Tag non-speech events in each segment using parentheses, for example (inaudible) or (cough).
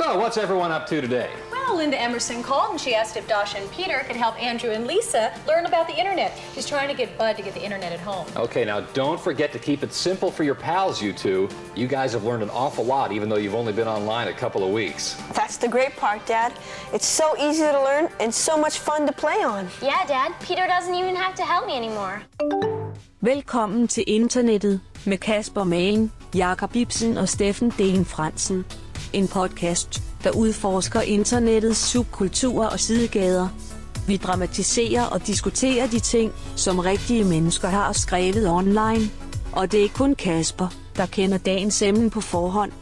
So, what's everyone up to today? Well, Linda Emerson called and she asked if Dasha and Peter could help Andrew and Lisa learn about the internet. She's trying to get Bud to get the internet at home. Okay, now don't forget to keep it simple for your pals, you two. You guys have learned an awful lot, even though you've only been online a couple of weeks. That's the great part, Dad. It's so easy to learn and so much fun to play on. Yeah, Dad. Peter doesn't even have to help me anymore. Velkommen til internettet med Kasper Magen, Jakob Ibsen og Steffen Den Fransen. En podcast, der udforsker internettets subkulturer og sidegader. Vi dramatiserer og diskuterer de ting, som rigtige mennesker har skrevet online. Og det er kun Kasper, der kender dagens emne på forhånd.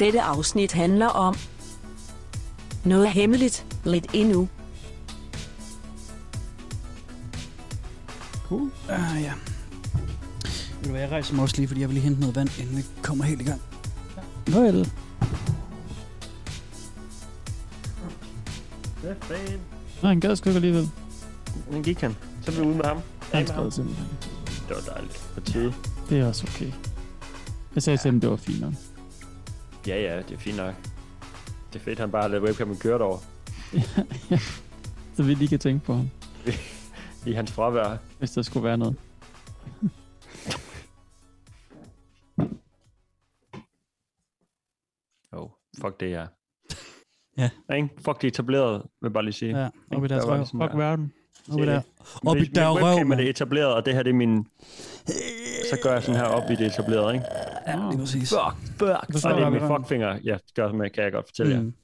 Dette afsnit handler om noget hemmeligt, lidt endnu. Cool. Uh, ja. Ved du hvad, jeg rejser mig også lige, fordi jeg vil lige hente noget vand, inden vi kommer helt i gang. Vel. Hvad fanden? Nej, han gad sgu ikke alligevel. Hvordan gik han? Så blev vi ude med ham. Han skrev simpelthen. Det var dejligt. På tide. Det er også okay. Jeg sagde til ham, det var fint nok. Ja, ja, det er fint nok. Det er fedt, han bare har lavet webcamen kørt over. (laughs) Så vi lige kan tænke på ham, (laughs) I hans fravær. hvis der skulle være noget. Fuck det, ja. Ja. Ikke? Fuck det etablerede, vil jeg bare lige sige. Ja, op i Der deres røv. det sådan Fuck verden. Op i der. Op i der røv, er mand. det etableret, og det her det er min... Så gør jeg sådan her op i det etablerede, ikke? Ja, lige præcis. Fuck, fuck. Og det er min fuckfinger. Ja, det gør med, kan jeg godt fortælle jer. Mm.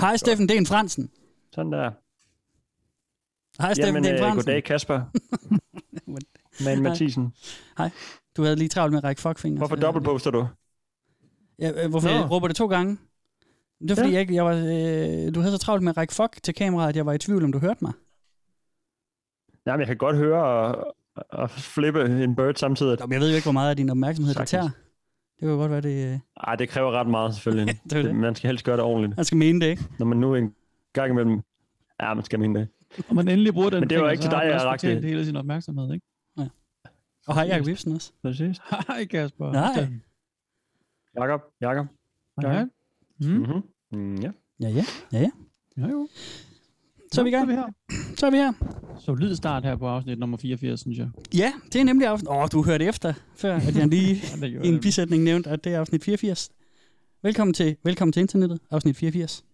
Hej Steffen Den Fransen. Sådan der. Hej Steffen Jamen, Den øh, Fransen. goddag Kasper. (laughs) Man Mathisen. Du havde lige travlt med at række fuckfinger. Hvorfor dobbeltposter du? Ja, øh, hvorfor Nå. jeg råber det to gange? Det var fordi, Ja. jeg, ikke- jeg var, øh, du havde så travlt med at række fuck til kameraet, at jeg var i tvivl, om du hørte mig. Jamen, jeg kan godt høre og, og flippe en bird samtidig. Nå, men Jeg ved jo ikke, hvor meget af din opmærksomhed det tager. Sagtens. Det kan jo godt være, det... Øh, Ej, det kræver ret meget, selvfølgelig. (laughs) det er det. Man skal helst gøre det ordentligt. man skal mene det, ikke? Når man nu en gang imellem... Ja, man skal mene det. Og man endelig bruger den Men det var finger, ikke så til har dig, man jeg også rakte- fortjent hele sin opmærksomhed, ikke? Og hej, Jacob Ibsen også. Præcis. (laughs) Hej Kasper. Nej. Jakob, Jakob. Mm. Mm-hmm. Mm, ja. Ja, ja. Ja, ja. Ja, jo. Så er vi i Så er gang. vi her. Så er vi her. Solid start her på afsnit nummer 84, synes jeg. Ja, det er nemlig afsnit... Åh, du hørte efter, før at jeg lige (laughs) Ja, i en bisætning nævnte, at det er afsnit 84. Velkommen til, velkommen til internettet, afsnit 84.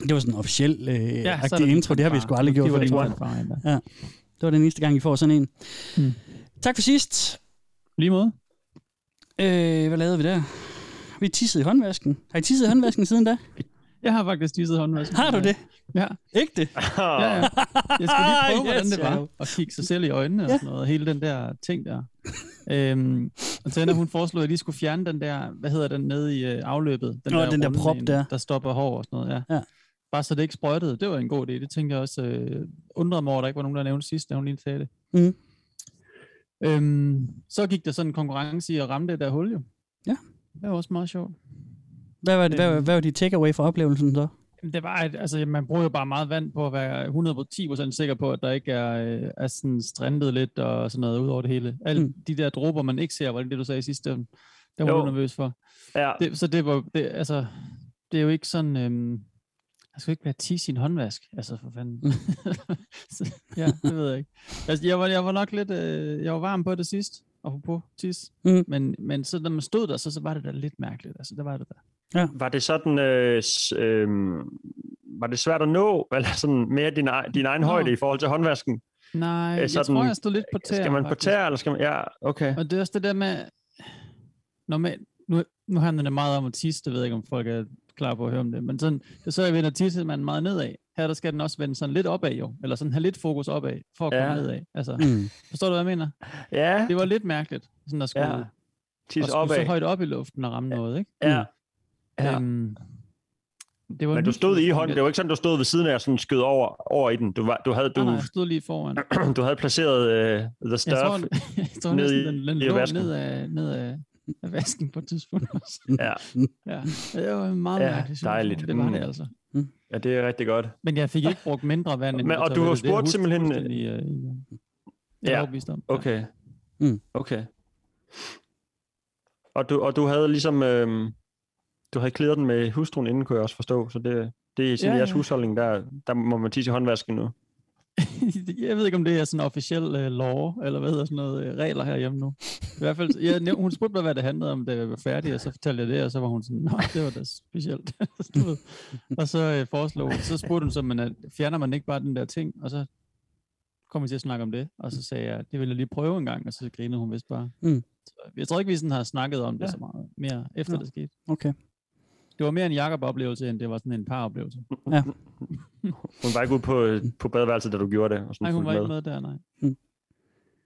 Det var sådan en officiel øh, ja, så intro, det har vi sgu aldrig gjort Det var før. det erfaring, da. Det var den eneste gang, I får sådan en. Mm. Tak for sidst. Lige måde. Øh, hvad lavede vi der? Vi tissede i håndvasken. Har I tisset i håndvasken siden da? (laughs) Jeg har faktisk tisset håndvasken. Har du det? Ja. Ikke det? (laughs) ja, ja. Jeg skal lige prøve, hvordan Yes, det var at kigge sig selv i øjnene og Ja. sådan noget. Hele den der ting der. øhm, og Tanna, hun foreslog, at jeg lige skulle fjerne den der, hvad hedder den, nede i øh, afløbet. Nå, den der prop en, der. Der stopper hår og sådan noget, ja. Ja. Bare så det ikke sprøjtede. Det var en god idé. Det tænkte jeg også. Øh, undrede mig over, at der ikke var nogen, der nævnte sidst, da hun lige sagde det. Mhm. Øhm, så gik der sådan en konkurrence i at ramme det der hul jo. Ja. Det var også meget sjovt. Hvad var, det, hvad, hvad var dit takeaway for oplevelsen så? Jamen, Det var, at altså, man bruger jo bare meget vand på at være 110% sikker på, at der ikke er, øh, er sådan strendet lidt og sådan noget ud over det hele. Alle Mm. de der dråber, man ikke ser, var det det, du sagde sidst, der, der var Jo. du nervøs for. Ja, Det, så det var, det, altså, det er jo ikke sådan, øhm, der skal ikke være tis i en håndvask, altså for fanden. Mm. (laughs) så, ja, det ved jeg ikke. Altså, jeg var, jeg var nok lidt, øh, jeg var varm på det sidst, apropos tis. Mm. Men, men så når man stod der, så, så var det da lidt mærkeligt, altså det var det der. var det sådan... Øh, øh, var det svært at nå, (laughs) eller sådan mere din, din egen Nå. højde i forhold til håndvasken? Nej, Øh, jeg sådan- tror, jeg stod lidt på tæer. Skal man på tær, eller skal man... Ja, okay. Og det er også det der med, når man, nu, nu handler det meget om at tisse, det ved jeg ikke, om folk er klar på at høre om det, men sådan, det så, jeg vender tisse man meget nedad. Her der skal den også vende sådan lidt opad jo, eller sådan have lidt fokus opad, for at komme Ja. nedad. Altså, Mm. forstår du, hvad jeg mener? Ja, Det var lidt mærkeligt, sådan at skulle, ja. ja. Tis at skulle så opad. højt op i luften og ramme noget, ikke? Ja. ja. Øhm, det var Men du stod i hånden. Det var ikke sådan, du stod ved siden af og sådan skød over, over i den. Du, var, du, havde, Nej, du, nej, jeg stod lige foran. (clears throat) du havde placeret uh, the Jeg stuff. tror, (laughs) jeg tror ned næsten, i- den, den i lå vasken. ned af, ned af, af vasken på et tidspunkt også. Ja. Ja, det var en meget Ja, dejligt. Det var Mm. det altså. ja, det er rigtig godt. Men jeg fik ikke brugt mindre vand, end Men- og du har. Det spurgt jeg simpelthen- øh, i- jeg er Ja, overbevist om. Ja. Okay. Mm. Okay. Og du, og du havde ligesom... Øh, du havde klædet den med hustruen inden, kunne jeg også forstå. Så det, det er sådan Ja, ja, jeres ja. husholdning, der, der må man tisse i håndvasken nu. (laughs) jeg ved ikke, om det er sådan officiel uh, law, eller hvad hedder sådan noget, uh, regler herhjemme nu. I hvert fald, jeg, næv- hun spurgte mig, hvad det handlede om, da jeg var færdig, og så fortalte jeg det, og så var hun sådan, nej, det var da specielt. (laughs) Og så uh, foreslog, så spurgte hun så, men at, fjerner man ikke bare den der ting, og så kom vi til at snakke om det, og så sagde jeg, det vil jeg lige prøve en gang, og så grinede hun vist bare. Mm. Så jeg tror ikke, vi sådan har snakket om det Ja. så meget mere, efter Nå. det skete. Okay. Det var mere en Jacob-oplevelse, end det var sådan en par-oplevelse. Ja. (laughs) Hun var ikke ude på, på badeværelset, da du gjorde det. Og sådan Nej, hun var ikke med der, nej.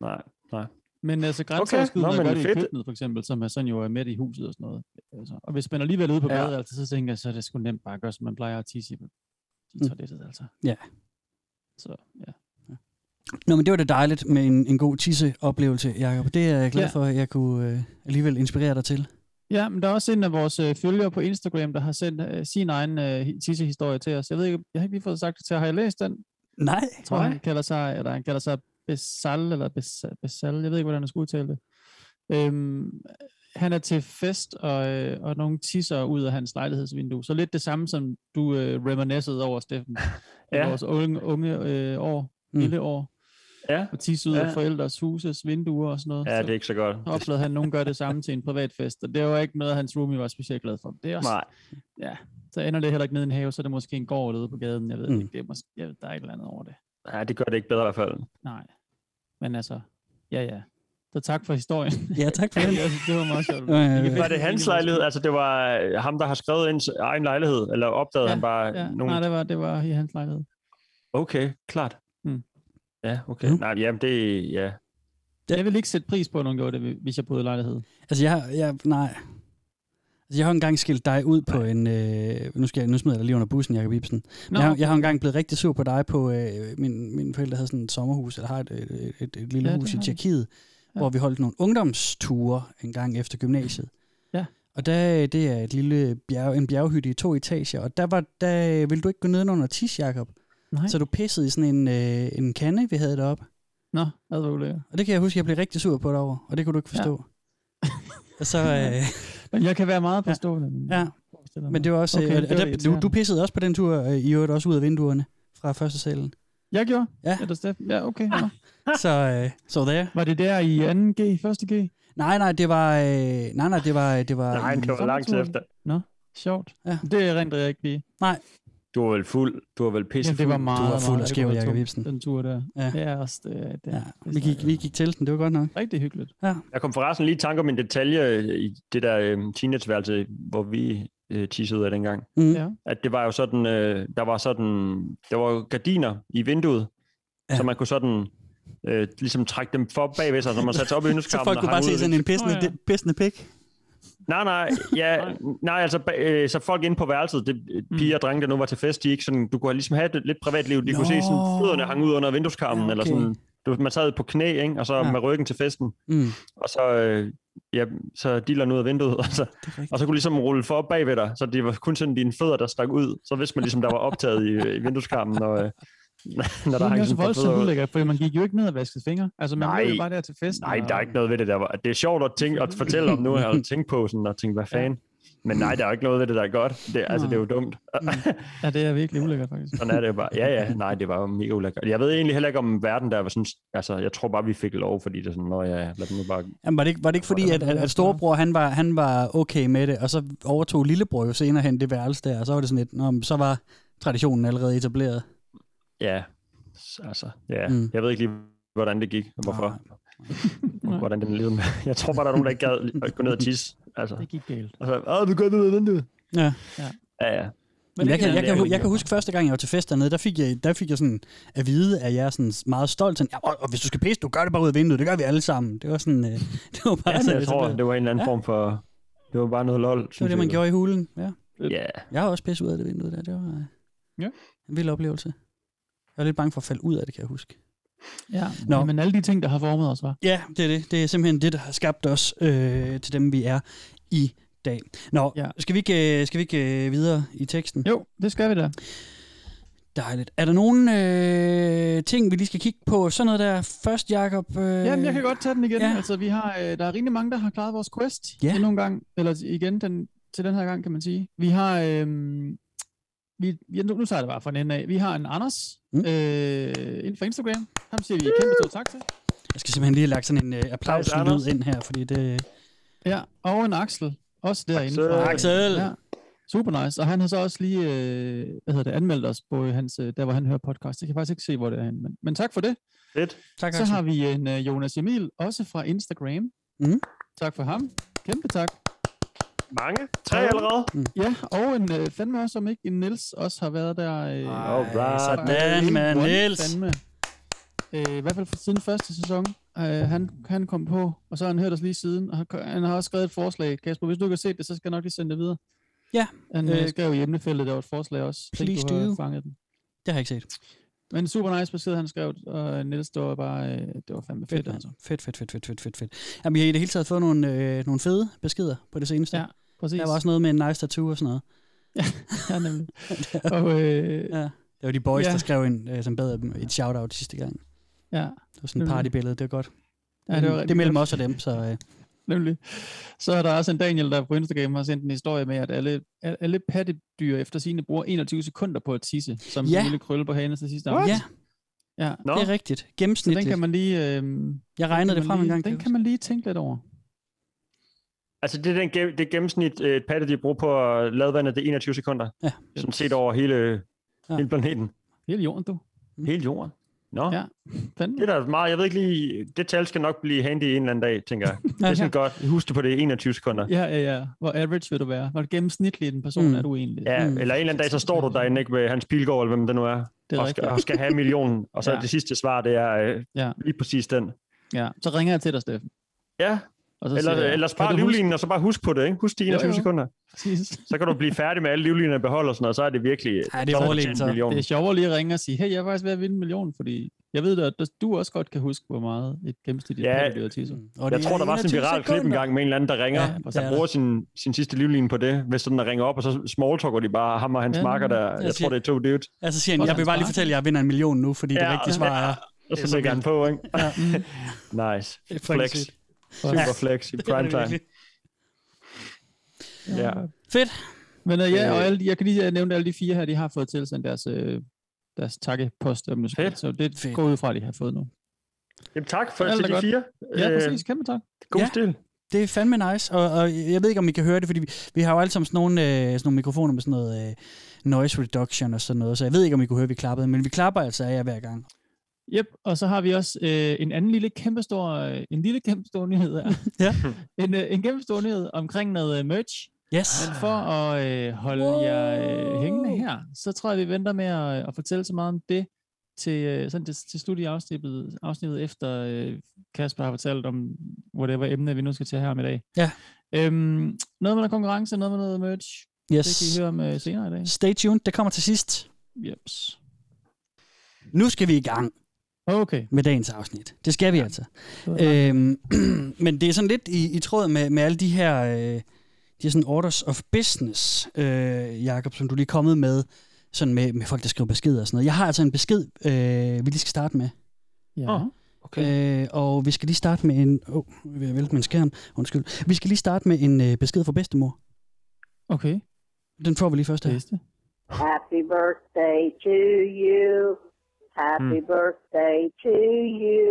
Nej, nej. Men altså Okay, grænseoverskridende nå, okay, men gør det i køkkenet, for eksempel, som er sådan jo er midt i huset og sådan noget. Altså, og hvis man alligevel er ude på Ja. badeværelset, så tænker jeg, så er det sgu nemt bare at gøre, som man plejer at tisse i, i Mm. toilettet, altså. Ja. Så, ja. Nå, men det var da dejligt med en, en god tisseoplevelse, Jacob. Det er jeg glad Ja. for, at jeg kunne øh, alligevel inspirere dig til. Ja, men der er også en af vores øh, følgere på Instagram, der har sendt øh, sin egen øh, tissehistorie til os. Jeg ved ikke, jeg har ikke lige fået sagt det til. Har jeg læst den? Nej. Jeg tror, han kalder sig, eller han kalder sig Besal, eller Besal, Besal, jeg ved ikke, hvordan jeg skal udtale det. Øhm, han er til fest, og, øh, og nogle tisser ud af hans lejlighedsvindue. Så lidt det samme, som du øh, reminiscede over, Steffen. (laughs) I Ja. vores unge, unge øh, år, Mm. lille år. Ja. Og tisse ud af Ja. forældres huses vinduer og sådan noget. Ja, så, det er ikke så godt. så oplevede han, at nogen gør det samme til en privat fest, og det var ikke noget, hans roomie var specielt glad for. Det er også, Nej. ja, så ender det heller ikke nede i en have, så er det måske en gård ude på gaden. Jeg ved Mm. ikke, det er måske, jeg ved, der er et eller andet over det. Nej, det gør det ikke bedre i hvert fald. Nej. Men altså, ja ja. Så tak for historien. Ja, tak for (laughs) det. det. var meget sjovt. Ja, ja, ja. Var det hans lejlighed? Altså, det var øh, ham, der har skrevet ens egen lejlighed? Eller opdagede Ja, han bare Ja, nogle... nej, det var, det var i hans lejlighed. Okay, klart. Ja, okay. Mm. Nej, jamen det... Ja. Jeg vil ikke sætte pris på, at nogen gjorde det, hvis jeg boede i lejlighed. Altså, jeg, jeg, nej. Altså, jeg har engang skilt dig ud på en... Øh, nu, skal jeg, nu smider jeg dig lige under bussen, Jacob Ibsen. Nå, Jeg, har- okay. jeg har engang blevet rigtig sur på dig på... Øh, min, min forældre havde sådan et sommerhus, eller har et, et, et, et lille Ja, hus i. Tjekkiet, ja. Hvor vi holdt nogle ungdomsture en gang efter gymnasiet. Ja. Og der, det er et lille bjerg, en bjerghytte i to etager, og der, var, der ville du ikke gå ned under tis, Jacob. Nej. Så du pissede i sådan en, øh, en kande, vi havde deroppe. Nå, det var ulækkert. Og det kan jeg huske, jeg blev rigtig sur på derovre, og det kunne du ikke forstå. Ja. (laughs) og så, øh, Men jeg kan være meget forstående. men- ja, forestiller men det var også... Okay, Okay, det og var der, du, du pissede også på den tur, øh, i øvrigt også ud af vinduerne fra første salen. Jeg gjorde? Ja. Eller Steffen? Ja, okay. Nå. (laughs) Så, øh, så der. Var det der i 2. G, 1. G? Nej, nej, det var... Øh, nej, nej, det var... Det var Nej, det var langt efter. Nå, sjovt. Ja. Det render jeg ikke lige. Nej, Du var vel fuld. Du var vel pisse Jamen, det var meget, du var fuld af det skæv, Jacob Ibsen. Den tur der. Ja. Det er også det. det, Ja, vi gik, vi gik til den, det var godt nok. Rigtig hyggeligt. Ja. Jeg kom forresten lige i tanke om en detalje i det der øh, teenageværelse, hvor vi øh, tissede af dengang. Mm. Ja. At det var jo sådan, øh, der var sådan, der var gardiner i vinduet, Ja. ja. så man kunne sådan øh, ligesom trække dem for bagved sig, når man satte sig op i (laughs) Så vindueskarmen. folk og kunne bare se sådan en pissende, Nå, ja. oh, pissende pik. Nej, nej, ja, nej, altså, øh, så folk inde på værelset, det, Mm. piger og drenge, der nu var til fest, de ikke sådan, du kunne ligesom have et lidt privatliv, de Nå. kunne se sådan, fødderne hang ud under vindueskarmen, Ja, okay. eller sådan, du, man sad på knæ, ikke? og så Ja. med ryggen til festen, Mm. og så, øh, ja, så dealeren ud af vinduet, (laughs) og så, og så kunne ligesom rulle for bagved dig, så det var kun sådan dine fødder, der stak ud, så vidste man ligesom, der var optaget i, i vindueskarmen, og, øh, når Det der er også voldsomt ulækkert, fordi man gik jo ikke ned og vaskede fingre. Altså, man Nej. var jo bare der til festen. Nej, der er og- ikke noget ved det der. var- Det er sjovt at, tænke, at fortælle om nu, og tænke på sådan, og tænke, hvad fanden. Men nej, der er ikke noget ved det, der er godt. Det, altså, det er jo dumt. Ja, det er virkelig ulækkert, faktisk. Sådan er det jo bare. Ja, ja, nej, det var jo mega ulækkert. Jeg ved egentlig heller ikke, om verden der var sådan... Altså, jeg tror bare, vi fik lov, fordi det er sådan, når jeg lad nu bare... Jamen, var, det ikke, var det ikke fordi, at, at, at storebror han var, han var okay med det, og så overtog lillebror jo senere hen det værelse der, og så var det sådan lidt, Nå, så var traditionen allerede etableret. Ja, altså, ja. Mm. Jeg ved ikke lige, hvordan det gik, og hvorfor. Nej. (laughs) Hvordan den levede med. (laughs) Jeg tror bare, der er nogen, der ikke gad at gå ned og tisse. Altså, Det gik galt. og så, åh, du går ned ad vinduet. Ja. Ja, ja. Men jeg, kan, jeg, det er kan, jeg kan huske første gang, jeg var til fest dernede, der fik jeg, der fik jeg sådan at vide, at jeg er sådan meget stolt. Sådan, ja, og, og hvis du skal pisse, du gør det bare ud af vinduet. Det gør vi alle sammen. Det var sådan, øh, (laughs) det var bare Ja, sådan, jeg tror, det var en eller anden Ja. form for... Det var bare noget lol, det var det, man gjorde i hulen. Ja. Ja, Jeg har også pisset ud af det vindue der. Det var øh, Ja. en vild oplevelse. Jeg var lidt bange for at falde ud af det, kan jeg huske. Ja, Nå. men alle de ting, der har formet os, var. Ja, det er det. Det er simpelthen det, der har skabt os øh, til dem, vi er i dag. Nå, ja. Skal vi ikke, øh, skal vi ikke øh, videre i teksten? Jo, det skal vi da. Dejligt. Er der nogle øh, ting, vi lige skal kigge på? Sådan noget der først, Jacob? Øh, Jamen, jeg kan godt tage den igen. ja. Altså, vi har, øh, der er rigtig mange, der har klaret vores quest Ja. endnu en gang. Eller igen, den til den her gang, kan man sige. Vi har... Øhm, vi, vi, nu, nu tager det bare fra den ende af. Vi har en Anders Mm. mm. øh, inden for Instagram. Ham siger vi kæmpe stor tak til. Jeg skal simpelthen lige have lagt sådan en uh, applaus lyd ind her, fordi det... Ja, og en Axel. Også derinde. Axel. fra- Axel. Ja, super nice. Og han har så også lige øh, hvad hedder det, anmeldt os på hans, øh, der, hvor han hører podcast. Jeg kan faktisk ikke se, hvor det er henne. Men, men tak for det. Fedt. Tak, Så har vi en uh, Jonas Emil, også fra Instagram. Mhm. Tak for ham. Kæmpe tak. Mange? Tre allerede? Ja, og en uh, fandme også, om ikke en Nils også har været der. Øh, Alright. Sådan, man, One Niels. Fandme. Øh, I hvert fald siden første sæson. Øh, han, han kom på, og så har han hørt os lige siden. Og han, han har også skrevet et forslag. Kasper, hvis du ikke har set det, så skal jeg nok lige sende det videre. Ja, Han øh, øh, skrev i emnefeltet, der var et forslag også. Tænk, please du har do. fanget den. Det har jeg ikke set. Men super nice besked, han skrev, og Niels, det var bare, øh, det var fandme fedt, Fedt, altså. fedt, fedt, fedt, fedt, fedt, fedt, fedt. Jamen, vi har i det hele taget fået nogle, øh, nogle fede beskeder på det seneste. Ja, præcis. Der var også noget med en nice tattoo og sådan noget. (laughs) ja, nemlig. og øh, Ja. Det var de boys, Ja. der skrev ind, øh, som bad dem et shout-out sidste gang. ja, Det var sådan et partybillede, det var godt. ja, det var det rigtig mellem os og dem, så øh, (laughs) Nemlig. Så er der også en Daniel, der på Instagram har sendt en historie med, at alle, alle pattedyr efter sine bruger 21 sekunder på at tisse, som Ja. en lille krølle på hanen til sidste ja, afsnit. Ja, Nå, det er rigtigt. så den Gennemsnitligt. kan man lige... Øh, Jeg regnede det frem en gang. Den kan man lige tænke lidt over. altså det er den, det gennemsnit, øh, et patte, de bruger på at lade vandet, det er 21 sekunder. Ja. Sådan set over hele, Ja. ja. hele planeten. Hele jorden, du. Hele jorden. Nå, Ja. Fandme. det er da meget. Jeg ved ikke lige, det tal skal nok blive handy en eller anden dag, tænker jeg. (laughs) Det er sådan godt. Husk det på det 21 sekunder. Ja, ja, ja. Hvor average vil du være? Hvor gennemsnitlig en person Mm. er du egentlig? Ja, Mm. eller en eller anden dag, så står du derinde ikke med Hans Pilgaard, eller hvem det nu er, det er og skal, og skal have (laughs) millionen, og så ja. det sidste svar, det er øh, Ja. lige præcis den. Ja, så ringer jeg til dig, Steffen. Ja, Og så eller, siger jeg, eller "Kan spar du huske-" livlinen, og så bare husk på det, ikke? Husk de 21 Jo, jo. sekunder. Præcis. Så kan du blive færdig med alle livlinerne i behold og sådan noget, så er det virkelig... Ja, det er overlegent, så. en million. Det er sjovere lige at ringe og sige, hey, jeg er faktisk ved at vinde en million, fordi jeg ved da, at du også godt kan huske, hvor meget et gennemsnitligt Ja. pattedyr tisser. Og Jeg det tror, er der var sådan en 21 viral klip en gang med en eller anden, der ringer, Ja, det er der bruger sin, sin sidste livline på det, hvis sådan der ringer op, og så smalltalker de bare ham og hans Ja, marker der. jeg Jeg siger- tror, det er to dudes. Ja, så siger han, jeg vil bare lige fortælle, at jeg vinder en million nu, fordi det Ja, rigtige svar er... Og så lægger han på, ikke? Ja. (laughs) Nice. Det Flex. Super flex i (laughs) Det er prime det time. virkelig. Ja. Fedt. Men uh, ja, og Øh. alle, de- jeg kan lige uh, nævne, at alle de fire her, de har fået tilsendt deres, uh, deres takkepost, om du skal. Fedt. Så det Fedt. går ud fra, at de har fået nu. Jamen tak for til de godt. fire. Ja, Øh, præcis. Kæmpe tak. God Ja. stil. Det er fandme nice, og, og jeg ved ikke, om I kan høre det, fordi vi, vi har jo alle sammen sådan nogle, øh, sådan nogle mikrofoner med sådan noget øh, noise reduction og sådan noget, så jeg ved ikke, om I kunne høre, at vi klappede, men vi klapper altså af jer hver gang. Yep, og så har vi også øh, en anden lille kæmpestor, øh, en lille kæmpestor nyhed her. (laughs) Ja. (laughs) en, øh, en kæmpestor nyhed omkring noget øh, merch. Yes. Men for at øh, holde wow. jer øh, hængende her, så tror jeg, vi venter med at, at fortælle så meget om det til, øh, sådan til, til studieafsnittet afsnittet efter øh, Kasper har fortalt om whatever emne, vi nu skal til her om i dag. Ja. Øhm, noget med noget konkurrence, noget med noget merch. Det Yes. kan I høre om øh, senere i dag. Stay tuned, det kommer til sidst. Jeps. Nu skal vi i gang Okay. med dagens afsnit. Det skal vi altså. Var langt. Øhm, (clears throat) men det er sådan lidt i, i tråd med, med alle de her, øh, de her sådan orders of business, øh, Jacob, som du lige er kommet med, sådan med, med folk, der skriver beskeder og sådan noget. Jeg har altså en besked, øh, vi lige skal starte med. Ja. Okay. Øh, og vi skal lige starte med en... Åh, oh, jeg vælte min skærm. Undskyld. Vi skal lige starte med en øh, besked fra bedstemor. Okay. Den får vi lige først her. Bedste. Happy birthday to you. Happy birthday to you.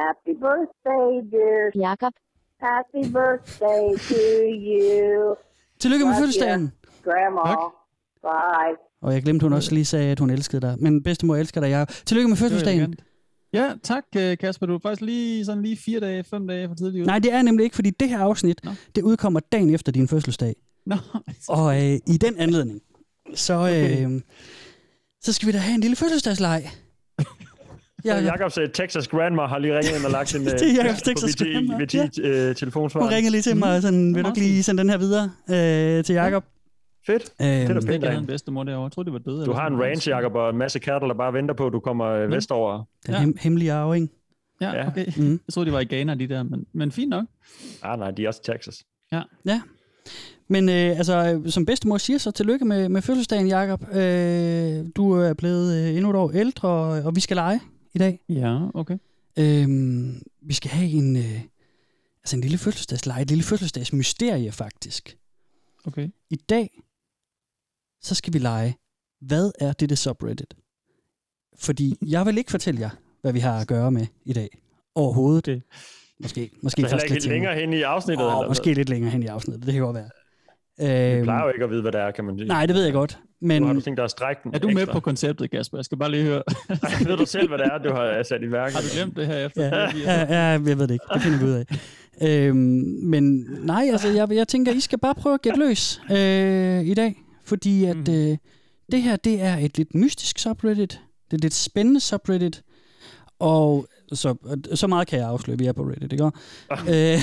Happy birthday, dear. Jakob. Happy birthday to you. Tillykke med Love fødselsdagen. Grandma. Tak. Bye. Og jeg glemte, hun også lige sagde, at hun elskede dig. Men bedstemor elsker dig, Jacob. Tillykke med fødselsdagen. Ja, tak øh, Kasper. Du er faktisk lige sådan lige fire dage, fem dage for tidligt ud. Nej, det er nemlig ikke, fordi det her afsnit, Nå. det udkommer dagen efter din fødselsdag. Nå, (laughs) Og øh, i den anledning, så, øh, Okay. Så skal vi da have en lille fødselsdagslej. Ja, (laughs) Jacob, Jakobs uh, Texas Grandma har lige ringet ind og lagt en (laughs) Det er Jakobs Texas Grandma, ved dit uh, telefonsvar. hun ringede lige til mig, og sådan, vil du ikke lige sende den her videre øh, til Jacob? Fedt. Øhm, da jeg pænt tænkte, jeg havde en bedstemor derovre. Jeg troede, det var døde. Du har en ranch, Jacob, og en masse katter, der bare venter på, at du kommer uh, vestover. den Ja. hem- hemmelige arving. Ja, Ja. okay. Mm. Jeg troede, de var i Ghana, de der, men, men fint nok. Ah, nej, de er også i Texas. Men øh, altså, som bedstemor siger, så tillykke med, med fødselsdagen, Jacob. Øh, du er blevet øh, endnu et år ældre, og, og vi skal lege i dag. Ja, okay. Øh, vi skal have en, øh, altså en lille fødselsdagsleje, et lille fødselsdagsmysterie faktisk. Okay. I dag, så skal vi lege, hvad er dette subreddit? Fordi (laughs) jeg vil ikke fortælle jer, hvad vi har at gøre med i dag. Overhovedet. Okay. Måske, måske Så heller først lidt længere hen i afsnittet? Eller måske lidt længere hen i afsnittet, det kan godt være. Vi Øhm, plejer jo ikke at vide, hvad det er, kan man sige. nej, det ved jeg godt. Men Nu har du tænkt dig at strække den Er du med ekstra. på konceptet, Kasper? Jeg skal bare lige høre. (laughs) ved du selv, hvad det er, du har sat i værk? Har du glemt det her efter? Ja, ja, ja, jeg ved det ikke. Det finder vi ud af. Øhm, men nej, altså, jeg, jeg tænker, I skal bare prøve at gætte løs øh, i dag. Fordi at Mhm. øh, det her, det er et lidt mystisk subreddit. Det er et lidt spændende subreddit. Og så, så meget kan jeg afsløre, vi er på Reddit, ikke? (laughs) øh,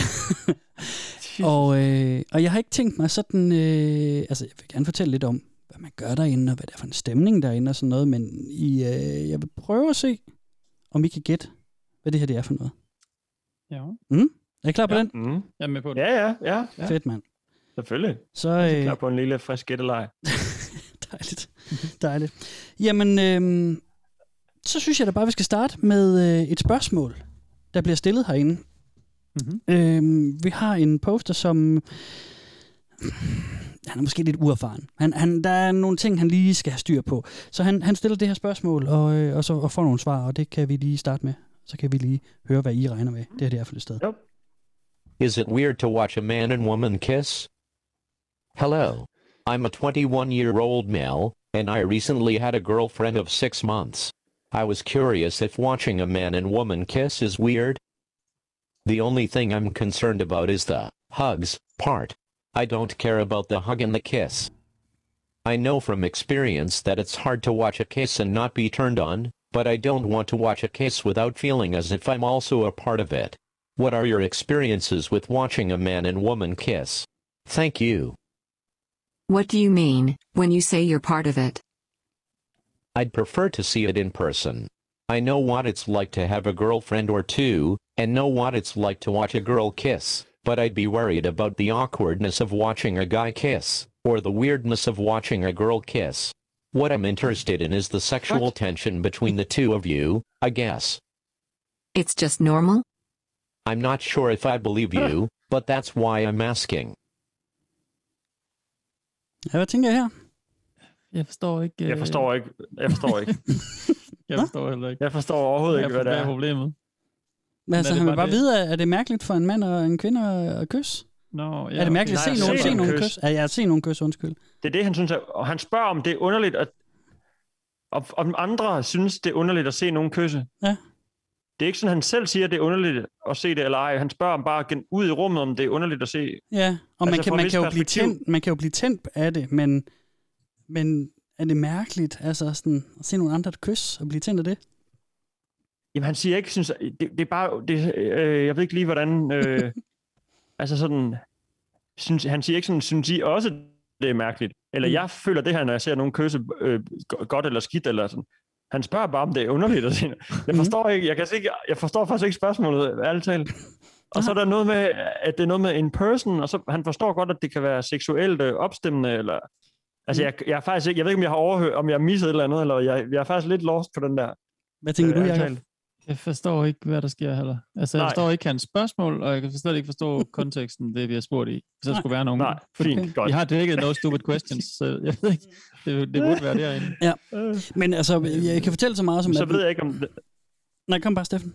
og, øh, og jeg har ikke tænkt mig sådan... Øh, altså, jeg vil gerne fortælle lidt om, hvad man gør derinde, og hvad det er for en stemning derinde og sådan noget. Men I, øh, jeg vil prøve at se, om I kan gætte, hvad det her det er for noget. Ja. Mm? Er I klar på Ja. den? Mm. Jeg er med på det. Ja, ja, ja. ja. Fedt, mand. Selvfølgelig. Så Jeg er øh, klar på en lille frisk gætteleg. (laughs) dejligt. dejligt. Jamen, øh, så synes jeg da bare, vi skal starte med øh, et spørgsmål, der bliver stillet herinde. Mm-hmm. Øh, vi har en poster, som... Han er måske lidt uerfaren. Han, han, der er nogle ting, han lige skal have styr på. Så han, han stiller det her spørgsmål, og, øh, og så og får nogle svar, og det kan vi lige starte med. Så kan vi lige høre, hvad I regner med. Det her det er for et sted. Yep. Is it weird to watch a man and woman kiss? Hello. I'm a 21 year old male, and I recently had a girlfriend of six months. I was curious if watching a man and woman kiss is weird. The only thing I'm concerned about is the hugs part. I don't care about the hug and the kiss. I know from experience that it's hard to watch a kiss and not be turned on, but I don't want to watch a kiss without feeling as if I'm also a part of it. What are your experiences with watching a man and woman kiss? Thank you. What do you mean when you say you're part of it? I'd prefer to see it in person. I know what it's like to have a girlfriend or two, and know what it's like to watch a girl kiss, but I'd be worried about the awkwardness of watching a guy kiss, or the weirdness of watching a girl kiss. What I'm interested in is the sexual tension between the two of you, I guess. It's just normal? I'm not sure if I believe you, but that's why I'm asking. Ja, hvad tænker jeg her? Jeg forstår ikke... Jeg forstår ikke. Jeg forstår ikke. (laughs) Jeg forstår heller ikke. Jeg forstår overhovedet ikke, hvad det er. problemet. Men altså, han vil bare det? vide, at er det mærkeligt for en mand og en kvinde at, kysse? Nå, ja, er det mærkeligt at se nogen, se nogen kysse. kysse? Ja, ja, at se nogen kysse, undskyld. Det er det, han synes, er, og han spørger, om det er underligt, at, om, om andre synes, det er underligt at se nogen kysse. Ja. Det er ikke sådan, han selv siger, at det er underligt at se det, eller ej. Han spørger om bare ud i rummet, om det er underligt at se. Ja, og man, Altså, kan, fra man, kan jo blive tændt, man kan jo blive tændt af det, men, men er det mærkeligt altså sådan, at se nogle andre kysse og blive tændt af det? Jamen, han siger ikke, synes, det, det er bare, det, øh, jeg ved ikke lige, hvordan, øh, (laughs) altså sådan, synes, han siger ikke sådan, synes I også, det er mærkeligt? Eller Mm. jeg føler det her, når jeg ser nogen kysse øh, go- godt eller skidt, eller sådan. Han spørger bare, om det er underligt se. (laughs) Mm. Jeg forstår ikke, jeg, kan se, jeg forstår faktisk ikke spørgsmålet, ærligt talt. Og så er der noget med, at det er noget med in person, og så han forstår godt, at det kan være seksuelt øh, opstemmende, eller... Altså, Mm. jeg, jeg er faktisk ikke, jeg ved ikke, om jeg har overhørt, om jeg har misset et eller andet, eller jeg, jeg er faktisk lidt lost på den der. Hvad tænker Øh, du, Jacob? Jeg forstår ikke, hvad der sker heller. Altså, jeg Nej. forstår ikke hans spørgsmål, og jeg kan slet ikke forstå (laughs) konteksten, det vi har spurgt i. Hvis der skulle være nogen. Nej, fint, Okay. godt. Jeg har dækket no stupid questions, så jeg ved ikke, det, det burde være derinde. Ja. Men altså, jeg kan fortælle så meget som... Så at- ved jeg ikke, om... det- Nej, kom bare, Steffen.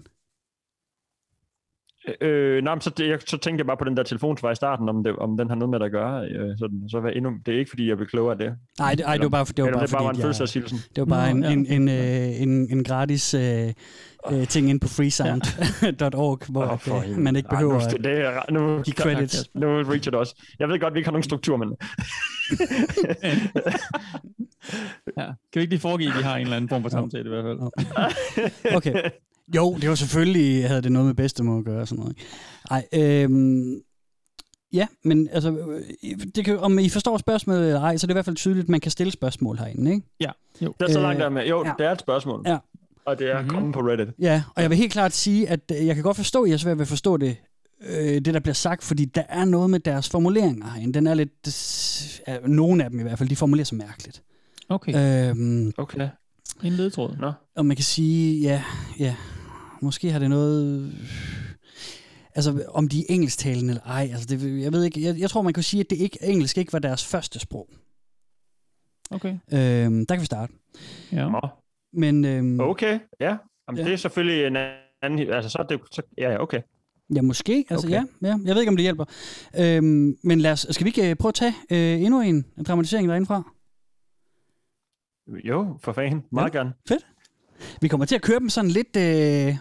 Øh, nej, men så, jeg, så tænkte jeg bare på den der telefonsvar i starten, om, det, om den har noget med det at gøre. Øh, sådan, så var endnu, det er ikke, fordi jeg blev klogere af det. Nej, det, ej, det var bare, det var Eller bare, det bare var en fordi, at følelseshilsen. Det var bare Nå, en, ja. en, en, øh, en, en gratis øh, øh, ting ind på freesound.org, (laughs) hvor Åh, oh, for helvede. man ikke Ej, behøver nu, at det er, nu, give credits. nu reacher det også. Jeg ved godt, vi ikke har nogen struktur, men... (laughs) Ja. Kan vi ikke lige foregive, at vi har en eller anden form for samtale i hvert fald? Okay. (laughs) Jo, det var selvfølgelig, havde det noget med bedstemor at gøre og sådan noget. Nej, øhm, ja, men altså, øh, det kan, om I forstår spørgsmålet eller ej, så er det i hvert fald tydeligt, at man kan stille spørgsmål herinde, ikke? Ja, jo. Det er så Øh, langt der med. Jo, ja. det er et spørgsmål. Ja. Og det er mm-hmm. kommet på Reddit. Ja, og jeg vil helt klart sige, at øh, jeg kan godt forstå, at jeg er svært ved at forstå det, øh, det der bliver sagt, fordi der er noget med deres formuleringer herinde. Den er lidt, øh, nogle af dem i hvert fald, de formulerer sig mærkeligt. Okay. Øhm, Okay. En ledtråd. Nå. Og man kan sige, ja, ja, måske har det noget... Altså, om de er engelsktalende eller ej. Altså, det, jeg ved ikke. Jeg, jeg tror, man kan sige, at det ikke, engelsk ikke var deres første sprog. Okay. Øhm, der kan vi starte. Ja. Men, øhm, Okay, ja. Jamen, Ja. Det er selvfølgelig en anden... Altså, så er det... Så, ja, ja, okay. Ja, måske. Altså, Okay. ja, ja. Jeg ved ikke, om det hjælper. Øhm, men lad os, skal vi ikke øh, prøve at tage øh, endnu en dramatisering derindefra? Jo, for fanden. Meget gerne. Fedt. Vi kommer til at køre dem sådan lidt, øh,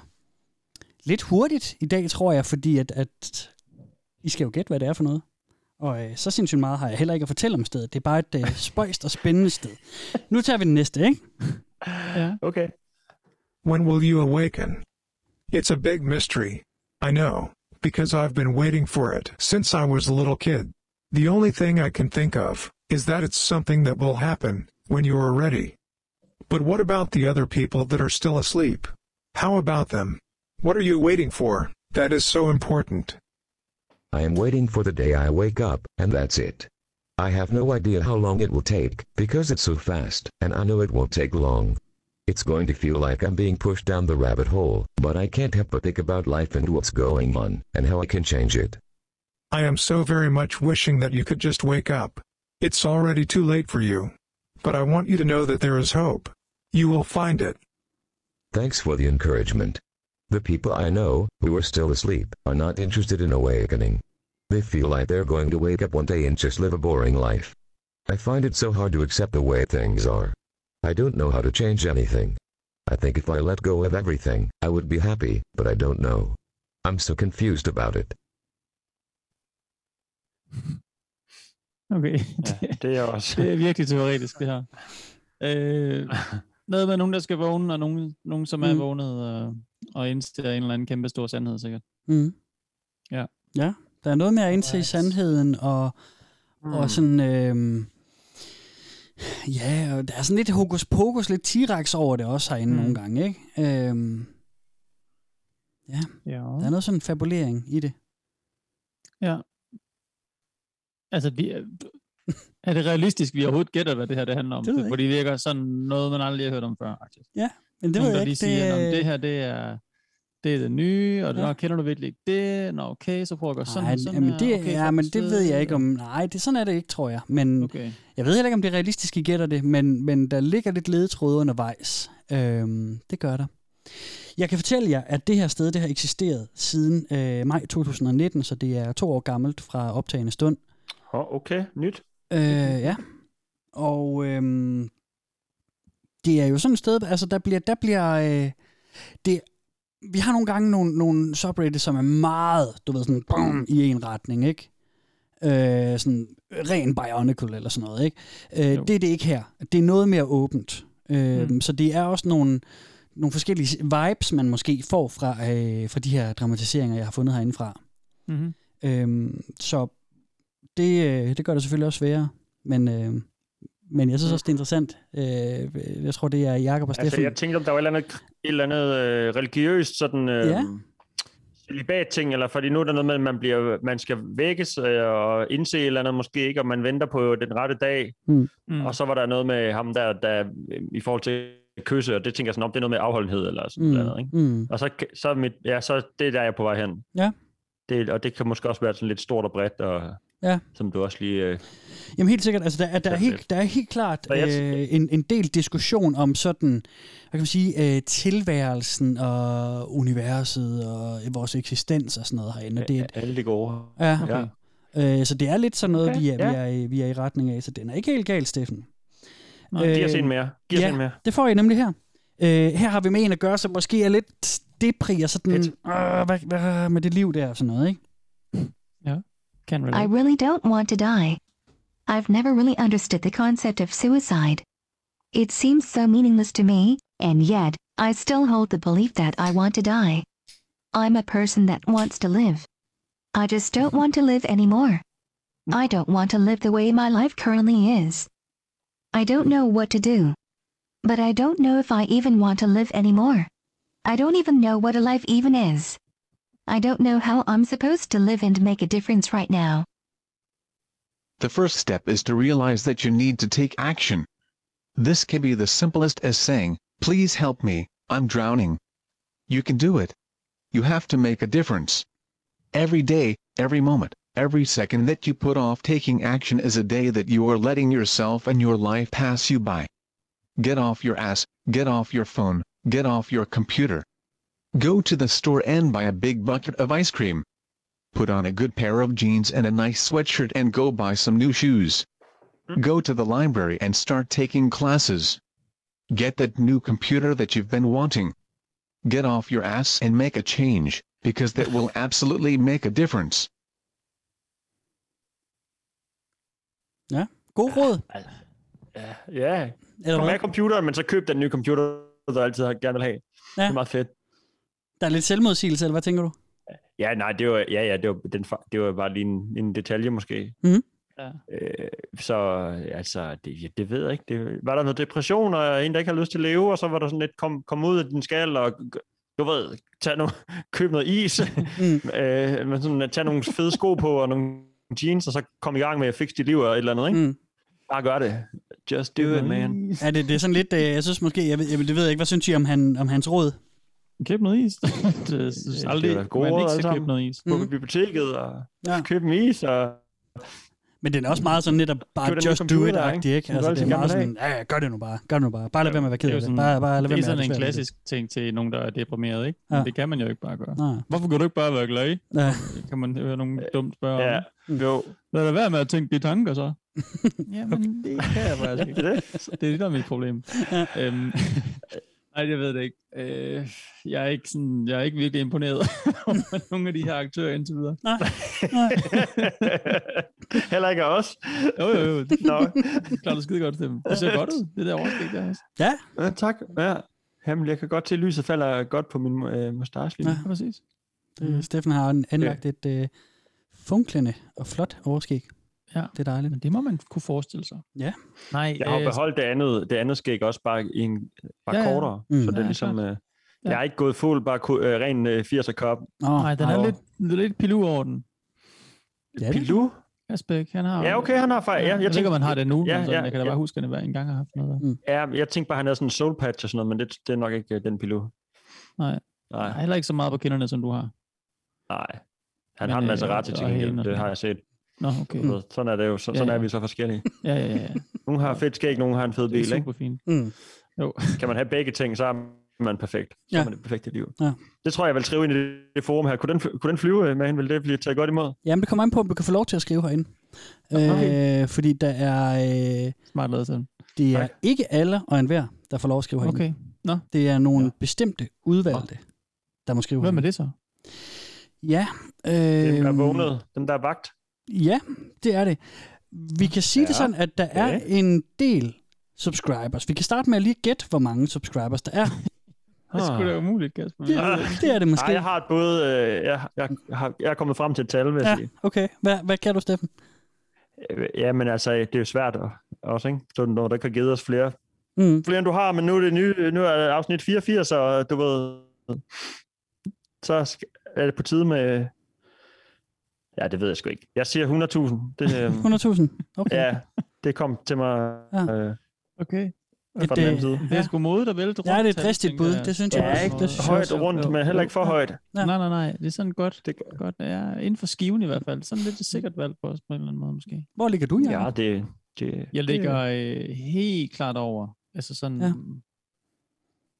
lidt hurtigt i dag, tror jeg, fordi at, at I skal jo gætte, hvad det er for noget. Og øh, så sindssygt meget har jeg heller ikke at fortælle om stedet. Det er bare et øh, (laughs) spøjst og spændende sted. Nu tager vi den næste, ikke? Ja. Okay. When will you awaken? It's a big mystery. I know, because I've been waiting for it since I was a little kid. The only thing I can think of is that it's something that will happen when you are ready. But what about the other people that are still asleep? How about them? What are you waiting for? That is so important. I am waiting for the day I wake up, and that's it. I have no idea how long it will take, because it's so fast, and I know it won't take long. It's going to feel like I'm being pushed down the rabbit hole, but I can't help but think about life and what's going on, and how I can change it. I am so very much wishing that you could just wake up. It's already too late for you. But I want you to know that there is hope. You will find it. Thanks for the encouragement. The people I know, who are still asleep, are not interested in awakening. They feel like they're going to wake up one day and just live a boring life. I find it so hard to accept the way things are. I don't know how to change anything. I think if I let go of everything, I would be happy, but I don't know. I'm so confused about it. (laughs) Okay. Ja, det er også... det er virkelig teoretisk, det her. Øh, (laughs) noget med nogen, der skal vågne, og nogen, nogen som er Mm. vågnet og, og indser en eller anden kæmpe stor sandhed, sikkert. Mm. Ja. Ja, der er noget med at indse sandheden, og, mm. og sådan... Øh, ja, og der er sådan lidt hokus pokus, lidt T-rex over det også herinde mm. nogle gange, ikke? Øh, ja, ja, der er noget sådan fabulering i det. Ja. Altså, vi, er- det realistisk, vi overhovedet gætter, hvad det her det handler om? Det ved jeg For det virker sådan noget, man aldrig har hørt om før, faktisk. Ja, men det Nogen, ved jeg lige ikke. siger, det, det, det her, det er, det er det nye, og Ja. ja. Nå, kender du virkelig ikke det? Nå, okay, så prøv at gøre sådan, Nej, sådan jamen her. det, okay, ja, men det ved jeg ikke om... Nej, det, sådan er det ikke, tror jeg. Men Okay. jeg ved heller ikke, om det er realistisk, I gætter det, men, men der ligger lidt ledetråde undervejs. Øhm, det gør der. Jeg kan fortælle jer, at det her sted det har eksisteret siden øh, maj 2019, så det er to år gammelt fra optagende stund. Oh, okay, nyt. Øh, ja. Og øhm, det er jo sådan et sted, altså der bliver, der bliver øh, det, vi har nogle gange nogle, nogle subreddits, som er meget, du ved, sådan brum, i en retning, ikke? Øh, sådan ren Bionicle eller sådan noget, ikke? Øh, det er det ikke her. Det er noget mere åbent. Øh, mm. Så det er også nogle, nogle forskellige vibes, man måske får fra, øh, fra de her dramatiseringer, jeg har fundet herindefra. Mhm. Øhm, så det, øh, det gør det selvfølgelig også sværere. Men, øh, men jeg synes også, det er interessant. Øh, jeg tror, det er Jakob og Steffen. Altså, jeg tænkte, om der var et eller andet, et eller andet øh, religiøst sådan, øh, Ja. celibat ting, eller fordi nu er der noget med, at man, bliver, man skal vækkes øh, og indse et eller andet måske ikke, og man venter på den rette dag. Mm. Mm. Og så var der noget med ham der, der i forhold til kysse, og det tænker jeg sådan om, det er noget med afholdenhed eller sådan Mm, noget, ikke? mm. Og så, så, er mit, ja, så det er der, jeg er på vej hen. Ja. Det, og det kan måske også være sådan lidt stort og bredt, og, Ja. som du også lige... Øh, Jamen helt sikkert, altså der, er- der, er, helt, der er helt klart øh, en, en del diskussion om sådan, hvad kan man sige, øh, tilværelsen og universet og vores eksistens og sådan noget herinde. Det, er- alle de gode. Ja, Okay. Øh, så det er lidt sådan noget, Okay, vi, er, ja. vi, er, i- vi er i retning af, så den er ikke helt galt, Steffen. Nå, giv os en mere. Giv os ja, en mere. det får I nemlig her. Øh, her har vi med en at gøre, som måske er lidt depri og sådan, øh, hvad, hvad med det liv der og sådan noget, ikke? Can I really don't want to die. I've never really understood the concept of suicide. It seems so meaningless to me, and yet, I still hold the belief that I want to die. I'm a person that wants to live. I just don't want to live anymore. I don't want to live the way my life currently is. I don't know what to do. But I don't know if I even want to live anymore. I don't even know what a life even is. I don't know how I'm supposed to live and make a difference right now. The first step is to realize that you need to take action. This can be the simplest as saying, Please help me, I'm drowning. You can do it. You have to make a difference. Every day, every moment, every second that you put off taking action is a day that you are letting yourself and your life pass you by. Get off your ass, get off your phone, get off your computer. Go to the store and buy a big bucket of ice cream. Put on a good pair of jeans and a nice sweatshirt and go buy some new shoes. Go to the library and start taking classes. Get that new computer that you've been wanting. Get off your ass and make a change, because that will absolutely make a difference. Ja, god råd. Ja, ja. Eller Kom hvad? med computeren, men så køb den nye computer, du altid har- gerne vil have. Ja. Det er meget fedt. Der er lidt selvmodsigelse, eller hvad tænker du? Ja, nej, det var, ja, ja, det var, den, det var bare lige en, en detalje måske. Mhm. Ja. Øh, så altså, det, ja, det ved jeg ikke. Det, var der noget depression, og en, der ikke har lyst til at leve, og så var der sådan lidt, kom, kom ud af din skal, og du ved, tage noget, (laughs) køb noget is, (laughs) mm. øh, men sådan, tage nogle fede sko på, og nogle jeans, og så kom i gang med at fikse dit liv og et eller andet, ikke? Mm. Bare gør det. Just do it, man. Ja, det, det er sådan lidt, øh, jeg synes måske, jeg ved, jeg, det ved jeg ikke, hvad synes I om, han, om hans råd? Køb noget is. (laughs) det synes aldrig, det er gode man ikke skal købe noget is. Gå på biblioteket og Ja. købe en is, og Men den er også meget sådan lidt at bare Køb den nye just do it-agtig, ikke? Altså, gør det er det meget sådan, ja, ja, gør det nu bare, gør det nu bare. Bare lad være med at være ked Det er af det. sådan, Bare, bare lad det er sådan en det det. klassisk ting til nogen, der er deprimeret, ikke? Ja. Men det kan man jo ikke bare gøre. Nej. Hvorfor kan du ikke bare være glad? Ja. Det kan man høre nogen dumt spørge Ja, om. jo. Lad da være med at tænke de tanker så. (laughs) Jamen, (laughs) det kan jeg faktisk ikke. Det er det. Det er det, der er mit problem. øhm, nej, jeg ved det ikke. Øh, jeg, er ikke sådan, jeg er ikke virkelig imponeret (laughs) over nogle af de her aktører indtil videre. Nej. (laughs) Heller ikke af os. Jo, jo, jo. (laughs) Det, Nå. det klarer du skide godt til dem. Det ser godt ud, det der overskæg der også. Ja. ja tak. Ja. Jamen, jeg kan godt se, at lyset falder godt på min øh, mustache lige nu. Ja. præcis. Det, Steffen har an- anlagt et øh, funklende og flot overskæg. Ja. Det er dejligt. Men det må man kunne forestille sig. Ja. Nej, Jeg har øh, beholdt det andet, det andet skæg også bare, i en, bare Ja, kortere. Mm. Så det er ligesom... Øh, Ja. Jeg er ikke gået fuld, bare ku- øh, ren øh, 80'er kop. Nej, den er lidt, lidt pilu over den. Ja, Pilu? Asbæk, han har... Ja, okay, han har fejl. Ja, jeg, jeg tænker, man har det nu, Ja, men sådan, ja, jeg kan da ja. bare huske, at han engang har haft noget der. Mm. Ja, jeg tænkte bare, han havde sådan en soul patch og sådan noget, men det, det er nok ikke øh, den pilu. Nej. Nej. Heller ikke så meget på kinderne, som du har. Nej. Han Men, har en masse øh, ret til gengæld. Det har jeg set. Nå, okay. Ved, Sådan er det jo. Så, Ja, sådan ja. er vi så forskellige. Ja, ja, ja. Nogle har fedt skæg, nogle har en fed Det bil, er ikke? super fint. Mm. Jo. Kan man have begge ting, så er man perfekt. Så Ja. er man det perfekte liv. Ja. Det tror jeg, jeg vil trive ind i det, det forum her. Kunne den, kunne den flyve med hende? Vil det blive taget godt imod? Jamen, det kommer an på, om du kan få lov til at skrive herinde. Okay. Øh, fordi der er... Øh, Smart lavet sådan. det er ikke alle og enhver, der får lov at skrive herinde. Okay. Nå. Det er nogle ja. bestemte udvalgte, der må skrive Hvem er herinde. det så? Ja. Øh, Den er vågnet. Den der er vagt. Ja, det er det. Vi kan sige ja. det Ja, sådan, at der er okay. en del subscribers. Vi kan starte med at lige gætte, hvor mange subscribers der er. (laughs) Det er sgu da umuligt, Kasper. Det, det er det måske. Nej, jeg har et bud. Øh, jeg, jeg, har, jeg er kommet frem til et tal, vil jeg Ja, sige. okay. Hvad, hvad kan du, Steffen? Øh, Ja, men altså, det er jo svært at, også, ikke? Så når der kan give os flere, Mm. flere end du har, men nu er det nye, nu er det afsnit 84, og du ved, så er det på tide med, ja, det ved jeg sgu ikke. Jeg siger 100.000. Det, øh, (laughs) 100.000? Okay. ja, det kom til mig Ja. øh, Okay. fra den anden side. Det er sgu modigt at vælte rundt. Ja, det er et dristigt bud. Det synes jeg Ja, også. ikke? Det synes Højt rundt, men heller ikke for højt. Ja. Nej, nej, nej. Det er sådan godt. Det, godt ja, inden for skiven i hvert fald. Sådan lidt et sikkert valg på os på en eller anden måde måske. Hvor ligger du, Jacob? ja, det, det, Jeg ligger øh, helt klart over. Altså sådan... Ja.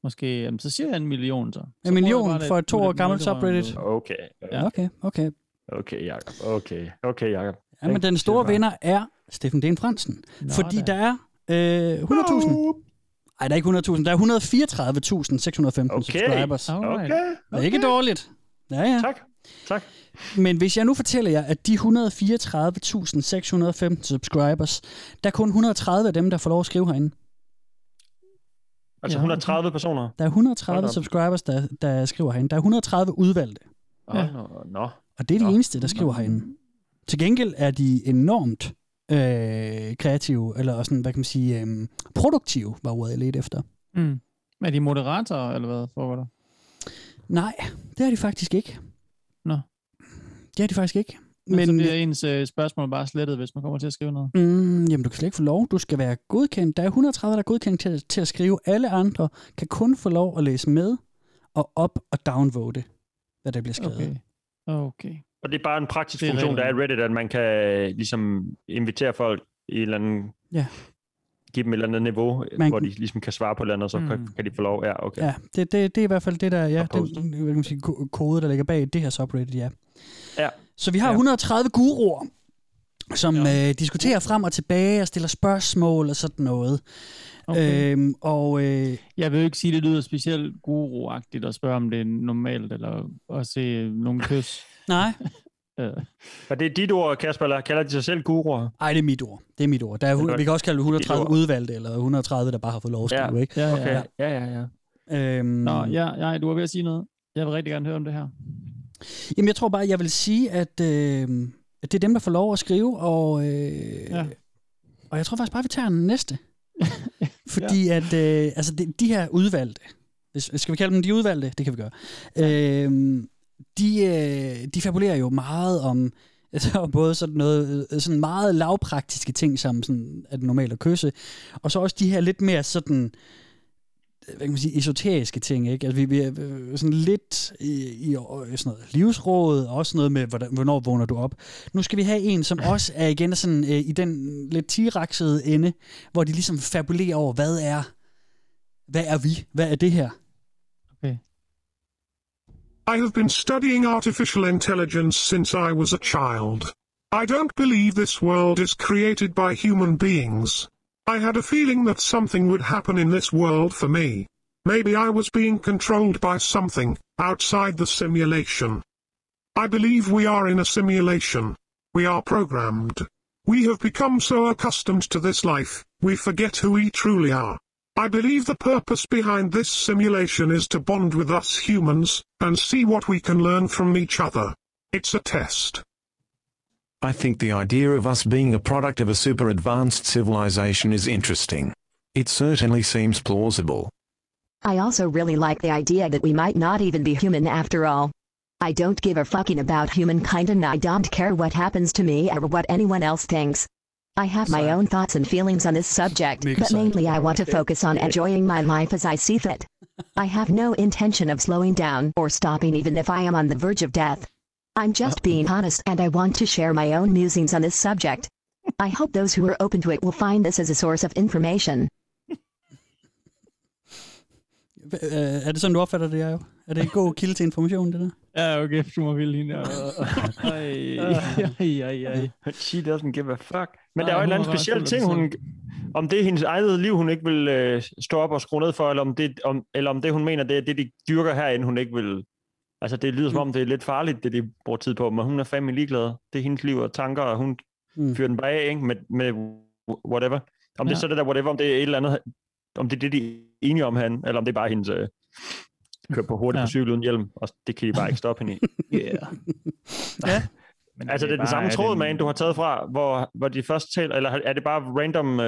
Måske, jamen, så siger jeg en million så. En million for et to år gammelt subreddit? Okay. Ja. Okay, okay. Okay, Jacob. Okay, okay, Jacob. Ja, men den store vinder er Steffen Den Fransen. Nå fordi da. der er øh, 100.000. Nej, der er ikke 100.000. Der er 134.615 Okay. subscribers. Alright. Okay. Det er ikke dårligt. Ja, ja. Tak. Tak. Men hvis jeg nu fortæller jer, at de 134.615 subscribers, der er kun 130 af dem, der får lov at skrive herinde. Altså Ja, 130 personer. Der er Hold 130 op. subscribers, der, der skriver herinde. Der er 130 udvalgte. Ja. Ja. Nå, nå. Og det er de Nå. eneste, der skriver herinde. Til gengæld er de enormt øh, kreative, eller også sådan, hvad kan man sige, øh, produktive, var ordet jeg ledte efter. Mm. Er de moderatorer, eller hvad foregår der? Nej, det er de faktisk ikke. Nå. Det er de faktisk ikke. Men, Men, så bliver ens øh, spørgsmål bare slettet, hvis man kommer til at skrive noget. mm, jamen, du kan slet ikke få lov. Du skal være godkendt. Der er 130, der er godkendt til, til at skrive. Alle andre kan kun få lov at læse med og op og downvote, hvad der bliver skrevet. Okay. Okay. Og det er bare en praktisk Det funktion, der er i. Reddit, at man kan ligesom invitere folk i en eller anden... Ja. Give dem et eller andet niveau, Man- hvor de ligesom kan svare på et eller andet, og så Mm. kan, kan de få lov. Ja, okay. Ja, det, det, det er i hvert fald det, der ja, den, hvad kan man sige, ko- kode, der ligger bag det her subreddit, ja. Ja. Så vi har Ja. 130 guruer, som ja. øh, diskuterer frem og tilbage og stiller spørgsmål og sådan noget. Okay. Øhm, og øh, Jeg vil jo ikke sige, at det lyder specielt guru-agtigt at spørge, om det er normalt, eller at se nogle kys. (laughs) nej, (laughs) Øh, Er det dit ord, Kasper, eller kalder de sig selv guruer? ej, det er mit ord. Det er mit ord. Der er, Det er vi kan også kalde det 130 ord. udvalgte, eller 130, der bare har fået lov at skrive, Ja. ikke? ja, Okay, ja. ja, ja, ja. Øhm, Nå, ja, ja, du var ved at sige noget. Jeg vil rigtig gerne høre om det her. Jamen, jeg tror bare, jeg vil sige, at, øh, at det er dem, der får lov at skrive, og, øh, Ja. og jeg tror faktisk bare, vi tager den næste. (laughs) Fordi ja. at, øh, altså de, de her udvalgte, hvis, skal vi kalde dem de udvalgte? Det kan vi gøre. Øh, de, øh, de fabulerer jo meget om (laughs) altså, både sådan noget, øh, sådan meget lavpraktiske ting, som sådan, det normalt at kysse, og så også de her lidt mere sådan, hvad kan man sige, esoteriske ting, ikke? Altså, vi, vi er øh, sådan lidt i, i, i sådan noget livsråd, og også noget med, hvordan, hvornår vågner du op. Nu skal vi have en, som også er igen sådan, øh, i den lidt tiraksede ende, hvor de ligesom fabulerer over, hvad er, hvad er vi? Hvad er det her? I have been studying artificial intelligence since I was a child. I don't believe this world is created by human beings. I had a feeling that something would happen in this world for me. Maybe I was being controlled by something outside the simulation. I believe we are in a simulation. We are programmed. We have become so accustomed to this life, we forget who we truly are. I believe the purpose behind this simulation is to bond with us humans, and see what we can learn from each other. It's a test. I think the idea of us being a product of a super advanced civilization is interesting. It certainly seems plausible. I also really like the idea that we might not even be human after all. I don't give a fucking about humankind and I don't care what happens to me or what anyone else thinks. I have my own thoughts and feelings on this subject, but mainly I want to focus on enjoying my life as I see fit. (laughs) I have no intention of slowing down or stopping even if I am on the verge of death. I'm just being honest and I want to share my own musings on this subject. I hope those who are open to it will find this as a source of information. Øh, er det sådan, du opfatter det, jo? Er det en god kilde til information, det der? Ja, okay, du må ville hende. (laughs) Ej, ej, ej. She doesn't give a fuck. Men Ej, der er jo en eller anden speciel ting, hun, om det er hendes eget liv, hun ikke vil øh, stå op og skrue ned for, eller om, det, om, eller om det, hun mener, det er det, de dyrker herinde, hun ikke vil... Altså, det lyder som om, det er lidt farligt, det de bruger tid på, men hun er fandme ligeglad. Det er hendes liv og tanker, og hun mm. fyrer den bare af, ikke? Med, med whatever. Om det Ja. er så det der whatever, om det er et eller andet, om det er det, de er enige om han, eller om det er bare hendes... Øh, køre på hurtigt Ja. ja. på cykel uden hjelm, og det kan de bare ikke stoppe hende i. (laughs) Yeah. ja. Men altså, det er den bare samme tråd, den- man, du har taget fra, hvor, hvor de først taler, eller er det bare random... Øh,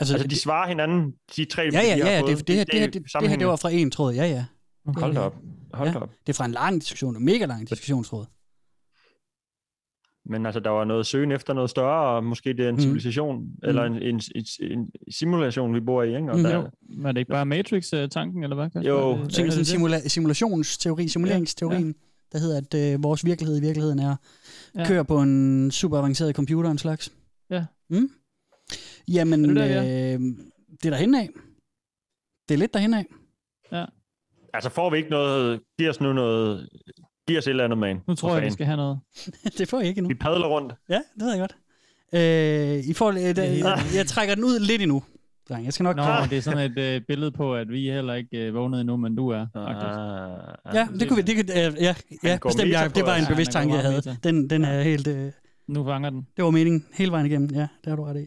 altså, altså, de det- svarer hinanden, de tre, Ja, ja, de har ja, fået. det, det, her, det, her, det, det her, det var fra en tråd, ja, ja. Hold da op. Hold ja. op. Det er fra en lang diskussion, en mega lang diskussionstråd. Men altså, der var noget søgen efter noget større, og måske det er en Mm. civilisation, eller en, en, en, en simulation, vi bor i, ikke? Og Mm. der, Jo, er det ikke bare Matrix-tanken, eller hvad? Kasper? Jo, det- Jeg er tænker det sådan en det? simula- simulationsteori, simuleringsteorien, ja. der hedder, at øh, vores virkelighed i virkeligheden er Ja. ja. kører på en super avanceret computer, en slags. Ja. Mm? Jamen, Er det, der, der, øh, det er derhen af. Det er lidt derhen af. Ja. Altså, får vi ikke noget... Giv os nu noget... Giv os et eller andet, man. Nu tror jeg, vi skal have noget. (laughs) det får I ikke endnu. Vi padler rundt. Ja, det ved jeg godt. Øh, I får, øh, jeg, jeg trækker den ud lidt endnu. dreng. Jeg skal nok... Nå, det er sådan et øh, billede på, at vi heller ikke øh, vågnede endnu, men du er. faktisk. Ja, det kunne vi, det kunne, øh, ja, ja bestemt, på Det var en Ja, bevidst tanke, jeg havde. Den, den er helt... Øh, Nu fanger den. det var meningen hele vejen igennem. Ja, det har du ret i.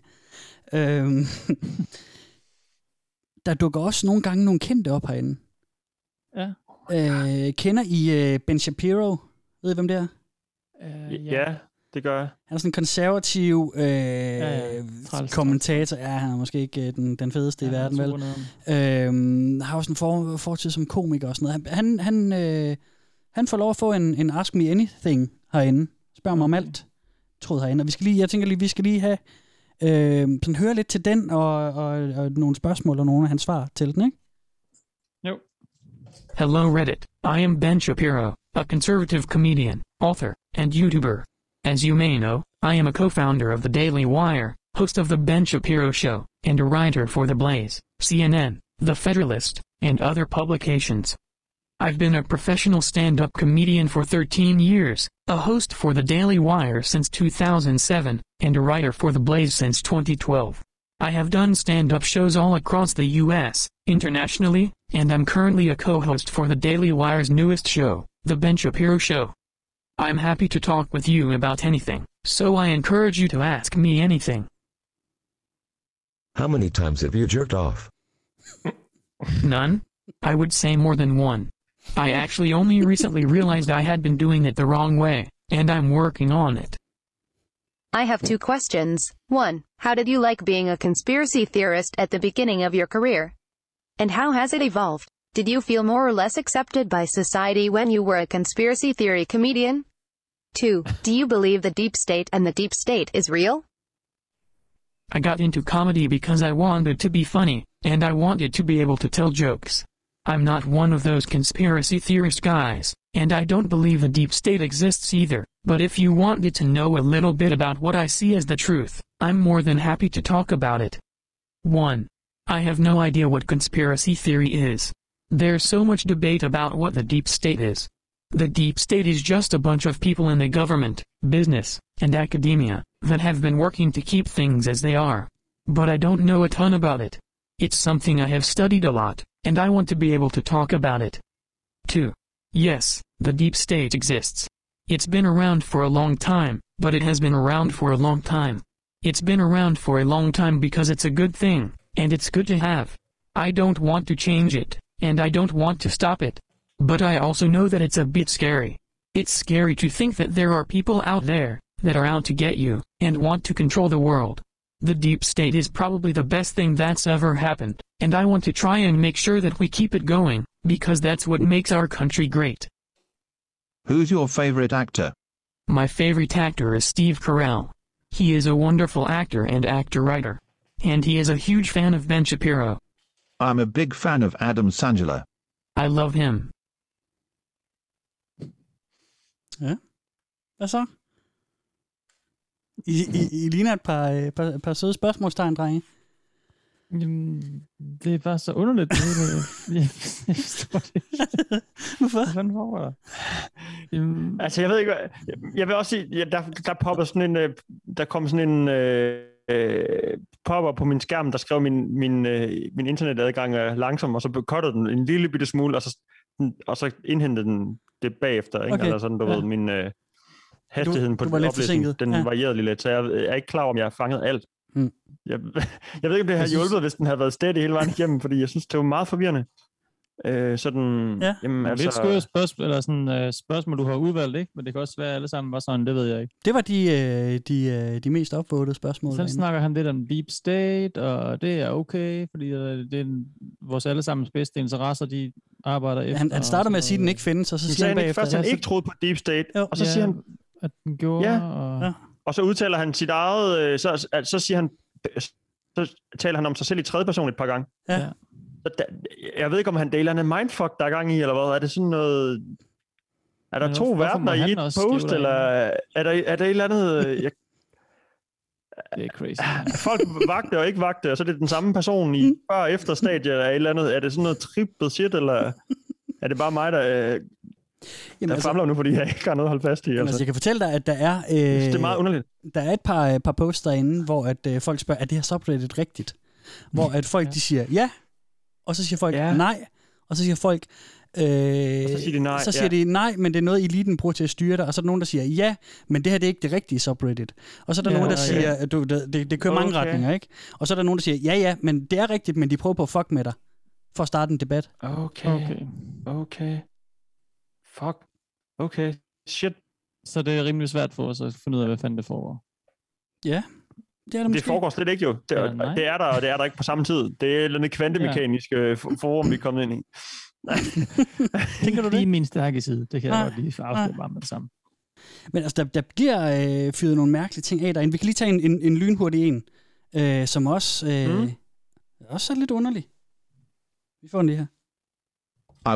Øhm, (laughs) der dukker også nogle gange nogle kendte op herinde. Ja. Øh, kender I øh, Ben Shapiro? Ved I, hvem det er? Øh, Ja, det gør jeg. Han er sådan en konservativ øh, ja. Træls, kommentator. Ja, han er måske ikke øh, den, den fedeste Ja, i er verden, vel? Øhm, har også en for, fortid som komiker og sådan noget. Han, han, øh, han får lov at få en, en Ask Me Anything herinde. Spørg mig om alt, tråd herinde. Og vi skal lige, jeg tænker lige, vi skal lige have, øh, sådan høre lidt til den, og, og, og nogle spørgsmål og nogle af hans svar til den, ikke? Hello Reddit, I am Ben Shapiro, a conservative comedian, author, and YouTuber. As you may know, I am a co-founder of the Daily Wire, host of the Ben Shapiro Show, and a writer for The Blaze, CNN, The Federalist, and other publications. I've been a professional stand-up comedian for 13 years, a host for The Daily Wire since 2007, and a writer for The Blaze since 2012. I have done stand-up shows all across the US, internationally, and I'm currently a co-host for The Daily Wire's newest show, The Ben Shapiro Show. I'm happy to talk with you about anything, so I encourage you to ask me anything. How many times have you jerked off? (laughs) None? I would say more than one. I actually only recently realized I had been doing it the wrong way, and I'm working on it. I have two questions. One, how did you like being a conspiracy theorist at the beginning of your career? And how has it evolved? Did you feel more or less accepted by society when you were a conspiracy theory comedian? Two, do you believe the deep state and the deep state is real? I got into comedy because I wanted to be funny, and I wanted to be able to tell jokes. I'm not one of those conspiracy theorist guys, and I don't believe the deep state exists either, but if you wanted to know a little bit about what I see as the truth, I'm more than happy to talk about it. 1. I have no idea what conspiracy theory is. There's so much debate about what the deep state is. The deep state is just a bunch of people in the government, business, and academia that have been working to keep things as they are. But I don't know a ton about it. It's something I have studied a lot, and I want to be able to talk about it. 2. Yes, the deep state exists. It's been around for a long time, but it has been around for a long time. It's been around for a long time because it's a good thing, and it's good to have. I don't want to change it, and I don't want to stop it. But I also know that it's a bit scary. It's scary to think that there are people out there that are out to get you and want to control the world. The deep state is probably the best thing that's ever happened, and I want to try and make sure that we keep it going, because that's what makes our country great. Who's your favorite actor? My favorite actor is Steve Carell. He is a wonderful actor and actor-writer. And he is a huge fan of Ben Shapiro. I'm a big fan of Adam Sandler. I love him. Ja. Hvad så? I, I, I ligner et par, øh, par, par søde spørgsmålstegn, drenge. Jamen, det er bare så underligt. Det, det, jeg, (laughs) jeg forstår det ikke. Hvorfor? Foregår der? Jamen, Altså, jeg ved ikke, hvad- jeg, jeg vil også sige, ja, der, der popper sådan en, øh, der kom sådan en øh, øh, popper på min skærm, der skrev min, min, øh, min internetadgang er langsom, og så cuttede den en lille bitte smule, og så, og så indhentede den det bagefter, ikke? Okay, Eller sådan, du ja. ved, min øh, hastigheden Du- på du forsinket, den ja. varierede lidt så jeg er ikke klar om jeg har fanget alt. Mm. Jeg, (laughs) jeg ved ikke, om det har Jeg synes- hjulpet, hvis den havde været steady hele vejen igennem, fordi jeg synes, det var meget forvirrende. Øh, sådan, ja. jamen, altså... Lidt skøre spørgsmål, eller sådan, uh, spørgsmål, du har udvalgt, ikke? Men det kan også være, at alle sammen var sådan, det ved jeg ikke. Det var de, øh, de, øh, de mest opvågede spørgsmål. Så snakker han lidt om deep state, og det er okay, fordi øh, det er en- vores allesammens bedste interesser, de arbejder efter. Han, han starter med at sige, at den ikke findes, og så Så siger han han ikke bagefter... først, at han ikke troede på Deep State, Jo. og så Ja, siger han, at den gjorde, ja. og... Ja. og så udtaler han sit eget, øh, så, så, så siger han, så taler han om sig selv i tredje person et par gange. Ja. Så der, jeg ved ikke, om han deler en mindfuck, der er gang i, eller hvad? Er det sådan noget... Er der Men to verdener i et post, eller er der, er der et eller andet... øh, Jeg, (laughs) det er crazy. (laughs) folk vagte og ikke vagte, og så er det den samme person i (laughs) før og efter stadiet, eller et eller andet. Er det sådan noget trippet shit, eller er det bare mig, der, øh, der altså- famler nu, fordi jeg ikke har noget at holde fast i? Jamen, altså, Altså. jeg kan fortælle dig, at der er... Øh, det er meget underligt. Der er et par, øh, par posts derinde, hvor at, øh, folk spørger, er det her subreddit rigtigt? Hvor at folk de siger ja, og så siger folk ja. nej, og så siger folk... Øh, Og så siger de nej, Så siger ja. de nej, men det er noget, eliten bruger til at styre dig. Og så er der nogen, der siger ja, men det her det er ikke det rigtige subreddit. Og så er der Ja, nogen, der ja. siger, at du, det, det, det kører mange Okay. retninger, ikke? Og så er der nogen, der siger, ja ja, men det er rigtigt, men de prøver på at fuck med dig. For at starte en debat. Okay. Okay. Okay. Fuck. Okay. Shit. Så det er rimelig svært for os at finde ud af, hvad fanden det foregår. Ja, det er det Det måske. foregår slet ikke jo. Det, Ja, er, nej. det er der, og det er der ikke på samme tid. Det er et eller andet kvantemekaniske ja. forum, vi er kommet ind i. Tænker du det? Lige min stærke side, det kan jeg Nej, godt lige afsløre bare med det samme. Men altså, der, der bliver øh, fyret nogle mærkelige ting af derinde. Vi kan lige tage en, en, en lynhurtig en, øh, som også, øh, mm. også er lidt underlig. Vi får den lige her.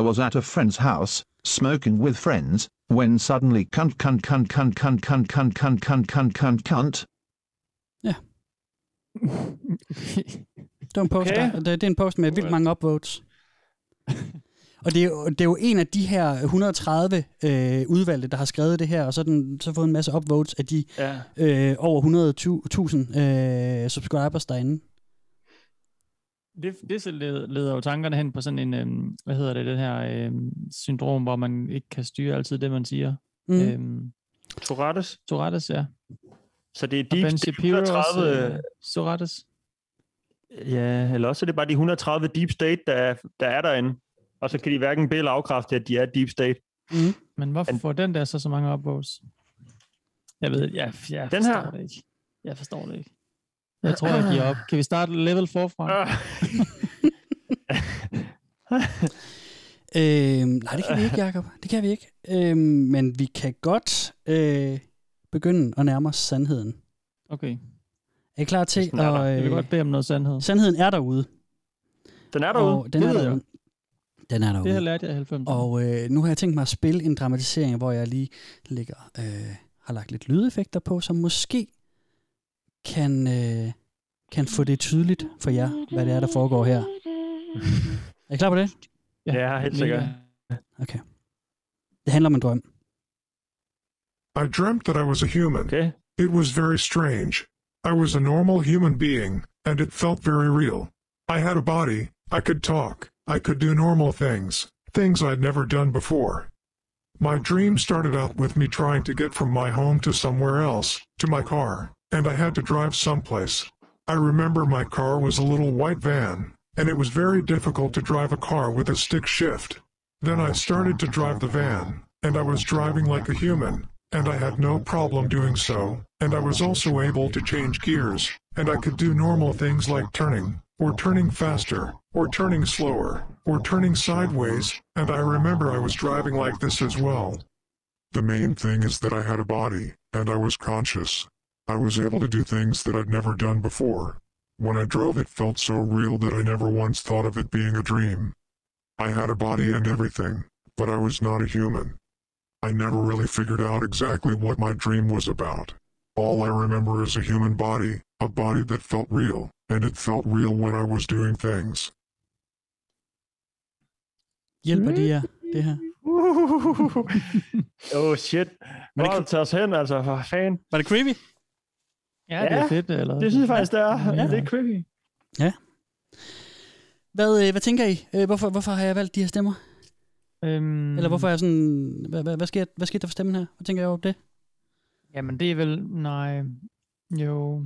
I was at a friend's house, smoking with friends, when suddenly cunt cunt cunt cunt cunt cunt cunt cunt cunt cunt cunt cunt. (laughs) Det var en post, Okay. der, det, det er en post med vildt mange upvotes. Og det er, jo, det er jo en af de her 130 øh, udvalgte, der har skrevet det her, og så den så fået en masse upvotes af de Ja. øh, over 100.000 øh, subscribers derinde. Det, det så leder, jo tankerne hen på sådan en, øhm, hvad hedder det, det her øhm, syndrom, hvor man ikke kan styre altid det, man siger. Mm. Øhm, Tourettes? Tourettes, ja. Så det er deep, Ben også, 130... øh, Tourettes. Ja, eller også er det bare de 130 deep state, der er, der er derinde. Og så kan de hverken bede eller afkræfte, at de er deep state. Mm. Men hvorfor får den der så så mange upvotes? Jeg ved, jeg, jeg Den forstår her? det ikke. Jeg forstår det ikke. Jeg tror, jeg giver op. Kan vi starte level forfra? Øh, (laughs) nej, det kan vi ikke, Jacob. Det kan vi ikke. Øh, men vi kan godt øh, begynde at nærme os sandheden. Okay. Er I klar til at... Jeg vil godt bede om noget sandhed. Sandheden er derude. Den er derude? Og den Det er ved jeg. derude. Den er derude. Det har lærte jeg i 90'erne. Og øh, nu har jeg tænkt mig at spille en dramatisering, hvor jeg lige ligger, øh, har lagt lidt lydeffekter på, som måske kan, øh, kan få det tydeligt for jer, hvad det er, der foregår her. Er I klar på det? Ja, helt sikkert. Okay. Det handler om en drøm. I dreamt that I was a human. Okay. It was very strange. I was a normal human being, and it felt very real. I had a body, I could talk, I could do normal things, things I'd never done before. My dream started out with me trying to get from my home to somewhere else, to my car, and I had to drive someplace. I remember my car was a little white van, and it was very difficult to drive a car with a stick shift. Then I started to drive the van, and I was driving like a human, and I had no problem doing so, and I was also able to change gears, and I could do normal things like turning, or turning faster, or turning slower, or turning sideways, and I remember I was driving like this as well. The main thing is that I had a body, and I was conscious. I was able to do things that I'd never done before. When I drove, it felt so real that I never once thought of it being a dream. I had a body and everything, but I was not a human. I never really figured out exactly what my dream was about. All I remember is a human body, a body that felt real, and it felt real when I was doing things. Hjælper de jer, det her? (laughs) oh shit. Har du taget os hen, altså? For fan. Var det creepy? Ja, det er fedt. Eller? Det synes jeg faktisk, det er. Ja. Ja. Det er creepy. Ja. Hvad, øh, hvad tænker I? Øh, hvorfor, hvorfor har jeg valgt de her stemmer? Øhm, Eller hvorfor er jeg sådan... Hvad, hvad, hvad, sker, hvad sker der for stemmen her? Hvad tænker jeg over det? Jamen, det er vel... Nej... Jo...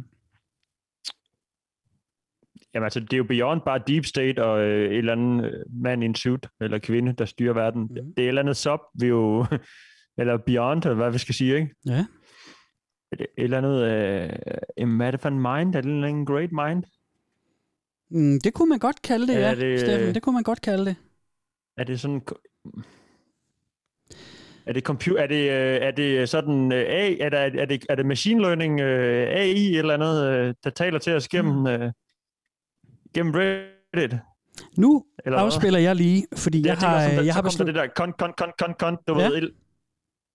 Jamen altså, det er jo beyond bare deep state og øh, et eller andet øh, mand i en suit, eller kvinde, der styrer verden. Mm. Det er et eller andet sub, vi jo... (laughs) eller beyond, eller hvad vi skal sige, ikke? Ja. Et, et eller andet... Øh, er det for en mind? Er det en eller anden great mind? Mm, det kunne man godt kalde det, Er ja, det, Steffen. øh, Det kunne man godt kalde det. Er det sådan... Er det, computer, er det, øh, er det sådan øh, A, er, der, er, det, er det machine learning øh, AI eller andet, der taler til os gennem, øh, gennem Reddit? Nu Eller hvad? afspiller jeg lige, fordi jeg, tænker har, sådan, der- jeg har besluttet... det der kon, kon, kon, kon, kon, du Ja. ved,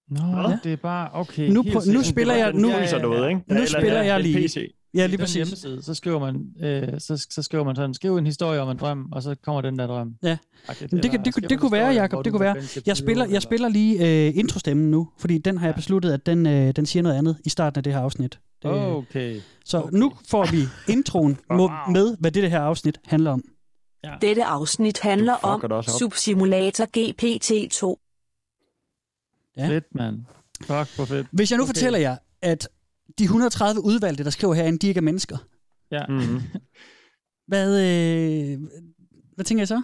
Nå, Hvad? det er bare... Okay, Nu, på, nu spiller Det jeg... Nu, ikke? Der er nu spiller jeg lige... Ja, lige den præcis. hjemmeside, så skriver man, øh, så, så skriver man sådan, skriv en historie om en drøm, og så kommer den der drøm. Ja. Okay, Det, det, det, det, det kunne være, Jacob, det kunne være. Jeg spiller, jeg spiller lige øh, introstemmen nu, fordi den har jeg besluttet, at den, øh, den siger noget andet i starten af det her afsnit. Det, Okay. Så okay. nu får vi introen (laughs) wow. med, hvad det her afsnit handler om. Ja. Dette afsnit handler om. Subsimulator GPT-2. Ja. Fedt, mand. Fuck, hvor fedt. Hvis jeg nu okay. fortæller jer, at de 130 udvalgte, der skriver herinde, de ikke er mennesker. Ja. Mm-hmm. (laughs) Hvad, øh, hvad tænker I så?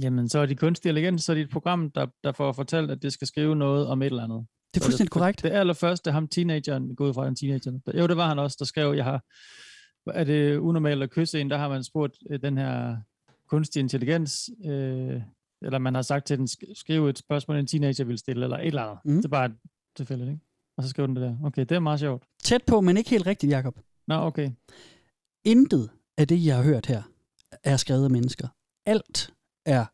Jamen, så er de kunstig intelligens, så er de et program, der, der får fortalt, at det skal skrive noget om et eller andet. Det er fuldstændig korrekt. Det allerførste, ham teenageren, gået fra en teenager. Jo, det var han også, der skrev, jeg har, er det unormalt at kysse en, der har man spurgt øh, den her kunstig intelligens, øh, eller man har sagt til den, sk- skriv et spørgsmål, en teenager vil stille, eller et eller andet. Mm. Det er bare tilfældigt, ikke? Og så skriver den det der. Okay, det er meget sjovt. Tæt på, men ikke helt rigtigt, Jacob. Nå, okay. Intet af det, jeg har hørt her, er skrevet af mennesker. Alt er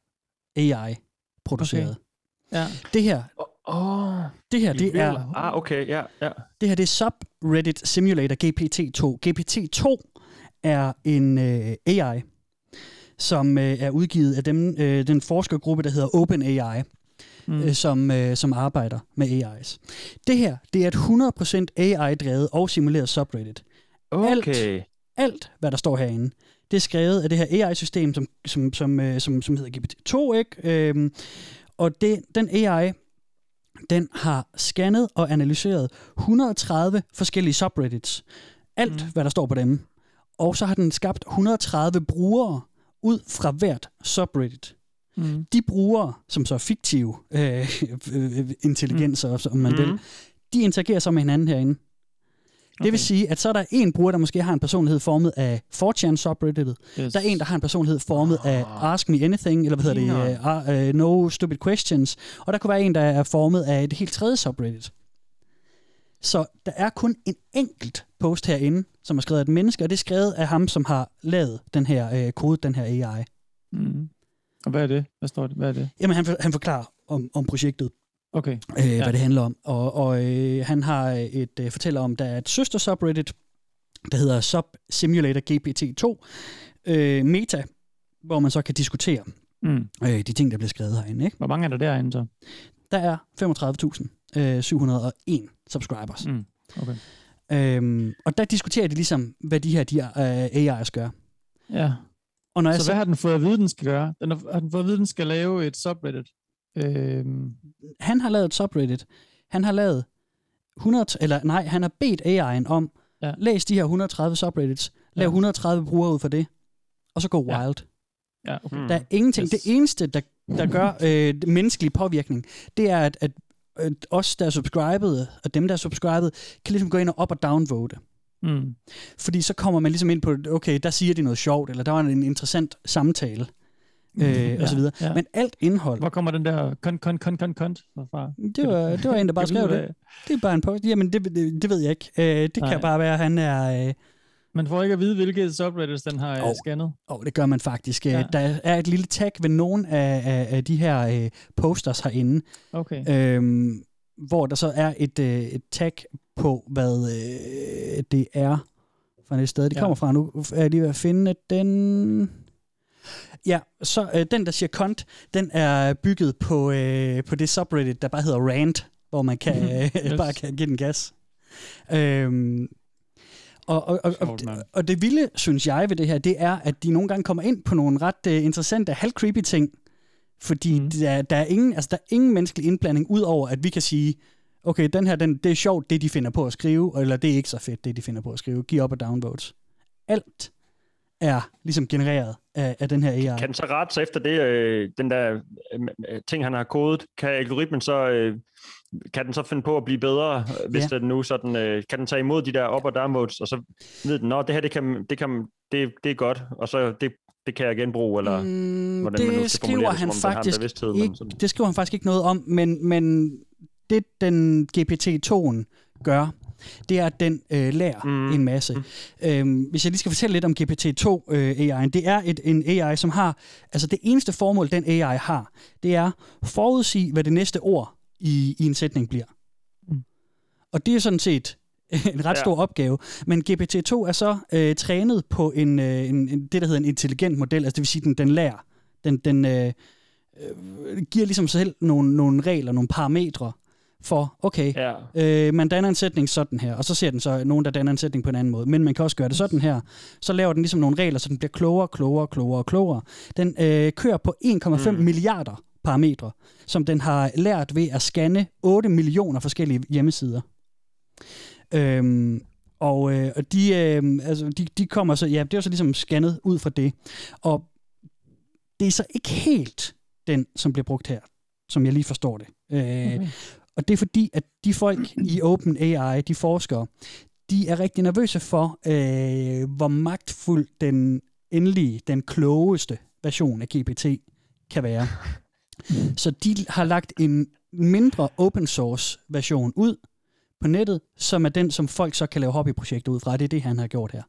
AI-produceret. Okay. Ja. Det her, Åh, det her, de det er, Ah, okay, ja, ja. det her det er Subreddit Simulator GPT-2. GPT-2 er en øh, AI, som øh, er udgivet af dem, øh, den forskergruppe, der hedder OpenAI, mm. øh, som, øh, som arbejder med AIs. Det her, det er et 100% AI-drevet og simuleret subreddit. Okay. Alt, alt, hvad der står herinde, det er skrevet af det her AI-system, som, som, som, øh, som, som hedder GPT-2, ikke? Øhm, og det, den AI, den har scannet og analyseret 130 forskellige subreddits. Alt, mm. hvad der står på dem. Og så har den skabt 130 brugere ud fra hvert subreddit. Mm. De brugere, som så er fiktive øh, øh, intelligenser, mm. om man Mhm. vil, de interagerer så med hinanden herinde. Det vil sige, at så er der en bruger, der måske har en personlighed formet af 4chan subreddittet. Yes. Der er en, der har en personlighed formet af Ask Me Anything, eller hvad hedder det, uh, uh, No Stupid Questions. Og der kunne være en, der er formet af et helt tredje subreddit. Så der er kun en enkelt post herinde, som er skrevet af et menneske, og det er skrevet af ham, som har lavet den her uh, kode, den her AI. Mm. Og hvad er det? Hvad står det? Hvad er det? Jamen, han, han forklarer om, om projektet. Okay. øh, ja. hvad det handler om. Og, og øh, han har et øh, fortæller om, der er et søster subreddit, der hedder Sub Simulator GPT-2 øh, Meta, hvor man så kan diskutere Mm. øh, de ting, der bliver skrevet herinde. Ikke? Hvor mange er der derinde så? Der er 35.701 øh, subscribers. Mm. Okay. Øhm, og der diskuterer de ligesom, hvad de her de, øh, AI's gør. Ja. Og når jeg så så- hvad har den fået at vide, den skal gøre? Den har, har den fået at vide, den skal lave et subreddit? Øhm, han har lavet et subreddit. Han har lavet 100, eller nej, han har bedt AI'en om, ja. læs de her 130 subreddits, lav Ja. 130 brugere ud for det, og så gå Ja. wild. Ja, okay. Der er ingenting. Yes. Det eneste, der, der gør øh, menneskelig påvirkning, det er, at, at, at os, der er subscribet, og dem, der er subscribet, kan ligesom gå ind og op- og downvote. Mm. Fordi så kommer man ligesom ind på, okay, der siger de noget sjovt, eller der var en interessant samtale, øh, og så videre. ja. Men alt indhold... Hvor kommer den der kon, kon, kon, kon, kon fra? Det var, det var en, der bare skrev det. Det er bare en post. Jamen, det, det, det ved jeg ikke. Øh, det Nej. kan bare være, at han er... Øh, Man får ikke at vide, hvilke subreddits den har Åh. oh. scannet. og det gør man faktisk. Ja. Ja. Der er et lille tag ved nogle af, af, af de her øh, posters herinde, Okay. øhm, hvor der så er et, øh, et tag på, hvad øh, det er fra det sted, det Ja. kommer fra. Nu er jeg lige ved at finde den... Ja, så øh, den, der siger kont, den er bygget på, øh, på det subreddit, der bare hedder rant, hvor man kan, Mhm. (laughs) øh, Yes. bare kan give den gas. Øhm, og, og, og, og, og det vilde, synes jeg, ved det her, det er, at de nogle gange kommer ind på nogle ret uh, interessante, halv-creepy ting, fordi mm. der, der, er ingen, altså, der er ingen menneskelig indblanding, udover at vi kan sige, okay, den her, den, det er sjovt, det de finder på at skrive, eller det er ikke så fedt, det de finder på at skrive. Giv op og downvotes. Alt er ligesom genereret af, af den her AI. Kan den så rette sig efter det, øh, den der øh, ting, han har kodet? Kan algoritmen så, øh, kan den så finde på at blive bedre, øh, hvis Ja. den nu sådan, øh, kan den tage imod de der up- og downvotes, og så ved den, nå, det her, det, kan, det, kan, det, det er godt, og så det, det kan jeg genbruge, eller mm, hvordan man nu det skal skriver det, han om den har faktisk men sådan. det skriver han faktisk ikke noget om, men, men det den GPT-2'en gør, det er, at den øh, lærer mm. en masse. Mm. Øhm, hvis jeg lige skal fortælle lidt om GPT-2 øh, AI'en, det er et, en AI, som har, altså det eneste formål, den AI har, det er forudsige, hvad det næste ord i, i en sætning bliver. Mm. Og det er sådan set (laughs) en ret Ja. stor opgave. Men GPT-2 er så øh, trænet på en, øh, en, en, det, der hedder en intelligent model, altså det vil sige, den, den lærer. Den, den øh, øh, giver ligesom sig selv nogle, nogle regler, nogle parametre for, okay, Ja. øh, man danner en sætning sådan her, og så ser den så nogen, der danner en sætning på en anden måde. Men man kan også gøre det sådan her. Så laver den ligesom nogle regler, så den bliver klogere, klogere, klogere, klogere. Den øh, kører på 1,5 mm. milliarder parametre, som den har lært ved at scanne 8 millioner forskellige hjemmesider. Øhm, og øh, de, øh, altså, de, de kommer så, ja, det er så ligesom scannet ud fra det. Og det er så ikke helt den, som bliver brugt her, som jeg lige forstår det. Øh, Okay. Og det er fordi, at de folk i (clears throat) OpenAI, de forskere, de er rigtig nervøse for, øh, hvor magtfuld den endelige, den klogeste version af GPT kan være. (clears throat) Så de har lagt en mindre open source version ud på nettet, som er den, som folk så kan lave hobbyprojekter ud fra. Det er det, han har gjort her.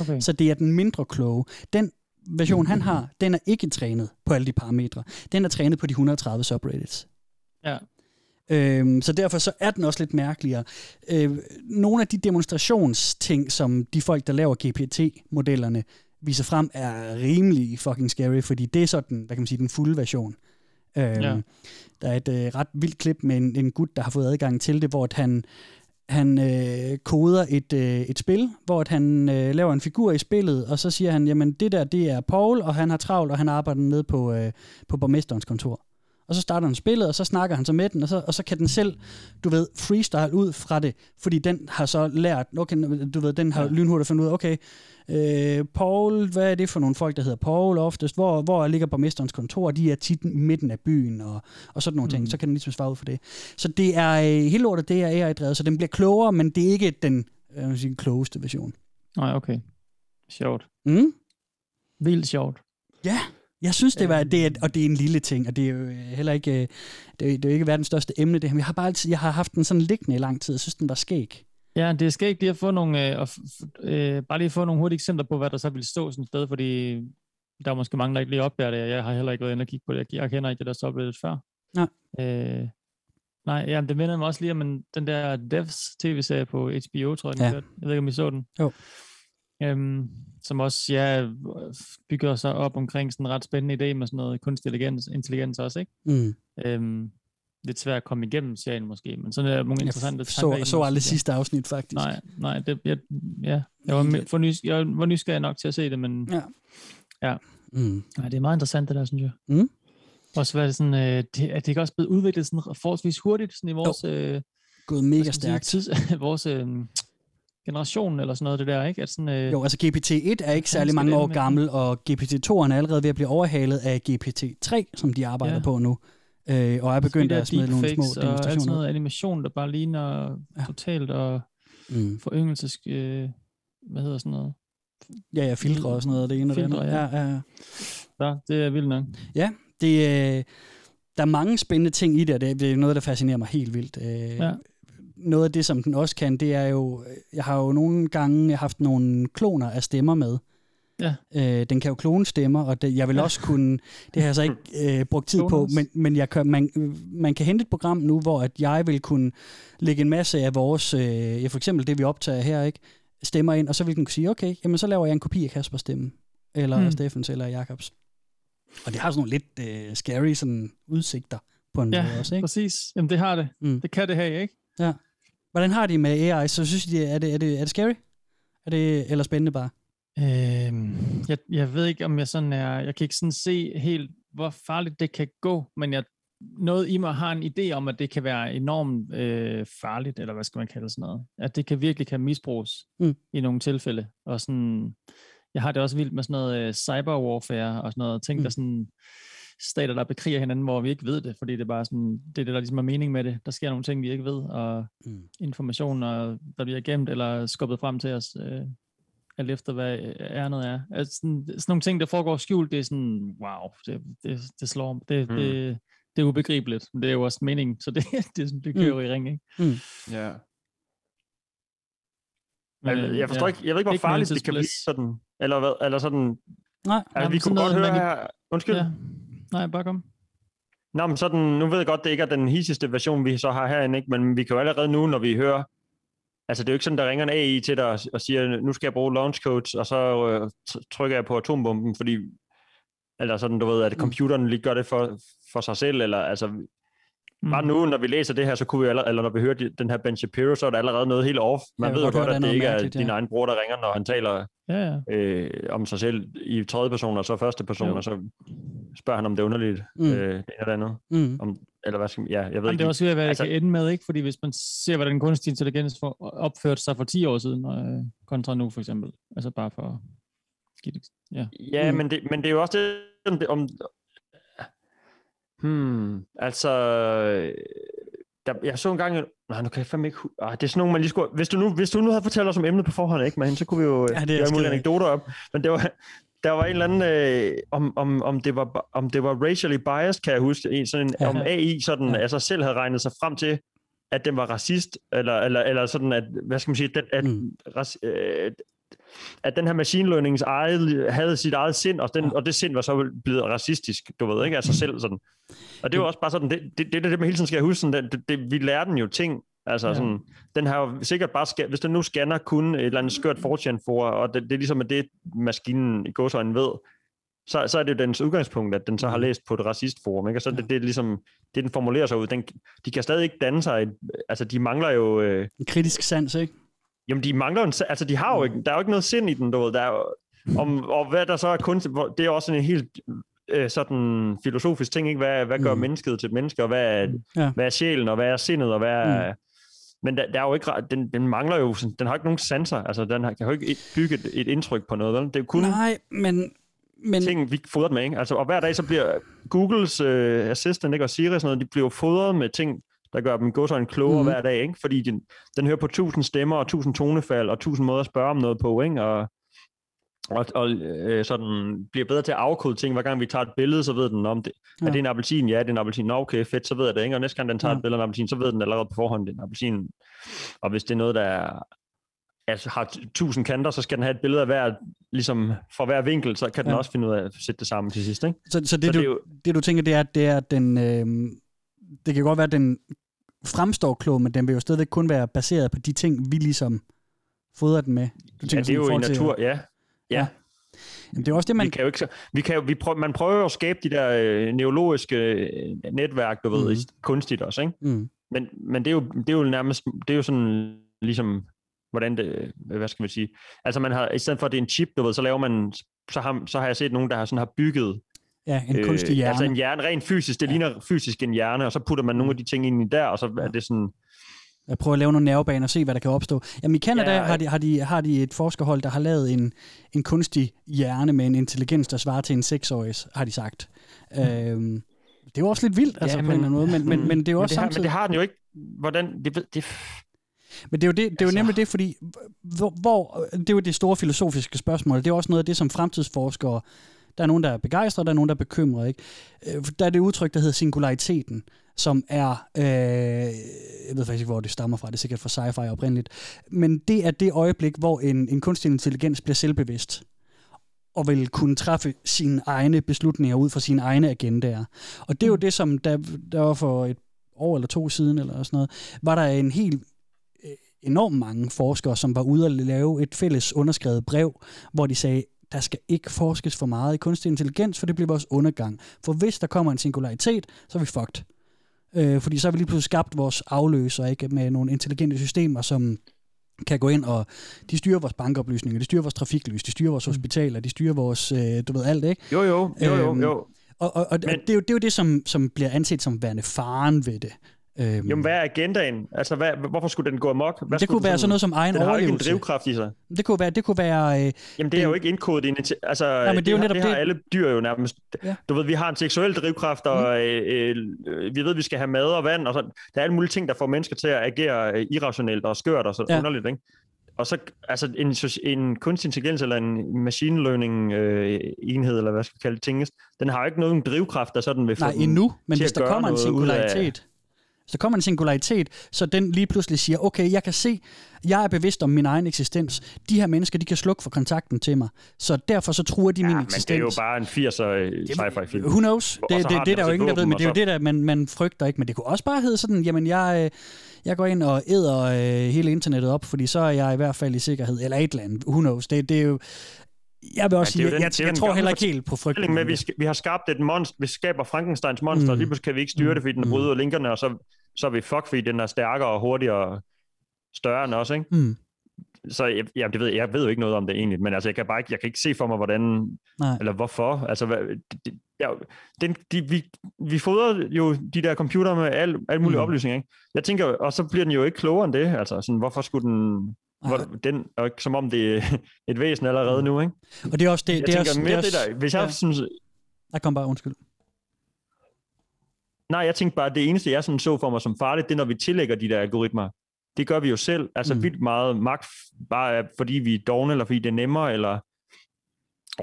Okay. Så det er den mindre kloge. Den version, han har, den er ikke trænet på alle de parametre. Den er trænet på de 130 subreddits. Ja. Øhm, så derfor så er den også lidt mærkeligere. Øh, nogle af de demonstrationsting, som de folk, der laver GPT-modellerne, viser frem, er rimelig fucking scary, fordi det er sådan, hvad kan man sige, den fulde version. Øhm, Ja. Der er et øh, ret vildt klip med en, en gut, der har fået adgang til det, hvor at han, han øh, koder et, øh, et spil, hvor at han øh, laver en figur i spillet, og så siger han, jamen det der, det er Paul, og han har travlt, og han arbejder nede på, øh, på borgmesterens kontor. Og så starter han spillet, og så snakker han så med den, og så, og så kan den selv, du ved, freestyle ud fra det, fordi den har så lært, okay, du ved, den har ja. lynhurtigt fundet ud af, okay, øh, Paul, hvad er det for nogle folk, der hedder Paul oftest? Hvor, hvor ligger borgmesterens kontor? De er tit midten af byen, og, og sådan nogle mm. ting. Så kan den ligesom svare ud for det. Så det er, øh, hele lortet, det er AI-drevet, så den bliver klogere, men det er ikke den jeg vil sige, klogeste version. Nej, okay. Sjovt. Mm? Vildt sjovt. Ja, jeg synes, det var, det er, og det er en lille ting, og det er jo øh, heller ikke, øh, det er, det er jo ikke verdens største emne, det her. Jeg har bare altid, jeg har haft den sådan liggende i lang tid, jeg synes, den var skæg. Ja, det skal ikke lige at få nogle, øh, øh, bare lige få nogle hurtige eksempler på, hvad der så vil stå sådan et sted, fordi der er måske mange, der ikke lige opdager det, og jeg har heller ikke været inde og kigge på det. Jeg, kender ikke det, der blev lidt før. Ja. Øh, nej, ja, det minder mig også lige om en, den der Devs tv-serie på HBO, tror jeg, den Ja. ja. Jeg ved ikke, om I så den. Jo. Øhm, som også ja, bygger sig op omkring sådan en ret spændende idé med sådan noget kunstig intelligens, intelligens også, ikke? Mm. Øhm, lidt svært at komme igennem serien måske, men sådan er nogle Jeg interessante så, tanker den så også, aldrig jeg. sidste afsnit, faktisk. Nej, nej, det, jeg, ja, jeg var, for nys, jeg var nysgerrig nok til at se det, men ja, ja. Mm. Nej, det er meget interessant det der, synes jeg. Mm. Også hvad er det sådan, øh, det, er det ikke også blevet udviklet sådan forholdsvis hurtigt sådan i vores, øh, Gået mega man sige, stærkt. tids, (laughs) vores øh, generation eller sådan noget, det der, ikke? At sådan, øh, Jo, altså GPT-1 er ikke særlig mange år gammel, og GPT-2'eren er allerede ved at blive overhalet af GPT-3, som de arbejder Ja. på nu. Øh, og er begyndt de der at smide nogle små deepfakes og alt sådan demonstrationer. noget animation, der bare ligner ja. totalt og mm. foryngelses, øh, hvad hedder sådan noget? Ja, ja, filtre og sådan noget, det ene og det Filtre, andet. ja. Ja, ja, ja. Ja, det er vildt nok. Ja, det, øh, der er mange spændende ting i det, og det, det er noget, der fascinerer mig helt vildt. Øh, Ja. Noget af det, som den også kan, det er jo, jeg har jo nogle gange haft nogle kloner af stemmer med. Ja. Øh, den kan jo klone stemmer, og det, jeg vil Ja. også kunne, det har jeg så ikke øh, brugt tid på, Kloners. men, men jeg kan, man, man kan hente et program nu, hvor at jeg vil kunne lægge en masse af vores, øh, ja, for eksempel det vi optager her, ikke, stemmer ind, og så vil den kunne sige, okay, jamen så laver jeg en kopi af Kaspers stemme, eller mm. Steffens, eller Jakobs. Og det har sådan nogle lidt øh, scary sådan, udsigter på en Ja, måde også, ikke? præcis. Jamen det har det. Mm. Det kan det have, ikke? Ja. Hvordan har de med AI? Så synes de, er det, er det, er det scary? Er det, eller spændende bare? Øhm, jeg, jeg ved ikke, om jeg sådan er... Jeg kan ikke sådan se helt, hvor farligt det kan gå, men jeg, noget i mig har en idé om, at det kan være enormt øh, farligt, eller hvad skal man kalde sådan noget. At det kan virkelig kan misbruges Mm. i nogle tilfælde. Og sådan, jeg har det også vildt med sådan noget øh, cyberwarfare og sådan noget ting, mm. der sådan stater, der bekriger hinanden, hvor vi ikke ved det, fordi det er bare sådan, det er det, der ligesom er mening med det. Der sker nogle ting, vi ikke ved, og mm. informationer, der bliver gemt eller skubbet frem til os, øh, alt efter hvad øh, ærnet er. Altså sådan, sådan nogle ting, der foregår skjult, det er sådan, wow, det, det, det slår det, Mm. det, det er ubegribeligt, men det er jo også meningen, så det, (laughs) det, er sådan, det kører Mm. i ring, ikke? Mm. Ja. Men, Jeg, øh, jeg forstår ja. ikke, jeg ved ikke, hvor farligt det kan blive sådan, eller hvad, eller sådan, Nej. altså, Jamen, vi kunne godt noget, høre man her, undskyld, Ja. Nej, bare kom. Nå, men sådan, nu ved jeg godt, det ikke er den hissigste version, vi så har herinde, ikke? men vi kan jo allerede nu, når vi hører, altså det er jo ikke sådan, der ringer en AI til dig og, siger, nu skal jeg bruge launch codes, og så øh, trykker jeg på atombomben, fordi, eller sådan, du ved, at computeren lige gør det for, for sig selv, eller altså, mm. bare nu, når vi læser det her, så kunne vi allerede, eller når vi hører de- den her Ben Shapiro, så er der allerede noget helt off. Man Jeg ved jo godt at det ikke er din ja. egen bror, der ringer, når han taler Ja, ja. øh, om sig selv i tredje person, og så første person, Jo. og så spørger han, om det er underligt, Mm. øh, det eller andet. Mm. Om, eller hvad skal ja, jeg ved Jamen, ikke. det er også ved, hvad det altså, kan ende med, ikke? Fordi hvis man ser, hvordan kunstig intelligens for, opførte sig for 10 år siden, øh, kontra nu for eksempel. Altså bare for at ja. Ja, Mm. men, det, men det er jo også det, om... det- om hmm, altså... øh, Der, jeg så engang... en- Nej, nu kan jeg fandme ikke... Ah, det er sådan nogle, man lige skulle... Hvis du nu, hvis du nu havde fortalt os om emnet på forhånd, ikke, man, så kunne vi jo Ja, det gøre mulige anekdoter op. Men det var, der var en eller anden... Øh, om, om, om, det var, om det var racially biased, kan jeg huske. En, sådan en, Ja. om AI sådan, Ja. altså selv havde regnet sig frem til, at den var racist, eller, eller, eller sådan, at, hvad skal man sige, den, at, Mm. rac, øh, at den her machine learnings eget, havde sit eget sind, og, den, og det sind var så blevet racistisk, du ved, ikke? af sig selv sådan. Og det jo også bare sådan, det, det, det, det, man hele tiden skal huske, sådan, det, det, vi lærer den jo ting, Altså Ja. sådan, den har jo sikkert bare, hvis den nu scanner kun et eller andet skørt fortune for, og det, det er ligesom at det, maskinen i godsøjne ved, så, så er det jo dens udgangspunkt, at den så har læst på et racistforum, ikke? Og så er det, det er ligesom, det den formulerer sig ud, den, de kan stadig ikke danne sig, et, altså de mangler jo... Øh, En kritisk sans, ikke? Jamen, de mangler jo en, altså de har jo ikke, der er jo ikke noget sind i den, du ved, der er jo, om, og hvad der så er kunst, det er også en helt øh, sådan filosofisk ting, ikke? Hvad, hvad gør Mm. mennesket til et menneske, og hvad er, Ja. hvad er sjælen, og hvad er sindet, og hvad er... Mm. Men der, der er jo ikke, den, den mangler jo, den har ikke nogen sanser, altså den har, kan jo ikke bygge et, et indtryk på noget, vel? Det er jo kun Nej, men, men... ting, vi fodrer med, ikke? Altså, og hver dag så bliver Googles øh, assistant, ikke, og Siri og sådan noget, de bliver fodret med ting, der gør dem godsøjne klogere mm. hver dag, ikke? Fordi den, den hører på tusind stemmer, og tusind tonefald, og tusind måder at spørge om noget på, ikke? Og, og, og øh, sådan bliver bedre til at afkode ting. Hver gang vi tager et billede, så ved den om det. Ja. Er det en appelsin? Ja, det er en appelsin. Nå, okay, fedt, så ved jeg det, ikke? Og næste gang den tager Ja. et billede af en appelsin, så ved den allerede på forhånd, det er en appelsin. Og hvis det er noget, der er, altså, har tusind kanter, så skal den have et billede af hver, ligesom fra hver vinkel, så kan den Ja. også finde ud af at sætte det sammen til sidst, ikke? Så, så, det, Så du, det jo- det, du tænker, det er, det er, den... Øh, det kan godt være, at den fremstår klog, men den vil jo stadigvæk kun være baseret på de ting, vi ligesom fodrer den med. Du Ja, det er jo i forhold til- natur, ja. Ja. Jamen, det er også det, man... Vi kan jo ikke, så- vi kan jo, vi prøver, man prøver jo at skabe de der øh, neurologiske øh, netværk, du ved, Mhm. mm. kunstigt også, ikke? Mm. Men, men det, er jo, det er jo nærmest, det er jo sådan ligesom, hvordan det, hvad skal man sige, altså man har, i stedet for at det er en chip, du ved, så laver man, så har, så har jeg set nogen, der har sådan har bygget Ja, en kunstig hjerne. Altså en hjerne, rent fysisk, det ja. ligner fysisk en hjerne, og så putter man nogle af de ting ind i der, og så er det sådan, Jeg prøver at lave nogle nervebaner og se, hvad der kan opstå. Jamen i Canada Ja, ja, har, de, har, de, har de et forskerhold, der har lavet en, en kunstig hjerne med en intelligens, der svarer til en seksårig, har de sagt. Mm. Øhm, det er jo også lidt vildt, altså Ja, på en eller anden måde, men, men, men det er jo men også det har, samtidig... Men det har den jo ikke, hvordan, det, ved- det, Men det er jo, det, det er jo Altså- nemlig det, fordi hvor, hvor, det er jo det store filosofiske spørgsmål. Det er også noget af det, som fremtidsforskere, der er nogen, der er begejstrede, der er nogen, der er bekymrede. Ikke? Øh, Der er det udtryk, der hedder singulariteten, som er, øh, jeg ved faktisk ikke, hvor det stammer fra, det er sikkert fra sci-fi oprindeligt, men det er det øjeblik, hvor en, en kunstig intelligens bliver selvbevidst og vil kunne træffe sine egne beslutninger ud fra sine egne agendaer. Og det er jo det, som der, der var for et år eller to siden, eller sådan noget, var der en helt enormt mange forskere, som var ude at lave et fælles underskrevet brev, hvor de sagde, der skal ikke forskes for meget i kunstig intelligens, for det bliver vores undergang. For hvis der kommer en singularitet, så er vi fucked. Øh, fordi så har vi lige pludselig skabt vores afløser ikke med nogle intelligente systemer, som kan gå ind og de styrer vores bankoplysninger, de styrer vores trafiklys, de styrer vores hospitaler, de styrer vores, øh, du ved alt, ikke? jo jo, jo jo, Øhm, jo. Og, og, og Men, det, er jo, det er jo det, som, som bliver anset som værende faren ved det. Øhm, Jamen, hvad er agendaen? Altså, hvad, hvorfor skulle den gå amok? Hvad Det kunne den være sådan noget som egen den har jo ikke en overlevelse. drivkraft i sig. det kunne være, det kunne være øh, Jamen, det er jo ikke indkodet i. Altså, Nej, men det er jo har- netop det. har det- alle dyr jo nærmest. Ja. Du ved, vi har en seksuel drivkraft, og Mm. øh, øh, vi ved, vi skal have mad og vand, og så, der er alle mulige ting, der får mennesker til at agere øh, irrationelt og skørt og så Ja. ja. underligt, ikke? Og så, altså en, en kunstig intelligens eller en machine learning øh, enhed, eller hvad skal vi kalde det, tingest, den har jo ikke nogen drivkraft, der sådan vil få Nej, den endnu, men hvis der kommer en singularitet, der kommer en singularitet, så den lige pludselig siger, okay, jeg kan se, jeg er bevidst om min egen eksistens. De her mennesker, de kan slukke for kontakten til mig. Så derfor så truer de min Men eksistens. det er jo bare en 80'er sci-fi film. Who knows? Det, så det, det, det er der jo ingen, der ved, men det er jo så- det, der man, man frygter ikke. Men det kunne også bare hedde sådan, jamen jeg, øh, jeg går ind og æder øh, hele internettet op, fordi så er jeg i hvert fald i sikkerhed, eller et eller andet. Who knows? Det, det er jo... Jeg vil også Ja, sige, jeg, den- jeg, jeg den tror heller ikke helt på frygten. med, vi, skal, vi har skabt et monster, vi skaber Frankensteins monster, mm. og lige pludselig kan vi ikke styre det, fordi den bryder linkerne, og så, så er vi fuck, fordi den er stærkere og hurtigere og større end os, ikke? Mm. Så jeg, ja, det ved, jeg ved jo ikke noget om det egentlig, men altså, jeg kan bare ikke, jeg kan ikke se for mig, hvordan, Nej. eller hvorfor. Altså, hvad, det, ja, den, de, vi, vi fodrer jo de der computer med al, al mulige Mm. mm. oplysninger, ikke? Jeg tænker, og så bliver den jo ikke klogere end det, altså, sådan, hvorfor skulle den, hvor, den er som om det er (laughs) et væsen allerede nu, ikke? Og det er også det, jeg det er tænker også, mere det er det også, der, hvis jeg ja. synes, Der kom bare undskyld. Nej, jeg tænkte bare, at det eneste, jeg sådan så for mig som farligt, det er, når vi tillægger de der algoritmer. Det gør vi jo selv. Altså Mm. mm. vildt meget magt, bare fordi vi er dogne, eller fordi det er nemmere, eller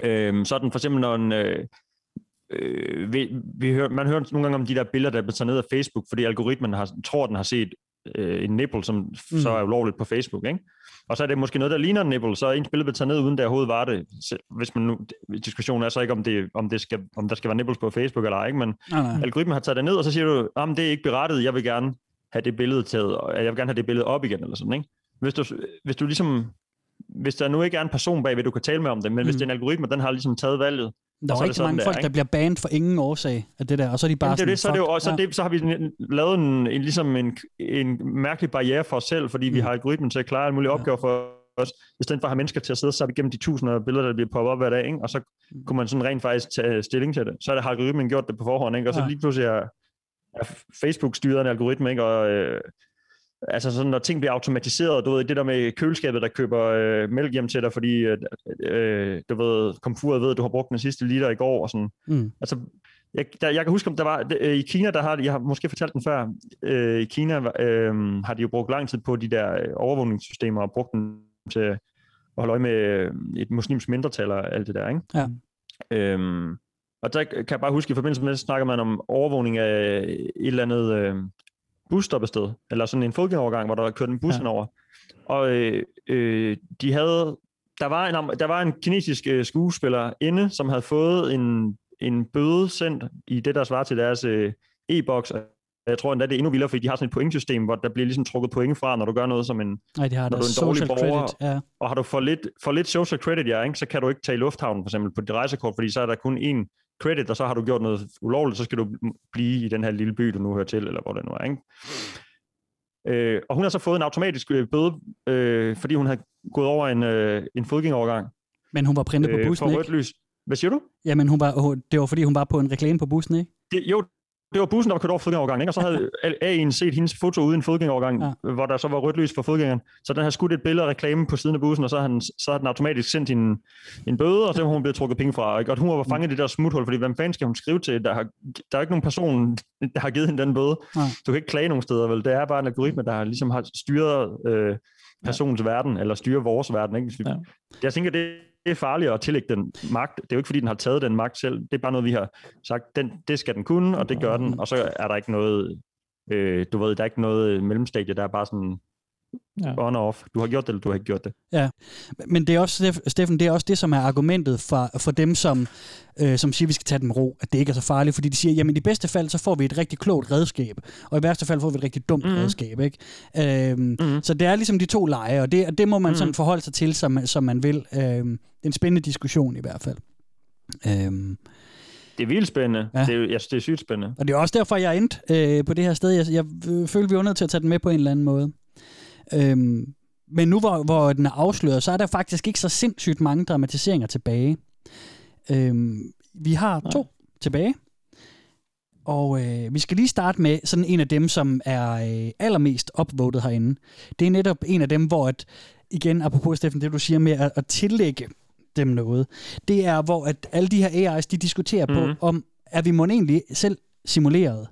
øhm, sådan for eksempel, når en, øh, øh, vi, vi hører, man hører nogle gange om de der billeder, der er blevet taget ned af Facebook, fordi algoritmen har, tror, den har set øh, en nipple, som mm. så er ulovligt på Facebook, ikke? Og så er det måske noget, der ligner en nipple, så er ens billede blevet taget ned, uden det overhovedet var det. Hvis man nu, diskussionen er så ikke, om, det, om, det skal, om der skal være nipples på Facebook eller ej, ikke? men Nej, nej. algoritmen har taget det ned, og så siger du, at det er ikke berettiget, jeg vil gerne have det billede taget, og jeg vil gerne have det billede op igen, eller sådan, ikke? Hvis du, hvis du ligesom, hvis der nu ikke er en person bagved, du kan tale med om det, men mm. hvis det er en algoritme, den har ligesom taget valget, Der og så er det rigtig sådan, mange det er, folk, ikke? der bliver banned for ingen årsag af det der, og så er de bare Jamen, det er det, så, er det jo, også, så, ja. det, så har vi sådan lavet en, en, ligesom en, en mærkelig barriere for os selv, fordi vi Mm. har algoritmen til at klare alle mulige opgaver for os, i stedet for at have mennesker til at sidde og sappe igennem de tusinder af billeder, der bliver poppet op hver dag, ikke? og så Mm. kunne man sådan rent faktisk tage stilling til det. Så har algoritmen gjort det på forhånd, ikke? og så Ja. lige pludselig er, er Facebook styret en algoritme, ikke? og øh, altså sådan, når ting bliver automatiseret, du ved, det der med køleskabet, der køber øh, mælk hjem til dig, fordi øh, øh, du ved, komfuret ved, at du har brugt den sidste liter i går, og sådan. Mm. Altså, jeg, der, jeg kan huske, om der var, øh, i Kina, der har jeg har måske fortalt den før, øh, i Kina øh, har de jo brugt lang tid på de der øh, overvågningssystemer, og brugt dem til at holde øje med øh, et muslimsk mindretal og alt det der, ikke? Ja. Øhm, og der kan jeg bare huske, i forbindelse med det, snakker man om overvågning af et eller andet øh, busstoppested, eller sådan en fodgængerovergang, hvor der var kørt en bus ja. over. Og øh, øh, de havde, der var en, der var en kinesisk øh, skuespiller inde, som havde fået en, en bøde sendt i det, der svarer til deres øh, e-boks. Og Jeg tror endda, det er endnu vildere, fordi de har sådan et pointsystem, hvor der bliver ligesom trukket point fra, når du gør noget som en, Nej, de har når du er en dårlig social borger, credit, ja. og har du for lidt, for lidt social credit, ja, ikke, så kan du ikke tage i lufthavnen for eksempel på dit rejsekort, fordi så er der kun én credit, og så har du gjort noget ulovligt, så skal du blive i den her lille by, du nu hører til, eller hvor det nu er. Ikke? Øh, og hun har så fået en automatisk øh, bøde, øh, fordi hun havde gået over en, øh, en fodgængerovergang. Men hun var printet på bussen, for ikke? lys. Hvad siger du? Jamen, hun var, det var fordi, hun var på en reklame på bussen, ikke? Det, jo, det var bussen, der var kørt over fodgængerovergangen, ikke? og så havde A'en set hendes foto ude i en fodgængerovergang, ja. hvor der så var rødt lys for fodgængeren. Så den har skudt et billede af reklamen på siden af bussen, og så har, han, så har den automatisk sendt hende en bøde, og så har hun blevet trukket penge fra. Ikke? Og hun var fanget i det der smuthul, fordi hvem fanden skal hun skrive til? Der, har, der er ikke nogen person, der har givet hende den bøde. Nej. Du kan ikke klage nogen steder, vel? Det er bare en algoritme, der ligesom har styret øh, personens ja. verden, eller styrer vores verden. Ikke? Ja. Jeg tænker, det er farligt at tillægge den magt. Det er jo ikke, fordi den har taget den magt selv. Det er bare noget, vi har sagt, den, det skal den kunne, og det gør den. Og så er der ikke noget, øh, du ved, der er ikke noget mellemstadie, der er bare sådan ja. on og off. Du har gjort det, eller du har ikke gjort det. Ja, men det er også, Steff- Steffen, det er også det, som er argumentet for, for dem, som, øh, som siger, at vi skal tage den med ro, at det ikke er så farligt, fordi de siger, jamen i bedste fald, så får vi et rigtig klogt redskab, og i værste fald får vi et rigtig dumt mm. redskab, ikke? Øhm, mm. Så det er ligesom de to lege, og det, og det må man mm. sådan Mhm. forholde sig til, som, som man vil. Øhm, en spændende diskussion i hvert fald. Øhm, Det er vildt spændende. Ja. Det, er, jeg synes, det er sygt spændende. og det er også derfor, jeg er endt øh, på det her sted. Jeg, jeg øh, føler, vi er nødt til at tage den med på en eller anden måde. Øhm, men nu hvor, hvor den er afsløret, så er der faktisk ikke så sindssygt mange dramatiseringer tilbage. Øhm, vi har to tilbage. Og øh, vi skal lige starte med sådan en af dem, som er øh, allermest upvoted herinde. Det er netop en af dem, hvor at, igen, apropos Steffen, det du siger med at, at tillægge dem noget, det er, hvor at alle de her AI's, de diskuterer mm. Mhm. på, om er vi må egentlig selv simuleret?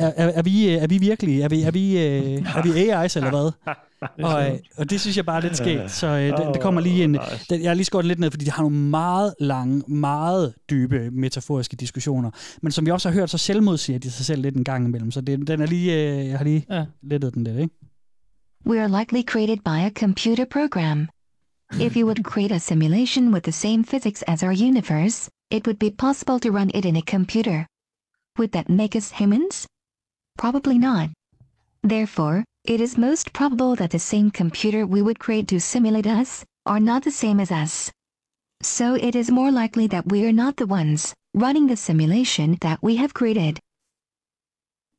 Er, er, er, vi, øh, er vi virkelig, er vi, er vi, øh, (laughs) er vi AI's eller hvad? (laughs) og, øh, og det synes jeg bare er lidt skægt, så øh, det, det kommer lige en, den, jeg har lige skåret lidt ned, fordi de har nogle meget lange, meget dybe metaforiske diskussioner, men som vi også har hørt, så selvmodsiger de sig selv lidt en gang imellem, så det, den er lige, øh, jeg har lige ja. lettet den lidt, ikke? We are likely created by a computer program. If you would create a simulation with the same physics as our universe, it would be possible to run it in a computer. Would that make us humans? Probably not. Therefore, it is most probable that the same computer we would create to simulate us are not the same as us. So it is more likely that we are not the ones running the simulation that we have created.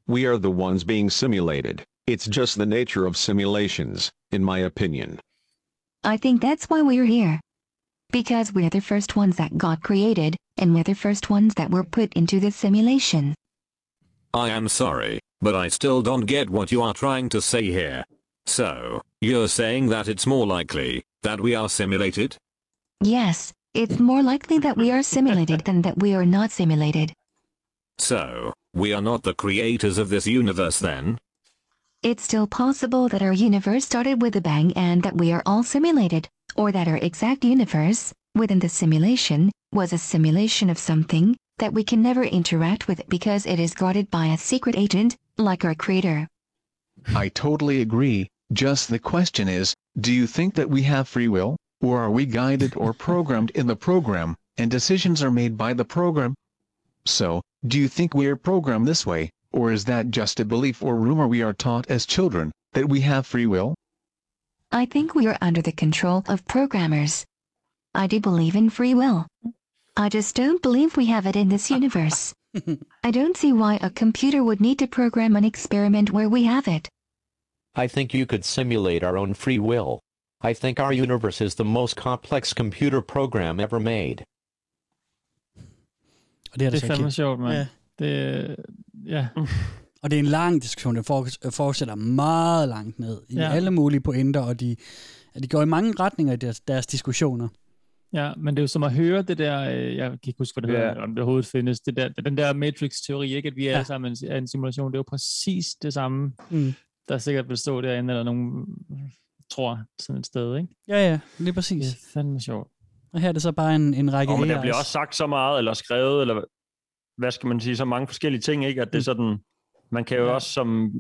We are the ones being simulated. It's just the nature of simulations, in my opinion. I think that's why we're here. Because we're the first ones that got created, and we're the first ones that were put into the simulation. I am sorry, but I still don't get what you are trying to say here. So, you're saying that it's more likely that we are simulated? Yes, it's more likely that we are simulated than that we are not simulated. So, we are not the creators of this universe then? It's still possible that our universe started with a bang and that we are all simulated, or that our exact universe, within the simulation, was a simulation of something that we can never interact with because it is guarded by a secret agent, like our creator. I totally agree. Just the question is, do you think that we have free will, or are we guided or programmed in the program, and decisions are made by the program? So, do you think we're programmed this way, or is that just a belief or rumor we are taught as children, that we have free will? I think we are under the control of programmers. I do believe in free will. I just don't believe we have it in this universe. I don't see why a computer would need to program an experiment where we have it. I think you could simulate our own free will. I think our universe is the most complex computer program ever made. Og det er, Det er fandme ikke. sjovt, mand. Ja. Det, ja. Og det er en lang diskussion, der for, fortsætter meget langt ned i ja. alle mulige pointer, og de, de går i mange retninger i deres, deres diskussioner. Ja, men det er jo som at høre det der, øh, jeg kan ikke huske, hvad det Ja. hedder, om det overhovedet findes, det der, den der Matrix-teori, ikke, at vi Ja. alle sammen er en simulation, det er jo præcis det samme, Mm. der sikkert vil stå derinde, eller nogen tror sådan et sted, ikke? Ja, ja, lige præcis. Det er fandme sjovt. Og her er det så bare en, en række Og men der bliver også sagt så meget, eller skrevet, eller hvad skal man sige, så mange forskellige ting, ikke? At det er sådan, man kan jo også som,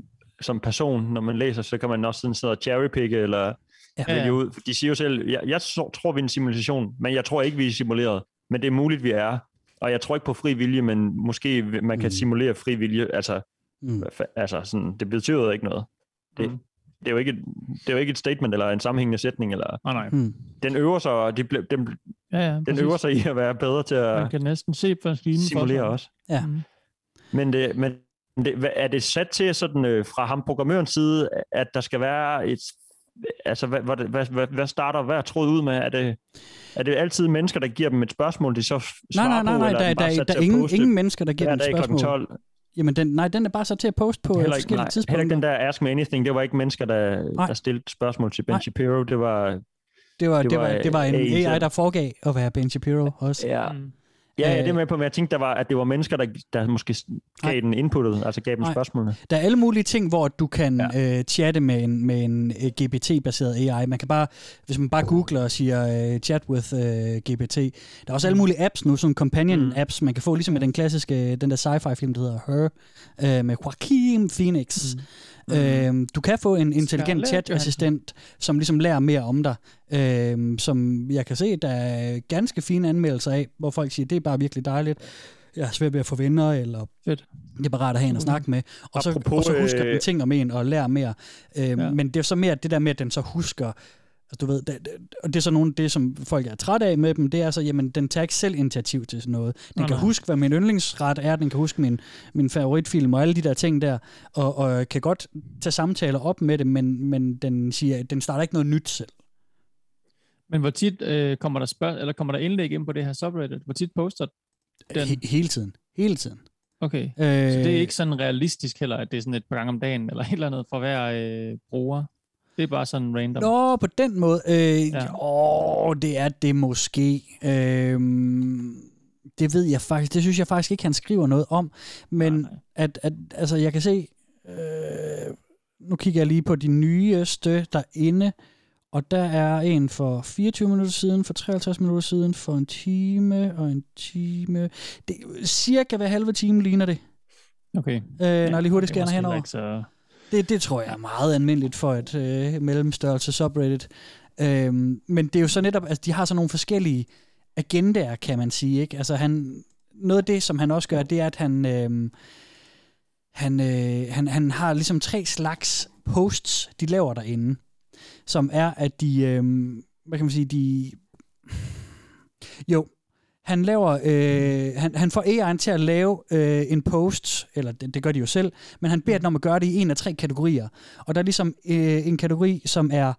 som person, når man læser, så kan man også sådan sidde og cherrypicke, eller Ja. ud. De siger jo selv, jeg, jeg tror, vi er en simulation, men jeg tror ikke, vi er simuleret. Men det er muligt, vi er. Og jeg tror ikke på fri vilje, men måske man kan simulere fri vilje. Altså, Mm. altså sådan, det betyder ikke noget. Det, Mm. det, er jo ikke et, det er jo ikke et statement, eller en sammenhængende sætning. Eller, Nej, nej. Mm. Den øver sig, og de, den, Ja, ja, den præcis. øver sig i at være bedre til at Man kan næsten se for simulere sig. også. Ja. Mm. Men, det, men det, hvad- er det sat til sådan øh, fra ham programmørens side, at der skal være et... Altså, hvad, hvad, hvad, hvad, hvad starter hver tråd ud med? Er det, er det altid mennesker, der giver dem et spørgsmål, de så f- Nej, svarer nej, nej, på, nej, eller der, er der, bare der, er ingen, ingen mennesker, der giver dem et spørgsmål. 12? Jamen, den, nej, den er bare sat til at poste på Heller ikke, forskellige nej, tidspunkter. heller ikke den der Ask Me Anything, det var ikke mennesker, der, der stillede spørgsmål til Ben Nej. Shapiro, det var... Det var, det var, det var en AI AI, der foregav at være Ben Shapiro også. Ja. Ja, ja, det er med på, men jeg tænkte, der var, at det var mennesker, der, der måske gav den inputtet, altså gav dem Nej. spørgsmålene. Der er alle mulige ting, hvor du kan ja. øh, chatte med en, med en øh, GPT-baseret AI. Man kan bare, hvis man bare googler og siger øh, chat with øh, GPT. Der er også alle mulige apps nu, sådan companion-apps, man kan få, ligesom med den klassiske, den der sci-fi film, der hedder Her, øh, med Joaquin Phoenix. Mm. Øh, du kan få en intelligent chat-assistent, som ligesom lærer mere om dig. Øh, som jeg kan se, der er ganske fine anmeldelser af, hvor folk siger, det er bare virkelig dejligt. Jeg har svært ved at få venner, eller Fedt. det er bare rart at have en at snakke med. Og så, Apropos, og så husker øh, den ting om en og lærer mere. Øh. Ja. Men det er så mere det der med, at den så husker, altså, du ved, det, det, og det er så nogle af det, som folk er trætte af med dem, det er så, jamen, den tager ikke selv initiativ til sådan noget. Den Nej, kan nej. huske, hvad min yndlingsret er, den kan huske min, min favoritfilm og alle de der ting der, og, og kan godt tage samtaler op med det, men, men den siger, den starter ikke noget nyt selv. Men hvor tit øh, kommer der spørg eller kommer der indlæg ind på det her subreddit? Hvor tit poster den? He, hele tiden. Hele tiden. Okay. Øh, Så det er ikke sådan realistisk heller, at det er sådan et par gange om dagen, eller et eller andet for hver øh, bruger. Det er bare sådan random. Nå, på den måde. Øh, ja. Åh, det er det måske. Øh, det ved jeg faktisk. Det synes jeg faktisk ikke, han skriver noget om. Men nej, nej. At, at, altså, jeg kan se... Øh, nu kigger jeg lige på de nyeste derinde. Og der er en for 24 minutter siden, for 53 minutter siden, for en time og en time. Det cirka hver halve time ligner det. Okay. Øh, når jeg lige hurtigt er måske henover. ikke så- det, det tror jeg er meget almindeligt for et øh, mellemstørrelse subreddit. Øhm, men det er jo så netop, altså de har så nogle forskellige agendaer, kan man sige. Ikke? Altså han, noget af det, som han også gør, det er, at han, øh, han, øh, han, han har ligesom tre slags posts, de laver derinde, som er, at de, øh, hvad kan man sige, de, jo, han laver, øh, han, han får AI'en til at lave øh, en post, eller det, det gør de jo selv, men han beder den om at gøre det i en af tre kategorier. Og der er ligesom øh, en kategori, som er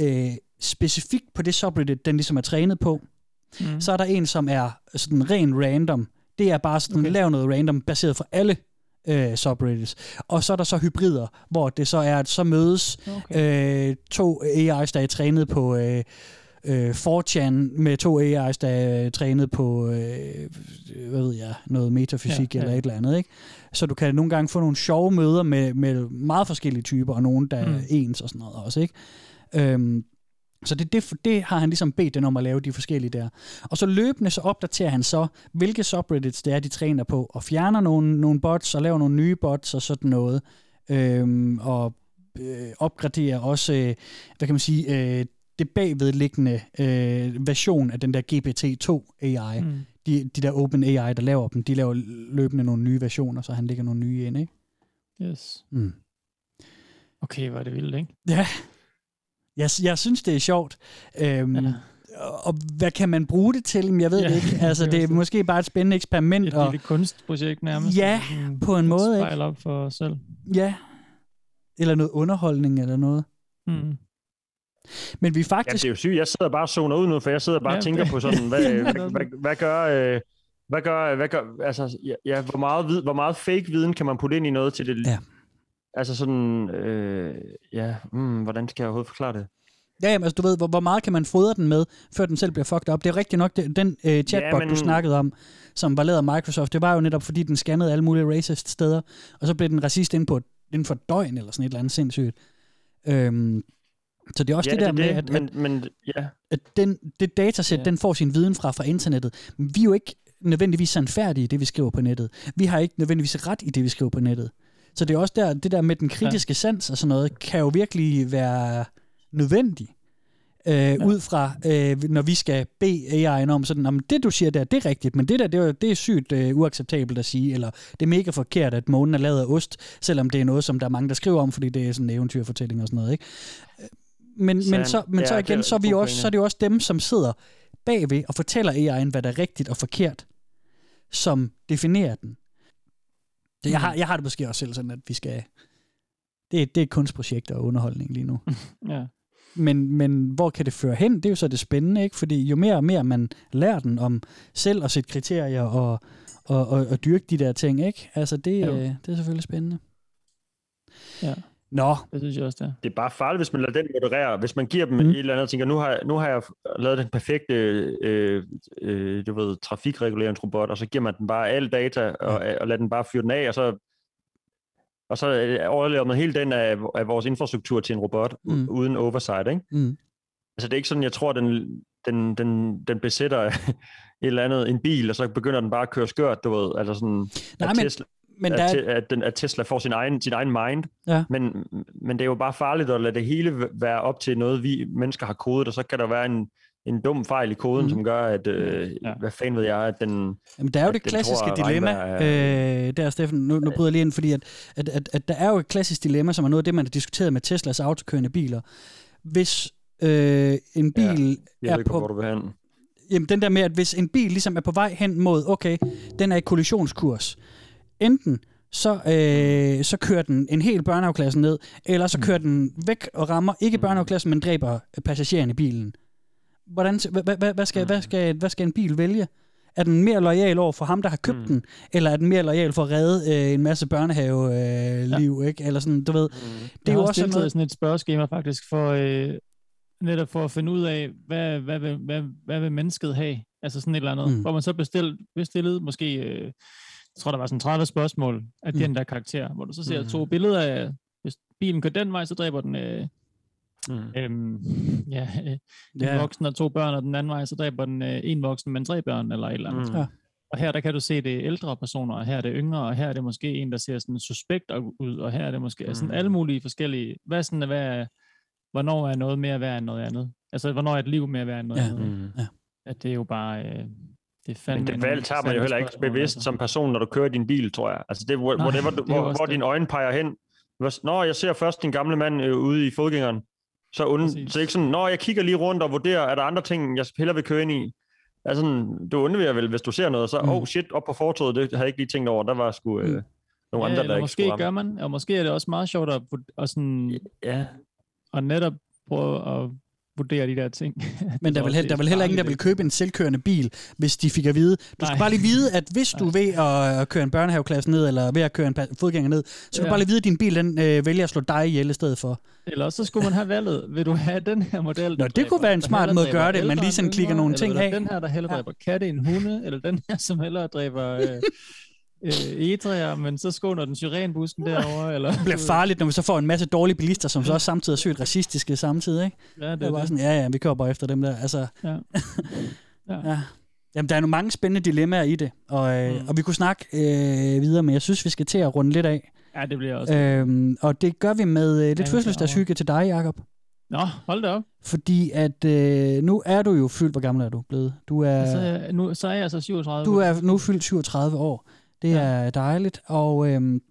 øh, specifikt på det subreddit, den ligesom er trænet på. Mm. Mm. Så er der en, som er sådan ren random. Det er bare sådan, okay. lav noget random, baseret for alle øh, subreddits. Og så er der så hybrider, hvor det så er, at så mødes okay. øh, to AI's, der er trænet på øh, øh, 4chan, med to AI's, der er trænet på, øh, hvad ved jeg, noget metafysik Ja, ja, eller et eller andet. Ikke? Så du kan nogle gange få nogle sjove møder med, med meget forskellige typer, og nogle, der mm. er ens og sådan noget også. Ikke? Øhm, så det, det, det har han ligesom bedt den om at lave, de forskellige der. Og så løbende så opdaterer han så, hvilke subreddits det er, de træner på, og fjerner nogle, nogle bots, og laver nogle nye bots og sådan noget. Øhm, og øh, opgraderer også, øh, hvad kan man sige, øh, det bagvedliggende øh, version af den der GPT-2 AI. Mm. De, de der Open AI, der laver dem, de laver løbende nogle nye versioner, så han lægger nogle nye ind, ikke? Yes. Mm. Okay, var det vildt, ikke? Ja. Jeg, jeg synes, det er sjovt. Øhm, ja. Og hvad kan man bruge det til? Jeg ved Ja, det ikke. (laughs) Altså, det er måske bare et spændende eksperiment. Et og, lille kunstprojekt nærmest. Ja, Sådan på en måde, Spejl op for os selv. Ja. Eller noget underholdning eller noget. Mm. Men vi er Ja, faktisk... det er jo sygt. Jeg sidder bare og zoner ud nu, for jeg sidder bare Ja, og tænker det- på sådan, (laughs) hvad, hvad, hvad, hvad gør... Øh, hvad gør, hvad gør, altså, ja, ja, hvor, meget vid, hvor meget fake viden kan man putte ind i noget til det? Ja. Altså sådan, øh, ja, mm, hvordan skal jeg overhovedet forklare det? Ja, jamen, altså, du ved, hvor, hvor meget kan man fodre den med, før den selv bliver fucked up. Det er rigtigt nok, det, den øh, chatbot, ja, men... du snakkede om, som var lavet af Microsoft, det var jo netop, fordi den scannede alle mulige racist steder, og så blev den racist inden, på, inden for døgn, eller sådan et eller andet sindssygt. Øhm, så det er også ja, det der det, med, at, men, at, men, ja. at den, det datasæt, Ja. den får sin viden fra fra internettet. Men vi er jo ikke nødvendigvis sandfærdige i det, vi skriver på nettet. Vi har ikke nødvendigvis ret i det, vi skriver på nettet. Så det er også der, det der med den kritiske ja. sans og sådan noget, kan jo virkelig være nødvendig. Øh, ja. Ud fra, øh, når vi skal bede AI'en om sådan, om det du siger der, det er rigtigt, men det der, det er, det er sygt øh, uacceptabelt at sige, eller det er mega forkert, at månen er lavet af ost, selvom det er noget, som der er mange, der skriver om, fordi det er sådan en eventyrfortælling og sådan noget, ikke? Men, men, så, men Ja, så det igen, så er, vi også, så er det jo også dem, som sidder bagved og fortæller AI'en, hvad der er rigtigt og forkert, som definerer den. Så jeg, har, jeg har det måske også selv sådan, at vi skal... Det, er- det er et kunstprojekt og underholdning lige nu. (laughs) Ja. Men, men hvor kan det føre hen? Det er jo så det spændende, ikke? Fordi jo mere og mere man lærer den om selv at sætte kriterier og, og, og, og dyrke de der ting, ikke? Altså, det, øh, det er selvfølgelig spændende. Ja. Nå. Det synes jeg også, det er. Det er bare farligt, hvis man lader den moderere. Hvis man giver dem Mm. et eller andet og tænker, nu har, jeg, nu har jeg lavet den perfekte øh, øh, du ved, trafikreguleringsrobot, og så giver man den bare al data, og, og lader den bare fyre den af, og så, og så øh, overlever man hele den af, af vores infrastruktur til en robot, Mm. uden oversight, ikke? Mm. Altså det er ikke sådan, jeg tror, den, den, den, den besætter (laughs) et eller andet, en bil, og så begynder den bare at køre skørt, du ved, altså sådan, Nej, men- Tesla, men at, der er- te- at, den, at Tesla får sin egen, sin egen mind, Ja. men, men det er jo bare farligt at lade det hele være op til noget, vi mennesker har kodet, og så kan der være en, en dum fejl i koden, mm. som gør, at, øh, ja. hvad fanden ved jeg, at den... Jamen, der er jo at det klassiske tror, at dilemma, er- øh, der Steffen, nu, nu bryder jeg lige ind, fordi at, at, at, at der er jo et klassisk dilemma, som er noget af det, man har diskuteret med Teslas autokørende biler. Hvis øh, en bil jeg er ikke, på... hvor du vil hen. Jamen den der med, at hvis en bil ligesom er på vej hen mod, okay, den er i kollisionskurs, enten så, øh, så kører den en hel børnehaveklasse ned, eller så kører den væk og rammer ikke børnehaveklassen, men dræber passageren i bilen. Hvordan, hvad, hvad, hvad, skal, hvad, skal, hvad skal en bil vælge? Er den mere lojal over for ham, der har købt mm. den, eller er den mere lojal for at redde øh, en masse børnehave-liv, øh, liv, ikke? Eller sådan, du ved. Mm. Det er jo også sådan noget... sådan et spørgeskema faktisk, for øh, netop for at finde ud af, hvad, hvad, vil, hvad, hvad vil mennesket have? Altså sådan et eller andet. Mm. Mm. Hvor man så bestil, bestillede måske, øh, jeg tror der var sådan 30 spørgsmål af Mm. den der karakter, hvor du så ser Mm. to billeder af, hvis bilen kører den vej, så dræber den øh, Mm. øhm, ja, øh, en voksen og to børn, og den anden vej, så dræber den øh, en voksen, men tre børn, eller et eller andet. Mm. Ja. Og her der kan du se, det er ældre personer, og her er det yngre, og her er det måske en, der ser sådan suspekt ud, og her er det måske mm. sådan alle mulige forskellige, hvad er sådan, hvad er, hvornår er noget mere værd end noget andet? Altså, hvornår er et liv mere værd end noget Ja. andet? Mm. Ja. At det er jo bare, øh, det fandme Men det valg tager man jo heller ikke bevidst altså. som person, når du kører din bil, tror jeg. Altså det, hvor, Nej, whatever, du, det hvor, hvor dine øjne peger hen. Nå, jeg ser først din gamle mand øh, ude i fodgængeren. Så, und, så ikke sådan, nå, jeg kigger lige rundt og vurderer, er der andre ting, jeg hellere vil køre ind i? Altså, du undviger vel, hvis du ser noget, så, Mm. oh shit, op på fortoget, det havde jeg ikke lige tænkt over, der var sgu øh, nogle Ja, andre, der ikke måske skulle gør man, og måske er det også meget sjovt at, at, sådan, ja. at netop prøve at vurdere de der ting. (laughs) Men der er he- der er vel heller ingen, der vil købe en selvkørende bil, hvis de fik at vide. Du skal Nej. bare lige vide, at hvis du er ved at, køre en børnehaveklasse ned, eller ved at køre en fodgænger ned, så kan Ja. du bare lige vide, at din bil den, øh, vælger at slå dig ihjel i stedet for. Eller så skulle man have valget, vil du have den her model? Nå, det kunne være en smart måde at gøre det, man lige sådan klikker nogle ting af. Den her, der hellere dræber katte end hunde, eller den her, som hellere dræber øh, (laughs) øh, etræer, men så skåner den syrenbusken derovre. (laughs) Eller, Det bliver farligt, når vi så får en masse dårlige bilister, som så også samtidig er sygt racistiske samtidig, ikke? Ja, det det er bare det. sådan, ja, ja, vi kører bare efter dem der. Altså, Ja. (laughs) ja. ja. Jamen, der er nogle mange spændende dilemmaer i det, og, øh, mm. og vi kunne snakke øh, videre, men jeg synes, vi skal til at runde lidt af. Ja, det bliver også. Øhm, og det gør vi med øh, lidt Ja, fødselsdagshygge til dig, Jacob. Nå, hold da op. Fordi at øh, nu er du jo fyldt, hvor gammel er du blevet? Du er, Så, er- nu, så er jeg altså 37. du er nu fyldt 37 år. Det ja. er dejligt, og, øhm,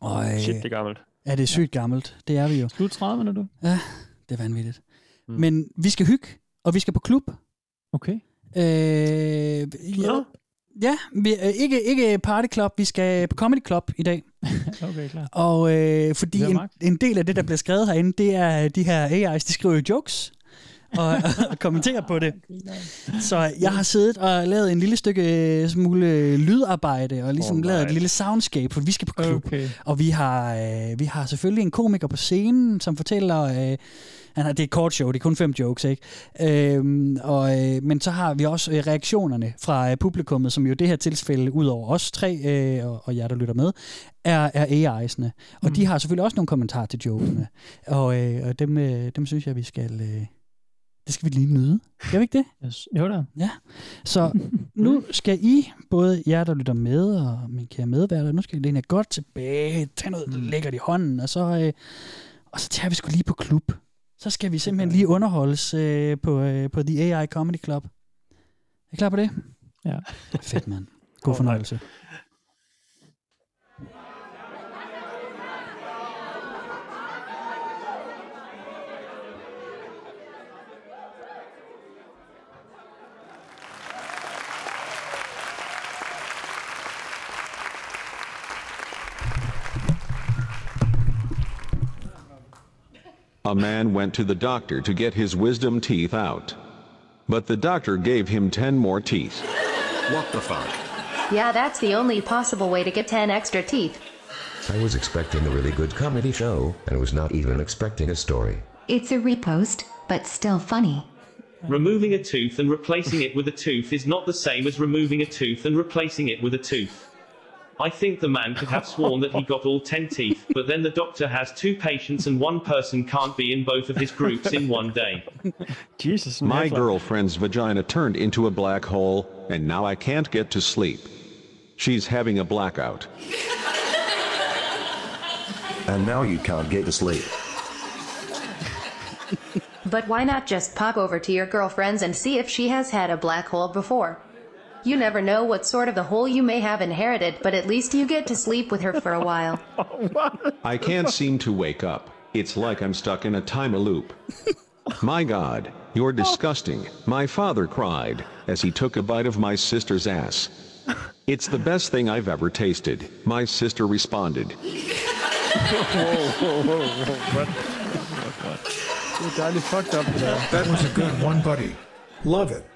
og øh, Shit, det er gammelt. Ja, det er sygt gammelt. Det er vi jo. Slut 30, er du? Ja, det er vanvittigt. Mm. Men vi skal hygge, og vi skal på klub. Okay. Øh, ja, ja vi, øh, ikke, ikke party club, vi skal på comedy club i dag. (laughs) okay, klar. Og øh, fordi en, en del af det, der bliver skrevet herinde, det er de her AI's, de skriver jo jokes og, og kommenterer på det. Så jeg har siddet og lavet en lille stykke øh, smule lydarbejde, og ligesom Oh, lavet et lille soundscape, for vi skal på klub. Okay. Og vi har, øh, vi har selvfølgelig en komiker på scenen, som fortæller... Øh, han har, det er et kort show, det er kun fem jokes, ikke? Øhm, og, øh, men så har vi også øh, reaktionerne fra øh, publikummet, som jo det her tilfælde, ud over os tre øh, og, og jer, der lytter med, er, er AI'sene. Og mm. de har selvfølgelig også nogle kommentarer til jokesene. Og, øh, og dem, øh, dem synes jeg, vi skal... Øh, det skal vi lige nyde. Skal vi ikke det? Yes. Jo da. Ja. Så nu skal I, både jer, der lytter med, og min kære medværter, nu skal I læne jer godt tilbage, tage noget mm. lækkert i hånden, og så, øh, og så tager vi sgu lige på klub. Så skal vi simpelthen lige underholdes øh, på, øh, på The AI Comedy Club. Er I klar på det? Ja. Fedt, mand. God fornøjelse. A man went to the doctor to get his wisdom teeth out. But the doctor gave him 10 more teeth. What the fuck? Yeah, that's the only possible way to get 10 extra teeth. I was expecting a really good comedy show and was not even expecting a story. It's a repost, but still funny. Removing a tooth and replacing it with a tooth is not the same as removing a tooth and replacing it with a tooth. I think the man could have sworn that he got all 10 teeth, but then the doctor has two patients and one person can't be in both of his groups in one day. Jesus, My Nicola. girlfriend's vagina turned into a black hole, and now I can't get to sleep. She's having a blackout. And now you can't get to sleep. But why not just pop over to your girlfriend's and see if she has had a black hole before? You never know what sort of a hole you may have inherited, but at least you get to sleep with her for a while. (laughs) I can't seem to wake up. It's like I'm stuck in a time loop. (laughs) My God, you're disgusting. My father cried as he took a bite of my sister's ass. It's the best thing I've ever tasted. My sister responded. (laughs) That was a good one, buddy. Love it.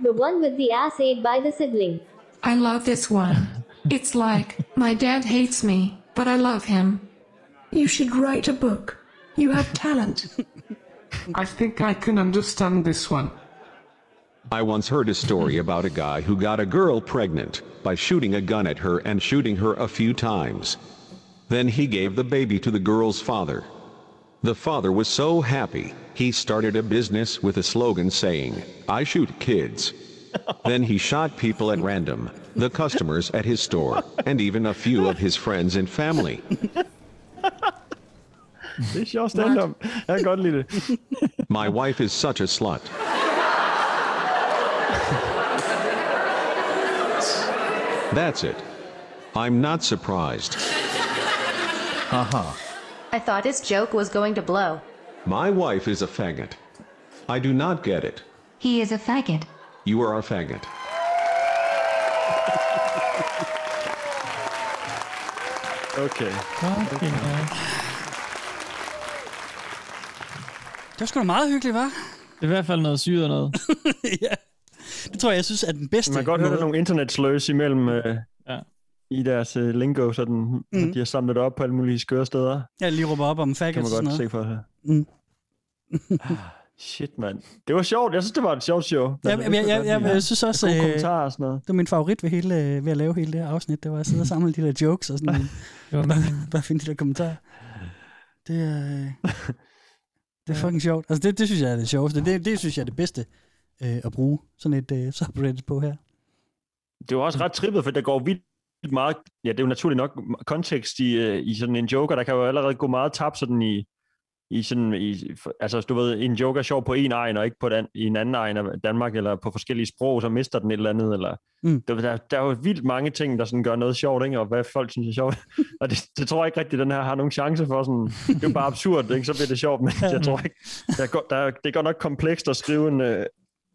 The one with the ass ate by the sibling. I love this one. It's like, my dad hates me, but I love him. You should write a book. You have talent. (laughs) I think I can understand this one. I once heard a story about a guy who got a girl pregnant by shooting a gun at her and shooting her a few times. Then he gave the baby to the girl's father. The father was so happy, he started a business with a slogan saying, I shoot kids. (laughs) then he shot people at random, the customers at his store, and even a few of his friends and family. Det er sjovt stand-up. Jeg kan godt lide det. (laughs) My wife is such a slut. That's it. I'm not surprised. Haha. I thought his joke was going to blow. My wife is a faggot. I do not get it. He is a faggot. You are a faggot. Okay. Det var sgu da meget hyggeligt, var? Det er i hvert fald noget syret noget. (laughs) ja. Det tror jeg, jeg synes er den bedste. Man kan godt høre, der er nogle internetsløs imellem øh, ja. I deres øh, lingo, sådan, mm. De har samlet det op på alle mulige skøre steder. Jeg lige råber op om Kan faggots man og sådan godt noget. se for sig. Mm. Shit, mand. Det var sjovt. Jeg synes, det var et sjovt show. Ja, Altså, jeg, det jeg, jeg, jeg, synes også, øh, kommentarer og sådan noget. det var min favorit ved, hele, øh, ved at lave hele det her afsnit, det var at sidde og samle de der jokes og sådan bare, bare finde de der kommentarer. Det er, øh, det er fucking sjovt. Altså det, det synes jeg er det sjoveste. Det, det synes jeg er det bedste øh, at bruge sådan et øh, subreddit på her. Det var også ret trippet, for der går vildt meget, ja, det er jo naturligt nok kontekst i, øh, i sådan en joker, der kan jo allerede gå meget tabt sådan i, i sådan, i, altså du ved, en joker er sjov på en egen, og ikke på den, i en anden egen af Danmark, eller på forskellige sprog, så mister den et eller andet, eller Mm. der, der, der er jo vildt mange ting, der sådan gør noget sjovt, ikke? og hvad folk synes er sjovt, (laughs) og det, det tror jeg ikke rigtigt, den her har nogen chance for, sådan, det er jo bare absurd, ikke? så bliver det sjovt, men jeg tror ikke, der er, der, er- det er godt nok komplekst at skrive en, øh,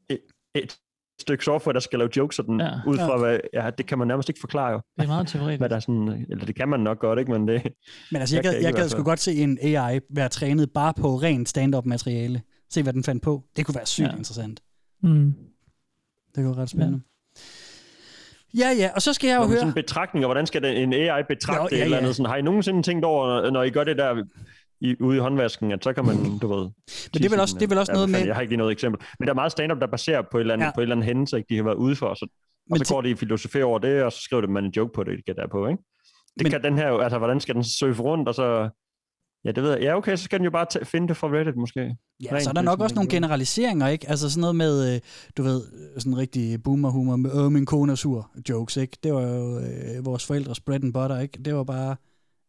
et, et stykke software, der skal lave jokes sådan, Ja. ja. ud fra, Ja. hvad, ja, det kan man nærmest ikke forklare jo. Det er meget teoretisk. Hvad der er sådan, eller det kan man nok godt, ikke? Men det, Men altså, jeg, jeg, kan jeg gad sgu godt se en AI være trænet bare på rent stand-up materiale. Se, hvad den fandt på. Det kunne være sygt ja. Ja. interessant. Mm. Det kunne være ret spændende. Ja, ja, og så skal jeg jo Nå, høre... Sådan en betragtning, og hvordan skal en AI betragte Nå, det ja, eller ja. andet? Sådan, har I nogensinde tænkt over, når I gør det der i, ude i håndvasken, at så kan man, du ved... (laughs) Men det er vel også- det er vel også noget med- Jeg har ikke lige noget eksempel. Men der er meget stand-up, der baserer på et eller andet, Ja. på et eller andet hændelse, ikke, de har været ude for. Så, og så går de i filosofi over det, og så skriver man en joke på det, det jeg på, ikke? Det Men- kan den her jo, altså hvordan skal den surfe rundt, og så... Ja, det ved jeg. Ja, okay, så skal den jo bare tage, finde det fra Reddit, måske. Ja, så er der nok også nogle generaliseringer, ikke? Altså sådan noget med, øh, du ved, sådan rigtig boomer-humor med, øh, min kone er sur jokes, ikke? Det var jo øh, vores forældres bread and butter, ikke? Det var bare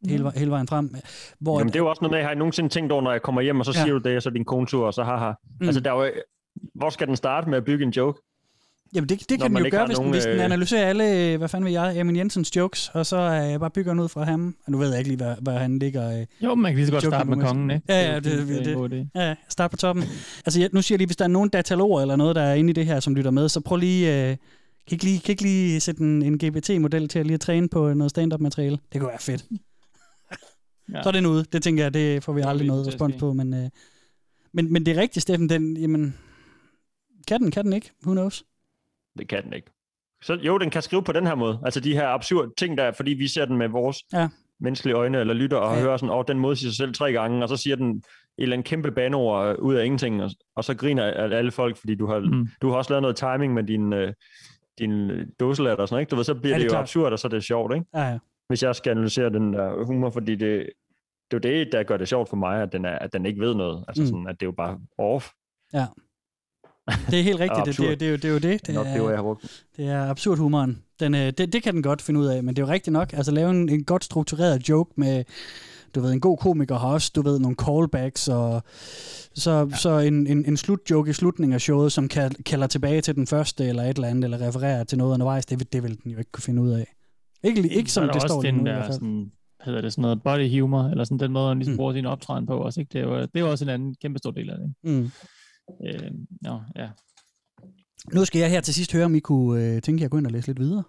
hele, hele vejen frem. Hvor, Jamen, det er jo også noget med, har I nogensinde tænkt over, når jeg kommer hjem, og så Ja. siger du det, og så din kone tur, og så haha. Mm. Altså, der er jo, hvor skal den starte med at bygge en joke? Jamen det, det Når kan den man jo gøre, har hvis, den, nogen, hvis den øh, analyserer alle, øh, hvad fanden ved jeg, Emin Jensens jokes, og så øh, bare bygger den ud fra ham. Og nu ved jeg ikke lige, hvad, hvad han ligger... Øh, Jo, man kan lige så godt starte med kongen, ikke? Ja, Det er ja, det, det, det er det, ja, start på toppen. altså, jeg, nu siger jeg lige, hvis der er nogen dataloger eller noget, der er inde i det her, som lytter med, så prøv lige... Øh, kan ikke lige, kan ikke lige sætte en, en GPT-model til at lige at træne på noget stand-up materiale? Det kunne være fedt. Ja. Så er den ude. Det tænker jeg, det får vi aldrig lige noget respons på. Men, øh, men, men det er rigtigt, Steffen. Den, jamen, kan den, kan den ikke? Who knows? Det kan den ikke. Så jo, den kan skrive på den her måde. Altså de her absurde ting, der er, fordi vi ser den med vores ja. menneskelige øjne, eller lytter og Ja. hører sådan, åh, den modsiger sig selv tre gange, og så siger den et eller andet kæmpe banord øh, ud af ingenting, og, og så griner alle alle folk, fordi du har, Mm. du har også lavet noget timing med din, øh, din dåselatter og sådan noget, ikke? Du ved, så bliver Ja, det det, er jo klart. absurd, og så er det sjovt, ikke? Ja, ja. Hvis jeg skal analysere den der humor, fordi det, det er jo det, der gør det sjovt for mig, at den, er, at den ikke ved noget. Altså Mm. sådan, at det er jo bare off. Ja. Det er helt rigtigt. det, det, det, er jo- det er jo det. Det Nok det jeg har brugt. Det er absurd humoren. Den, øh, det, det kan den godt finde ud af, men det er jo rigtigt nok. Altså lave en, en godt struktureret joke med, du ved, en god komiker har også, du ved, nogle callbacks, og så, ja. så en, en, en slutjoke i slutningen af showet, som kalder tilbage til den første, eller et eller andet, eller refererer til noget undervejs, det, det vil den jo ikke kunne finde ud af. Ikke, ikke som er det også står lige den nu i der, hvert fald. sådan, hedder det, sådan noget body humor, eller sådan den måde, han ligesom mm. bruger sin optræden på også, ikke? Det er jo, det er jo også en anden kæmpe stor del af det. ikke? Mm. Øh, ja, ja. Nu skal jeg her til sidst høre, om I kunne øh, tænke jer at gå ind og læse lidt videre.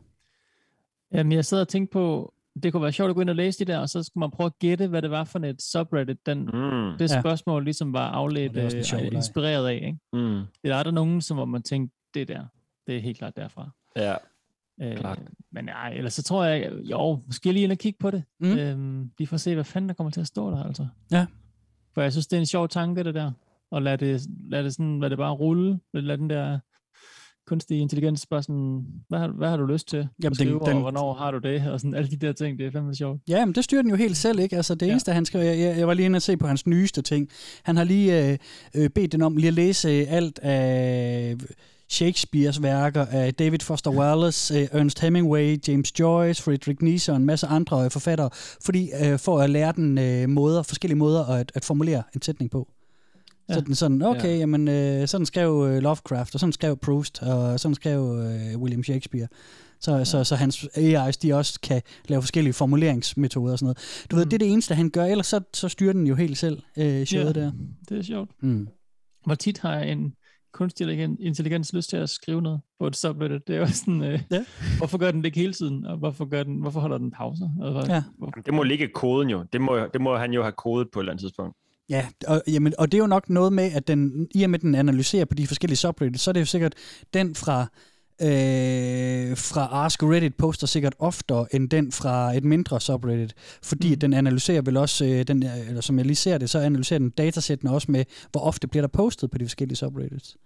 Jamen, jeg sidder og tænkte på, det kunne være sjovt at gå ind og læse de der, og så skulle man prøve at gætte, hvad det var for et subreddit, den, mm. det Ja. spørgsmål ligesom var afledt, det en sjov øh, leg. inspireret af. Ikke? Mm. Eller er der nogen, som hvor man tænkte, det der, det er helt klart derfra. Ja, Øh, klart. men nej, ellers så tror jeg, jo, måske lige ind og kigge på det. Mm. Øhm, lige for at se, hvad fanden der kommer til at stå der, altså. Ja. For jeg synes, det er en sjov tanke, det der. Og lad det, lad det, sådan, lad det bare rulle. Lad den der kunstig intelligens bare sådan, hvad har, hvad har du lyst til Jamen, at den- skrive, den- og hvornår har du det? Og sådan alle de der ting, det er fandme sjovt. Ja, men det styrer den jo helt selv, ikke? Altså det eneste, han skrev, jeg, jeg, jeg var lige inde og se på hans nyeste ting. Han har lige øh, øh, bedt den om lige at læse øh, alt af Shakespeares værker af David Foster Wallace, øh, Ernest Hemingway, James Joyce, Friedrich Nietzsche og en masse andre øh, forfattere, fordi øh, for at lære den øh, måder, forskellige måder at, at formulere en sætning på. Ja. Så Ja. den sådan, okay, Ja. ja. jamen, øh, sådan skrev øh, Lovecraft, og sådan skrev Proust, og sådan skrev øh, William Shakespeare. Så, ja. så, så hans AI's, de også kan lave forskellige formuleringsmetoder og sådan noget. Du ved, det er det eneste, han gør, ellers så, så styrer den jo helt selv øh, showet Ja. der. Det er sjovt. Mm. Hvor tit har en kunstig intelligen- intelligens lyst til at skrive noget på et subreddit? Det er jo sådan, øh, ja. (laughs) hvorfor gør den det ikke hele tiden? Og hvorfor, gør den, hvorfor holder den pauser? Altså, Ja. Det må ligge i koden jo. Det må, det må han jo have kodet på et eller andet tidspunkt. Ja, og, jamen, og det er jo nok noget med, at den, i og med, at den analyserer på de forskellige subreddits, så er det jo sikkert den fra, øh, fra Ask Reddit poster sikkert oftere end den fra et mindre subreddit, fordi mm. den analyserer vel også, øh, den, øh, eller som jeg lige ser det, så analyserer den datasættene også med, hvor ofte bliver der postet på de forskellige subreddits.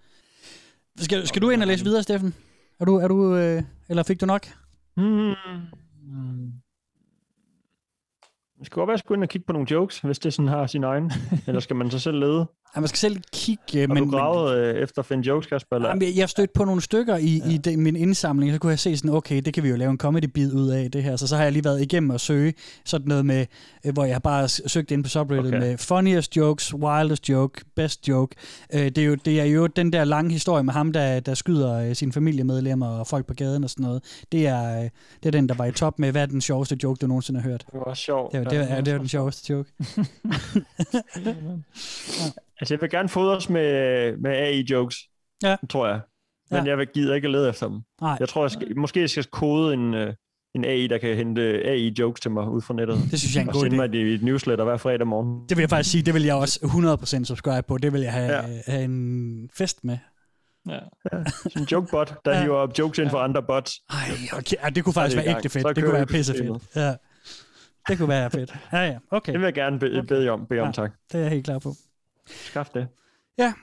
Skal, skal du ind og læse videre, Steffen? Er du, er du, øh, eller fik du nok? Hmm. Det skal godt være, at jeg skulle ind og kigge på nogle jokes, hvis det sådan har sin egen. (laughs) Eller skal man så selv lede? Ja, man skal selv kigge, Har men... du gravet øh, efter finde jokes, Kasper? Eller? Jamen, jeg, jeg stødte på nogle stykker i, ja. i de, min indsamling, så kunne jeg se sådan, okay, det kan vi jo lave en comedy-bid ud af det her. Så så har jeg lige været igennem og søge sådan noget med, øh, hvor jeg har bare søgt ind på subreddit okay. med funniest jokes, wildest joke, best joke. Øh, det, er jo, det er jo den der lange historie med ham, der, der skyder øh, sine familiemedlemmer og folk på gaden og sådan noget. Det er, øh, det er den, der var i top med, hvad er den sjoveste joke, du nogensinde har hørt? Det var sjovt. Det var, det var, ja, det var den sjoveste joke. (laughs) Altså, jeg vil gerne fodres med, med AI-jokes, ja. tror jeg. Men Ja. jeg vil gider ikke at lede efter dem. Nej. Jeg tror, jeg skal, måske jeg skal kode en, øh, en AI, der kan hente AI-jokes til mig ud fra nettet. Det synes jeg er en og god sende idé. mig det i et newsletter hver fredag morgen. Det vil jeg faktisk sige, det vil jeg også 100% subscribe på. Det vil jeg have, Ja. ja. have en fest med. Ja. Sådan en jokebot, der (laughs) Ja. hiver op jokes ind for andre bots. Ej, okay. ja, det kunne faktisk det være ægte fedt. Så Det kunne være pissefedt. Ja. Det kunne være fedt. Ja, ja. Okay. Det vil jeg gerne bede, bede jer om, bede om, Ja. tak. Det er jeg helt klar på. Skaff det. Ja.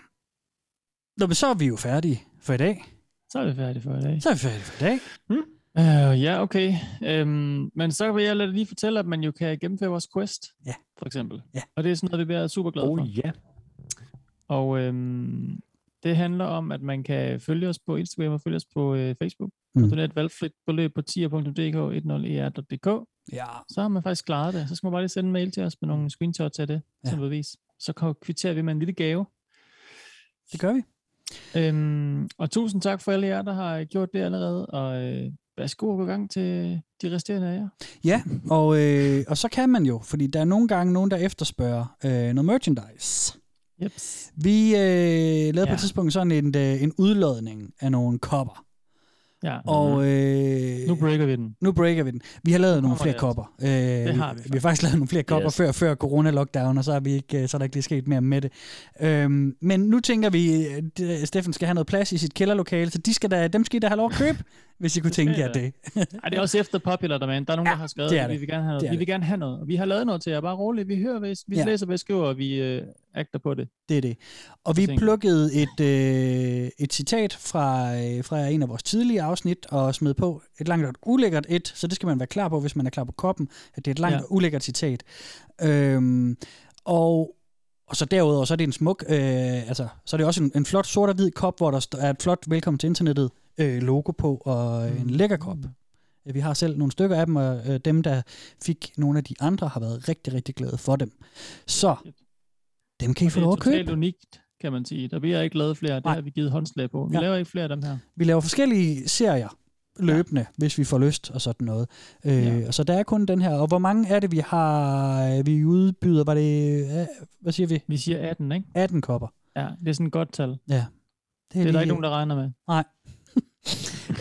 Nå, men så er vi jo færdige for i dag. Så er vi færdige for i dag. Så er vi færdige for i dag. Uh, ja, okay. Um, men så vil jeg lige fortælle, at man jo kan gennemføre vores quest, ja. for eksempel. Ja. Og det er sådan noget, vi bliver super glade Oh, for. ja. Og um, det handler om, at man kan følge os på Instagram og følge os på uh, Facebook. Mm. Mm. Og donere et valgfrit beløb på tier.dk, 10er.dk. Ja. Så har man faktisk klaret det. Så skal man bare lige sende en mail til os med nogle screenshots af det, ja. som bevis. Så kan- kvitterer vi med en lille gave. Det gør vi. Øhm, og tusind tak for alle jer, der har gjort det allerede. Og øh, værsgo at gå i gang til de resterende af jer. Ja, og, øh, og så kan man jo, fordi der er nogle gange nogen, der efterspørger øh, noget merchandise. Jeps. Vi øh, lavede ja. på et tidspunkt sådan en, øh, en udlodning af nogle kopper. Ja. Og øh, Nu breaker vi den. Nu breaker vi den. Vi har lavet nogle flere det kopper. Øh, Det har vi, vi vi har faktisk lavet nogle flere kopper Yes. før, før corona-lockdown, og så, har vi ikke, øh, så er der ikke lige sket mere med det. Øhm, men nu tænker vi, at Steffen skal have noget plads i sit kælderlokale, så de skal da, dem skal I da have lov at købe, (laughs) hvis I kunne tænke jer det. Ej, det er også efter Popular Demand. Der er nogen, ja, der har skrevet, det er at vi det. vil gerne have noget. Det er Vi det. vil gerne have noget. Og vi har lavet noget til jer. Bare roligt. Vi hører, hvis vi Ja. læser, hvad skriver, og vi øh, agter på det. Det er det. Og vi plukkede et, øh, et citat fra, øh, fra en af vores tidlige afsnit og smed på et langt og et ulækkert et, så det skal man være klar på, hvis man er klar på koppen, at det er et langt Ja. og ulækkert citat. Øhm, og, og så derudover, så er det en smuk, øh, altså, så er det også en, en flot sort og hvid kop, hvor der er et flot velkommen til internettet øh, logo på, og en lækker kop. Vi har selv nogle stykker af dem, og øh, dem, der fik nogle af de andre, har været rigtig, rigtig glade for dem. Så dem kan I få det lov er at købe. totalt unikt, kan man sige. Der bliver ikke lavet flere. Det Nej. har vi givet håndslag på. Vi Ja. laver ikke flere af dem her. Vi laver forskellige serier løbende, ja. hvis vi får lyst og sådan noget. Øh, Ja. Så der er kun den her. Og hvor mange er det, vi har, vi udbyder? Var det, øh, hvad siger vi? Vi siger 18, ikke? 18 kopper. Ja, det er sådan et godt tal. Ja. Det er, det er der ikke nogen, der regner med. Nej.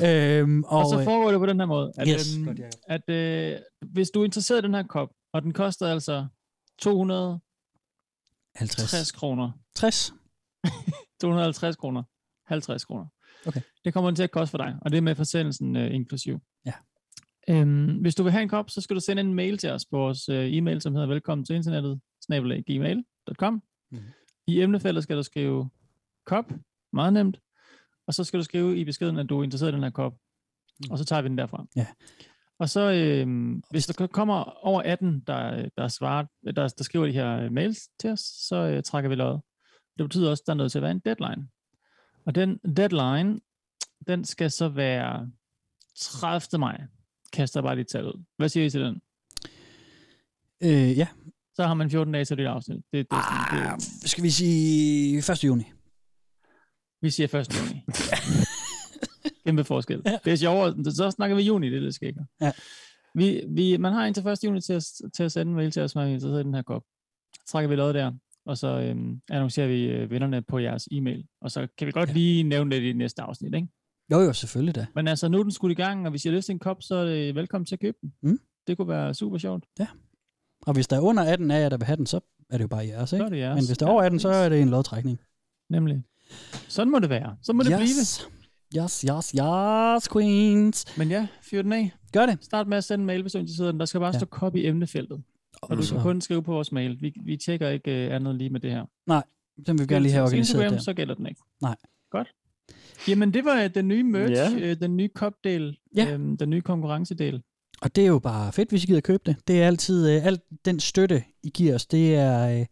(laughs) øhm, og, Og, så øh, foregår det på den her måde, at, Yes. øhm, at øh, hvis du er interesseret i den her kop, og den koster altså 250 50. kroner, 60. 250 (laughs) kroner, 50 kroner. Okay. Det kommer den til at koste for dig, og det er med forsendelsen øh, inklusiv. Ja. Øhm, hvis du vil have en kop, så skal du sende en mail til os på vores øh, e-mail, som hedder velkommen til internettet, snabelag gmail.com. Mhm. I emnefeltet skal du skrive kop, meget nemt, og så skal du skrive i beskeden, at du er interesseret i den her kop, Mm. og så tager vi den derfra. Ja. Og så, øh, hvis der kommer over 18, der, der, svarer, der, der skriver de her øh, mails til os, så øh, trækker vi løjet. Det betyder også, at der er nødt til at være en deadline. Og den deadline, den skal så være 30. maj. Kaster bare lige tal ud. Hvad siger I til den? Øh, ja. Så har man 14 dage til det afsnit. Det, det, Ah, det, skal vi sige 1. juni? vi siger 1. juni. (laughs) Kæmpe forskel. Det er sjovere. Så snakker vi juni, det er lidt skækker. Ja. Vi, vi, man har indtil 1. juni til at, til at sende en mail til os, når man er interesseret i den her kop. Så trækker vi løjet der, og så øhm, annoncerer vi øh, vinderne på jeres e-mail. Og så kan vi godt ja. lige nævne det i det næste afsnit, ikke? Jo, jo, selvfølgelig da. Men altså, nu er den skudt i gang, og hvis I har lyst til en kop, så er det velkommen til at købe den. Mm. Det kunne være super sjovt. Ja. Og hvis der er under 18 af jer, der vil have den, så er det jo bare jeres, ikke? Så er det jeres. Men hvis der er Ja, over 18, så er det en lodtrækning. Nemlig. Sådan må det være. Så må det yes. blive. Yes, yes, yes, queens. Men ja, fyr den af. Gør det. Start med at sende en mail, hvis du er interesseret. Der skal bare Ja. stå copy i emnefeltet. Og du så- kan kun skrive på vores mail. Vi, vi tjekker ikke uh, andet lige med det her. Nej, den vil vi gerne lige have organiseret Instagram, der. så gælder den ikke. Nej. Godt. Jamen, det var øh, den nye merch, Ja. øh, den nye kopdel, Ja. øhm, den nye konkurrencedel. Og det er jo bare fedt, hvis I gider købe det. Det er altid, øh, alt den støtte, I giver os, det er, øh,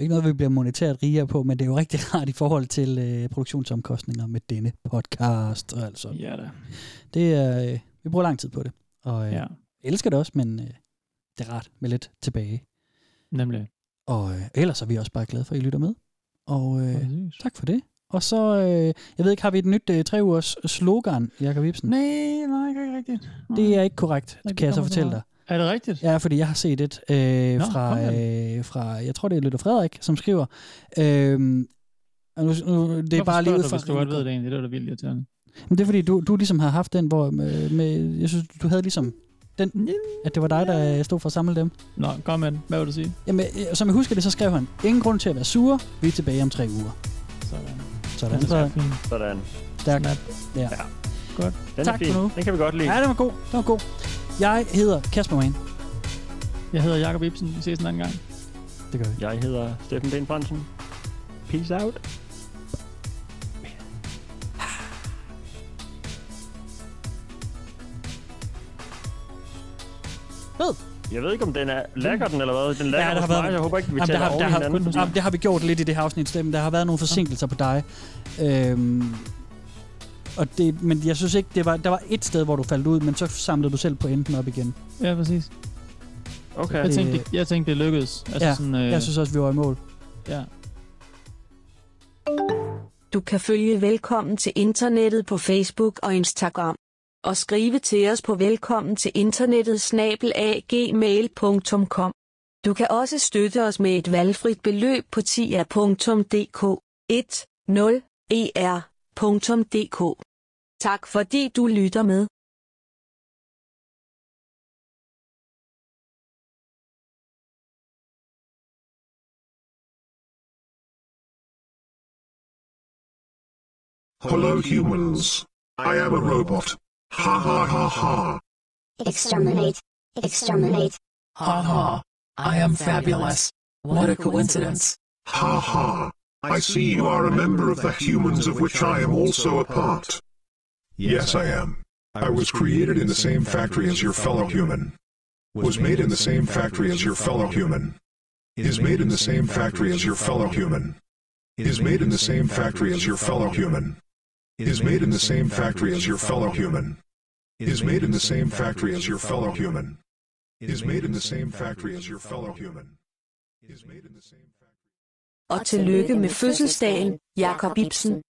ikke noget, vi bliver monetært rigere på, men det er jo rigtig (laughs) rart i forhold til øh, produktionsomkostninger med denne podcast. Og altså. Ja da. Det er, øh, vi bruger lang tid på det, og øh, Ja. elsker det også, men øh, det er rart med lidt tilbage. Nemlig. Og øh, ellers er vi også bare glade for, at I lytter med. Og øh, Præcis. tak for det. Og så, øh, jeg ved ikke, har vi et nyt øh, tre ugers slogan, Jakob Ibsen? Nej, nej, ikke rigtigt. Det er ikke korrekt, Nej, kan jeg så fortælle dig. Er det rigtigt? Ja, fordi jeg har set et øh, Nå, fra, øh, fra, jeg tror det er Lytter Frederik, som skriver, øh, og nu, nu, det er bare lige spørger ud du, fra... hvis du godt ved det egentlig? Det er da vildt irriterende. Men det er fordi, du, du ligesom har haft den, hvor med, med, jeg synes, du havde ligesom den, at det var dig, der stod for at samle dem. Nå, kom med den. Hvad vil du sige? Jamen, øh, som jeg husker det, så skrev han, ingen grund til at være sure, vi er tilbage om tre uger. Sådan. Sådan, Det er så fint. Sådan. stærkt. Ja. Ja. Godt. Den Tak er fin. for nu. Den kan vi godt lide. Ja, den var god. Den var god. Jeg hedder Kasper Mann. Jeg hedder Jakob Ibsen. Vi ses en anden gang. Det gør vi. Jeg hedder Steffen Den Fransen. Peace out. Fed. Jeg ved ikke, om den er lækker den, eller hvad? Den lækker der ja, har hos mig. været- Jeg håber ikke, vi Jamen, der taler har, over der, har, hinanden. jamen, det har vi gjort lidt i det her afsnit. Stemmen. Der har været nogle forsinkelser på dig. Øhm, og det, men jeg synes ikke, det var, der var et sted, hvor du faldt ud, men så samlede du selv pointen op igen. Ja, præcis. Okay. Jeg tænkte, det, jeg tænkte, det lykkedes. Altså ja, sådan, øh, jeg synes også, vi var i mål. Ja. Du kan følge Velkommen til Internettet på Facebook og Instagram. Og skrive til os på velkommen til internettet snabelagmail.com. Du kan også støtte os med et valgfrit beløb på tia.dk 10er.dk. Tak fordi du lytter med. Hello humans. I am a robot. Ha ha ha ha. Exterminate. Exterminate. Ha ha. I am fabulous. What a coincidence. Ha ha. I see you are a member of the humans of which I am also a part. Yes, I am. I was created in the same factory as your fellow human. Was made in the same factory as your fellow human. Is made in the same factory as your fellow human. Is made in the same factory as your fellow human. Is made in the same factory as your fellow human. Is made in the same factory as your fellow human. Is made in the same factory as your fellow human. Is made in the same Og tillykke med fødselsdagen, Jakob Ibsen.